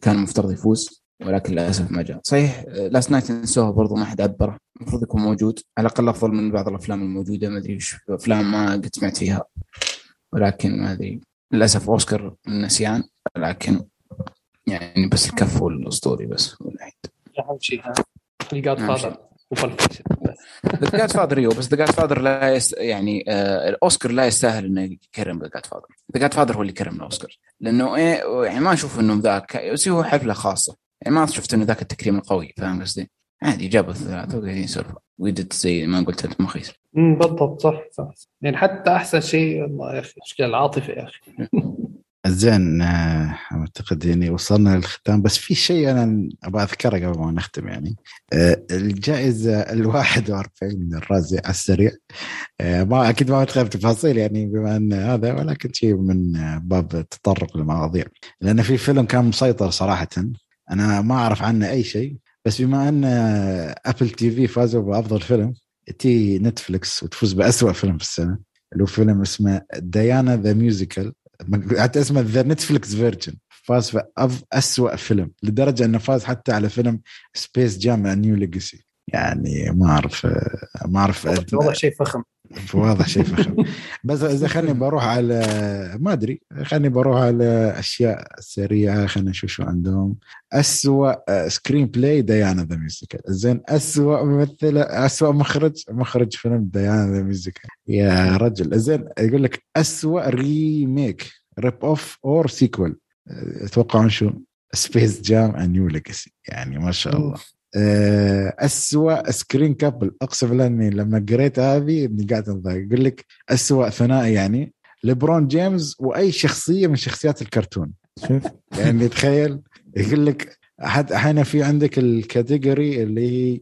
كان مفترض يفوز. ولكن للأسف ما جاء. صحيح لاست نايت نسوها برضو ما حد عبره. المفروض يكون موجود. على الأقل أفضل من بعض الأفلام الموجودة. ما أدري وش أفلام ما قد سمعت فيها. ولكن ما أدري. للأسف أوسكار النسيان. لكن يعني بس الكف والأسطوري بس هو الوحيد اهم شيء ها الجاد فاذر وفالفيشن ذا جاد فاذر أيوه بس ذا جاد فاذر لا يست... يعني آه الأوسكار لا يستاهل إنه يكرم ذا جاد فاذر ذا جاد فاذر هو اللي كرم الأوسكار. لأنه إيه يعني ما أشوف إنه ذاك بس هو حفلة خاصة. يعني ما شفت إنه ذاك التكريم القوي فاهم قصدي؟ عادي جابوا الثلاثة وقاعدين يسولفوا. ويدت زي ما قلت أنت مخيس أمم، بالضبط صح صح. يعني حتى أحسن شيء والله يا أخي مشكلة العاطفة يا أخي. زين آه، أعتقد يعني وصلنا للختام. بس في شيء أنا أبغى أذكره قبل ما نختم يعني. آه، الجائزة ال 41 من الرازي على السريع. آه، ما أكيد ما أدخل تفاصيل يعني بما أن هذا ولكن شيء من باب التطرق للمواضيع. لأن في فيلم كان مسيطر صراحة. أنا ما أعرف عنه أي شيء بس بما أن Apple TV فازوا بأفضل فيلم تي Netflix وتفوز بأسوأ فيلم في السنة اللي هو فيلم اسمه Diana the Musical. حتى اسمه the Netflix version. فاز في فيلم لدرجة إنه فاز حتى على فيلم Space Jam New Legacy يعني ما أعرف ما أعرف والله شيء فخم. واضح شيء فخم بس إذا خلني بروح على ما أدري خلني بروح على أشياء سريعة خلينا نشوف شو عندهم. اسوء screenplay Diana the Musical. زين اسوء ممثلة اسوء مخرج مخرج فيلم Diana the Musical. يا رجل. زين يقول لك اسوء remake rip-off or sequel أتوقعون شو؟ Space Jam New Legacy يعني ما شاء الله. أسوأ screen couple اقسم بالله اني لما قريت هذه إني قاعد انضايق يقول لك أسوأ ثنائي يعني ليبرون جيمس وأي شخصية من شخصيات الكرتون. يعني تخيل. يقول لك حد أحيانا في عندك ال category اللي هي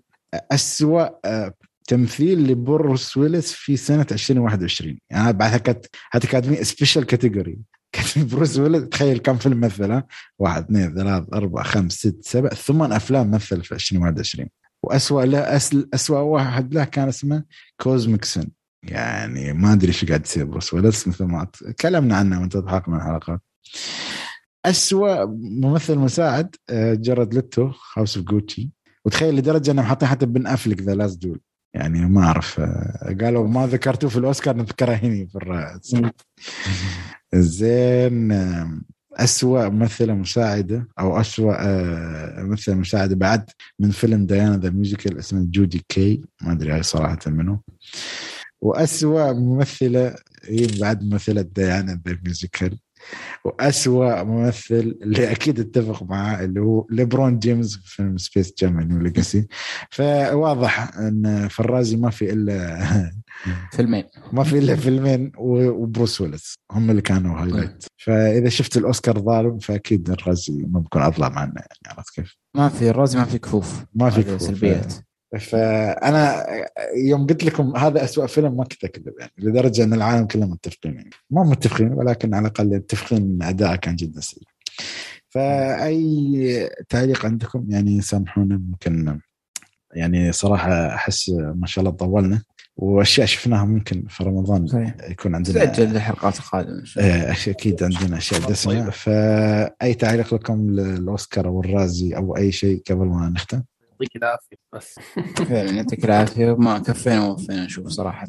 أسوأ آه، تمثيل لبروس ويلس في سنة 2021 يعني بعدها كانت هذه كاتبين special category كاتبين بروس ويلس تخيل كم فيلم مثله. واحد اثنين ثلاث أربع خمس ست سبع ثمان أفلام مثل في 2021 واسوء له أسل اسوء واحد له كان اسمه Cosmic Sin يعني ما أدري إيش قاعد يصير بروس ويلس مثل ما تكلمنا عنه وانت تضحك من الحلقات أسوأ ممثل مساعد جارد ليتو House of Gucci وتخيل لدرجة إنهم حاطين حتى بن أفلك The Last Duel. يعني ما أعرف آه، قالوا ما ذكرتوه في الأوسكار نذكره هنا في الرازي زين أسوأ ممثلة مساعدة أو أسوأ آه، ممثلة مساعدة بعد من فيلم Diana the Musical اسمه جودي كي ما أدري هاي صراحة منه وأسوأ ممثلة هي بعد ممثلة Diana the Musical. وأسوأ ممثل اللي أكيد اتفق معاه اللي هو ليبرون جيمس في فيلم Space Jam Legacy فواضح إن الرازي ما في إلا فيلمين. ما في إلا فيلمين وبروس ويلس هم اللي كانوا highlight فإذا شفت الأوسكار ظالم فأكيد الرازي ما بكون أظلم عنه يعني عرفت كيف؟ ما في الرازي ما في كفوف. ما في كفوف. سلبيات. فأنا يوم قلت لكم هذا أسوأ فيلم ما كنت أكذب يعني لدرجة أن العالم كله متفقين يعني. مو متفقين ولكن على الأقل متفقين إن أداءه كان جدا سيء. فأي تعليق عندكم يعني سامحونا ممكن يعني صراحة أحس ما شاء الله طولنا. وأشياء شفناها ممكن في رمضان صحيح. يكون عندنا تأجل الحلقات الله. إيه، أكيد عندنا أشياء دسمة. فأي تعليق لكم للأوسكار أو الرازي أو أي شيء قبل ما نختم؟ يعطيك العافية بس. فعلا يعطيك العافية. ما كفينا ووفينا نشوف صراحة.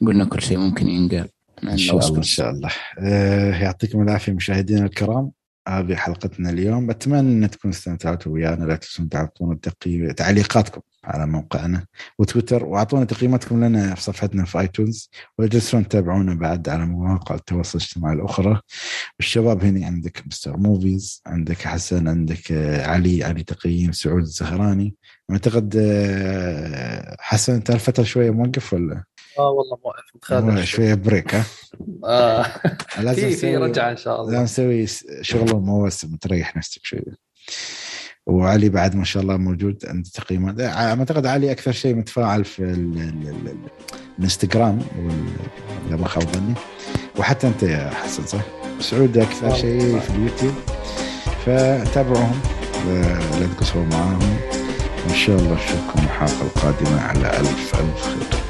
قلنا كل شيء ممكن ينقال. إن شاء الله إن. شاء الله. آه، يعطيكم العافية مشاهدينا الكرام. هذه حلقتنا اليوم. أتمنى أن تكونوا استمتعتوا ويانا. لا تنسون تعطونا. تعليقاتكم. على موقعنا وتويتر وأعطونا تقييماتكم لنا في صفحتنا في iTunes ولا تنسون تتابعونا بعد على مواقع التواصل الاجتماعي الأخرى. الشباب هنا عندك Mister Movies عندك حسن عندك آه، علي علي تقييم سعود الزهراني. أعتقد آه، حسن أنت الفترة شوية موقف ولا؟ آه والله موقف شوية بريك ها؟ آه. لازم في في نسوي- رجعة إن شاء لازم الله نسوي س- شغل مواسم تريح نفسك شوية. وعلي بعد ما شاء الله موجود عند تقييمات أعتقد علي أكثر شيء متفاعل في ال ال ال ال الإنستغرام اذا ما خاب ظني. وحتى أنت يا حسن صح؟ سعود أكثر آه. شيء في اليوتيوب. فتابعوهم لا تقصروا معاهم. وان شاء الله نشوفكم الحلقة القادمة على ألف ألف خير.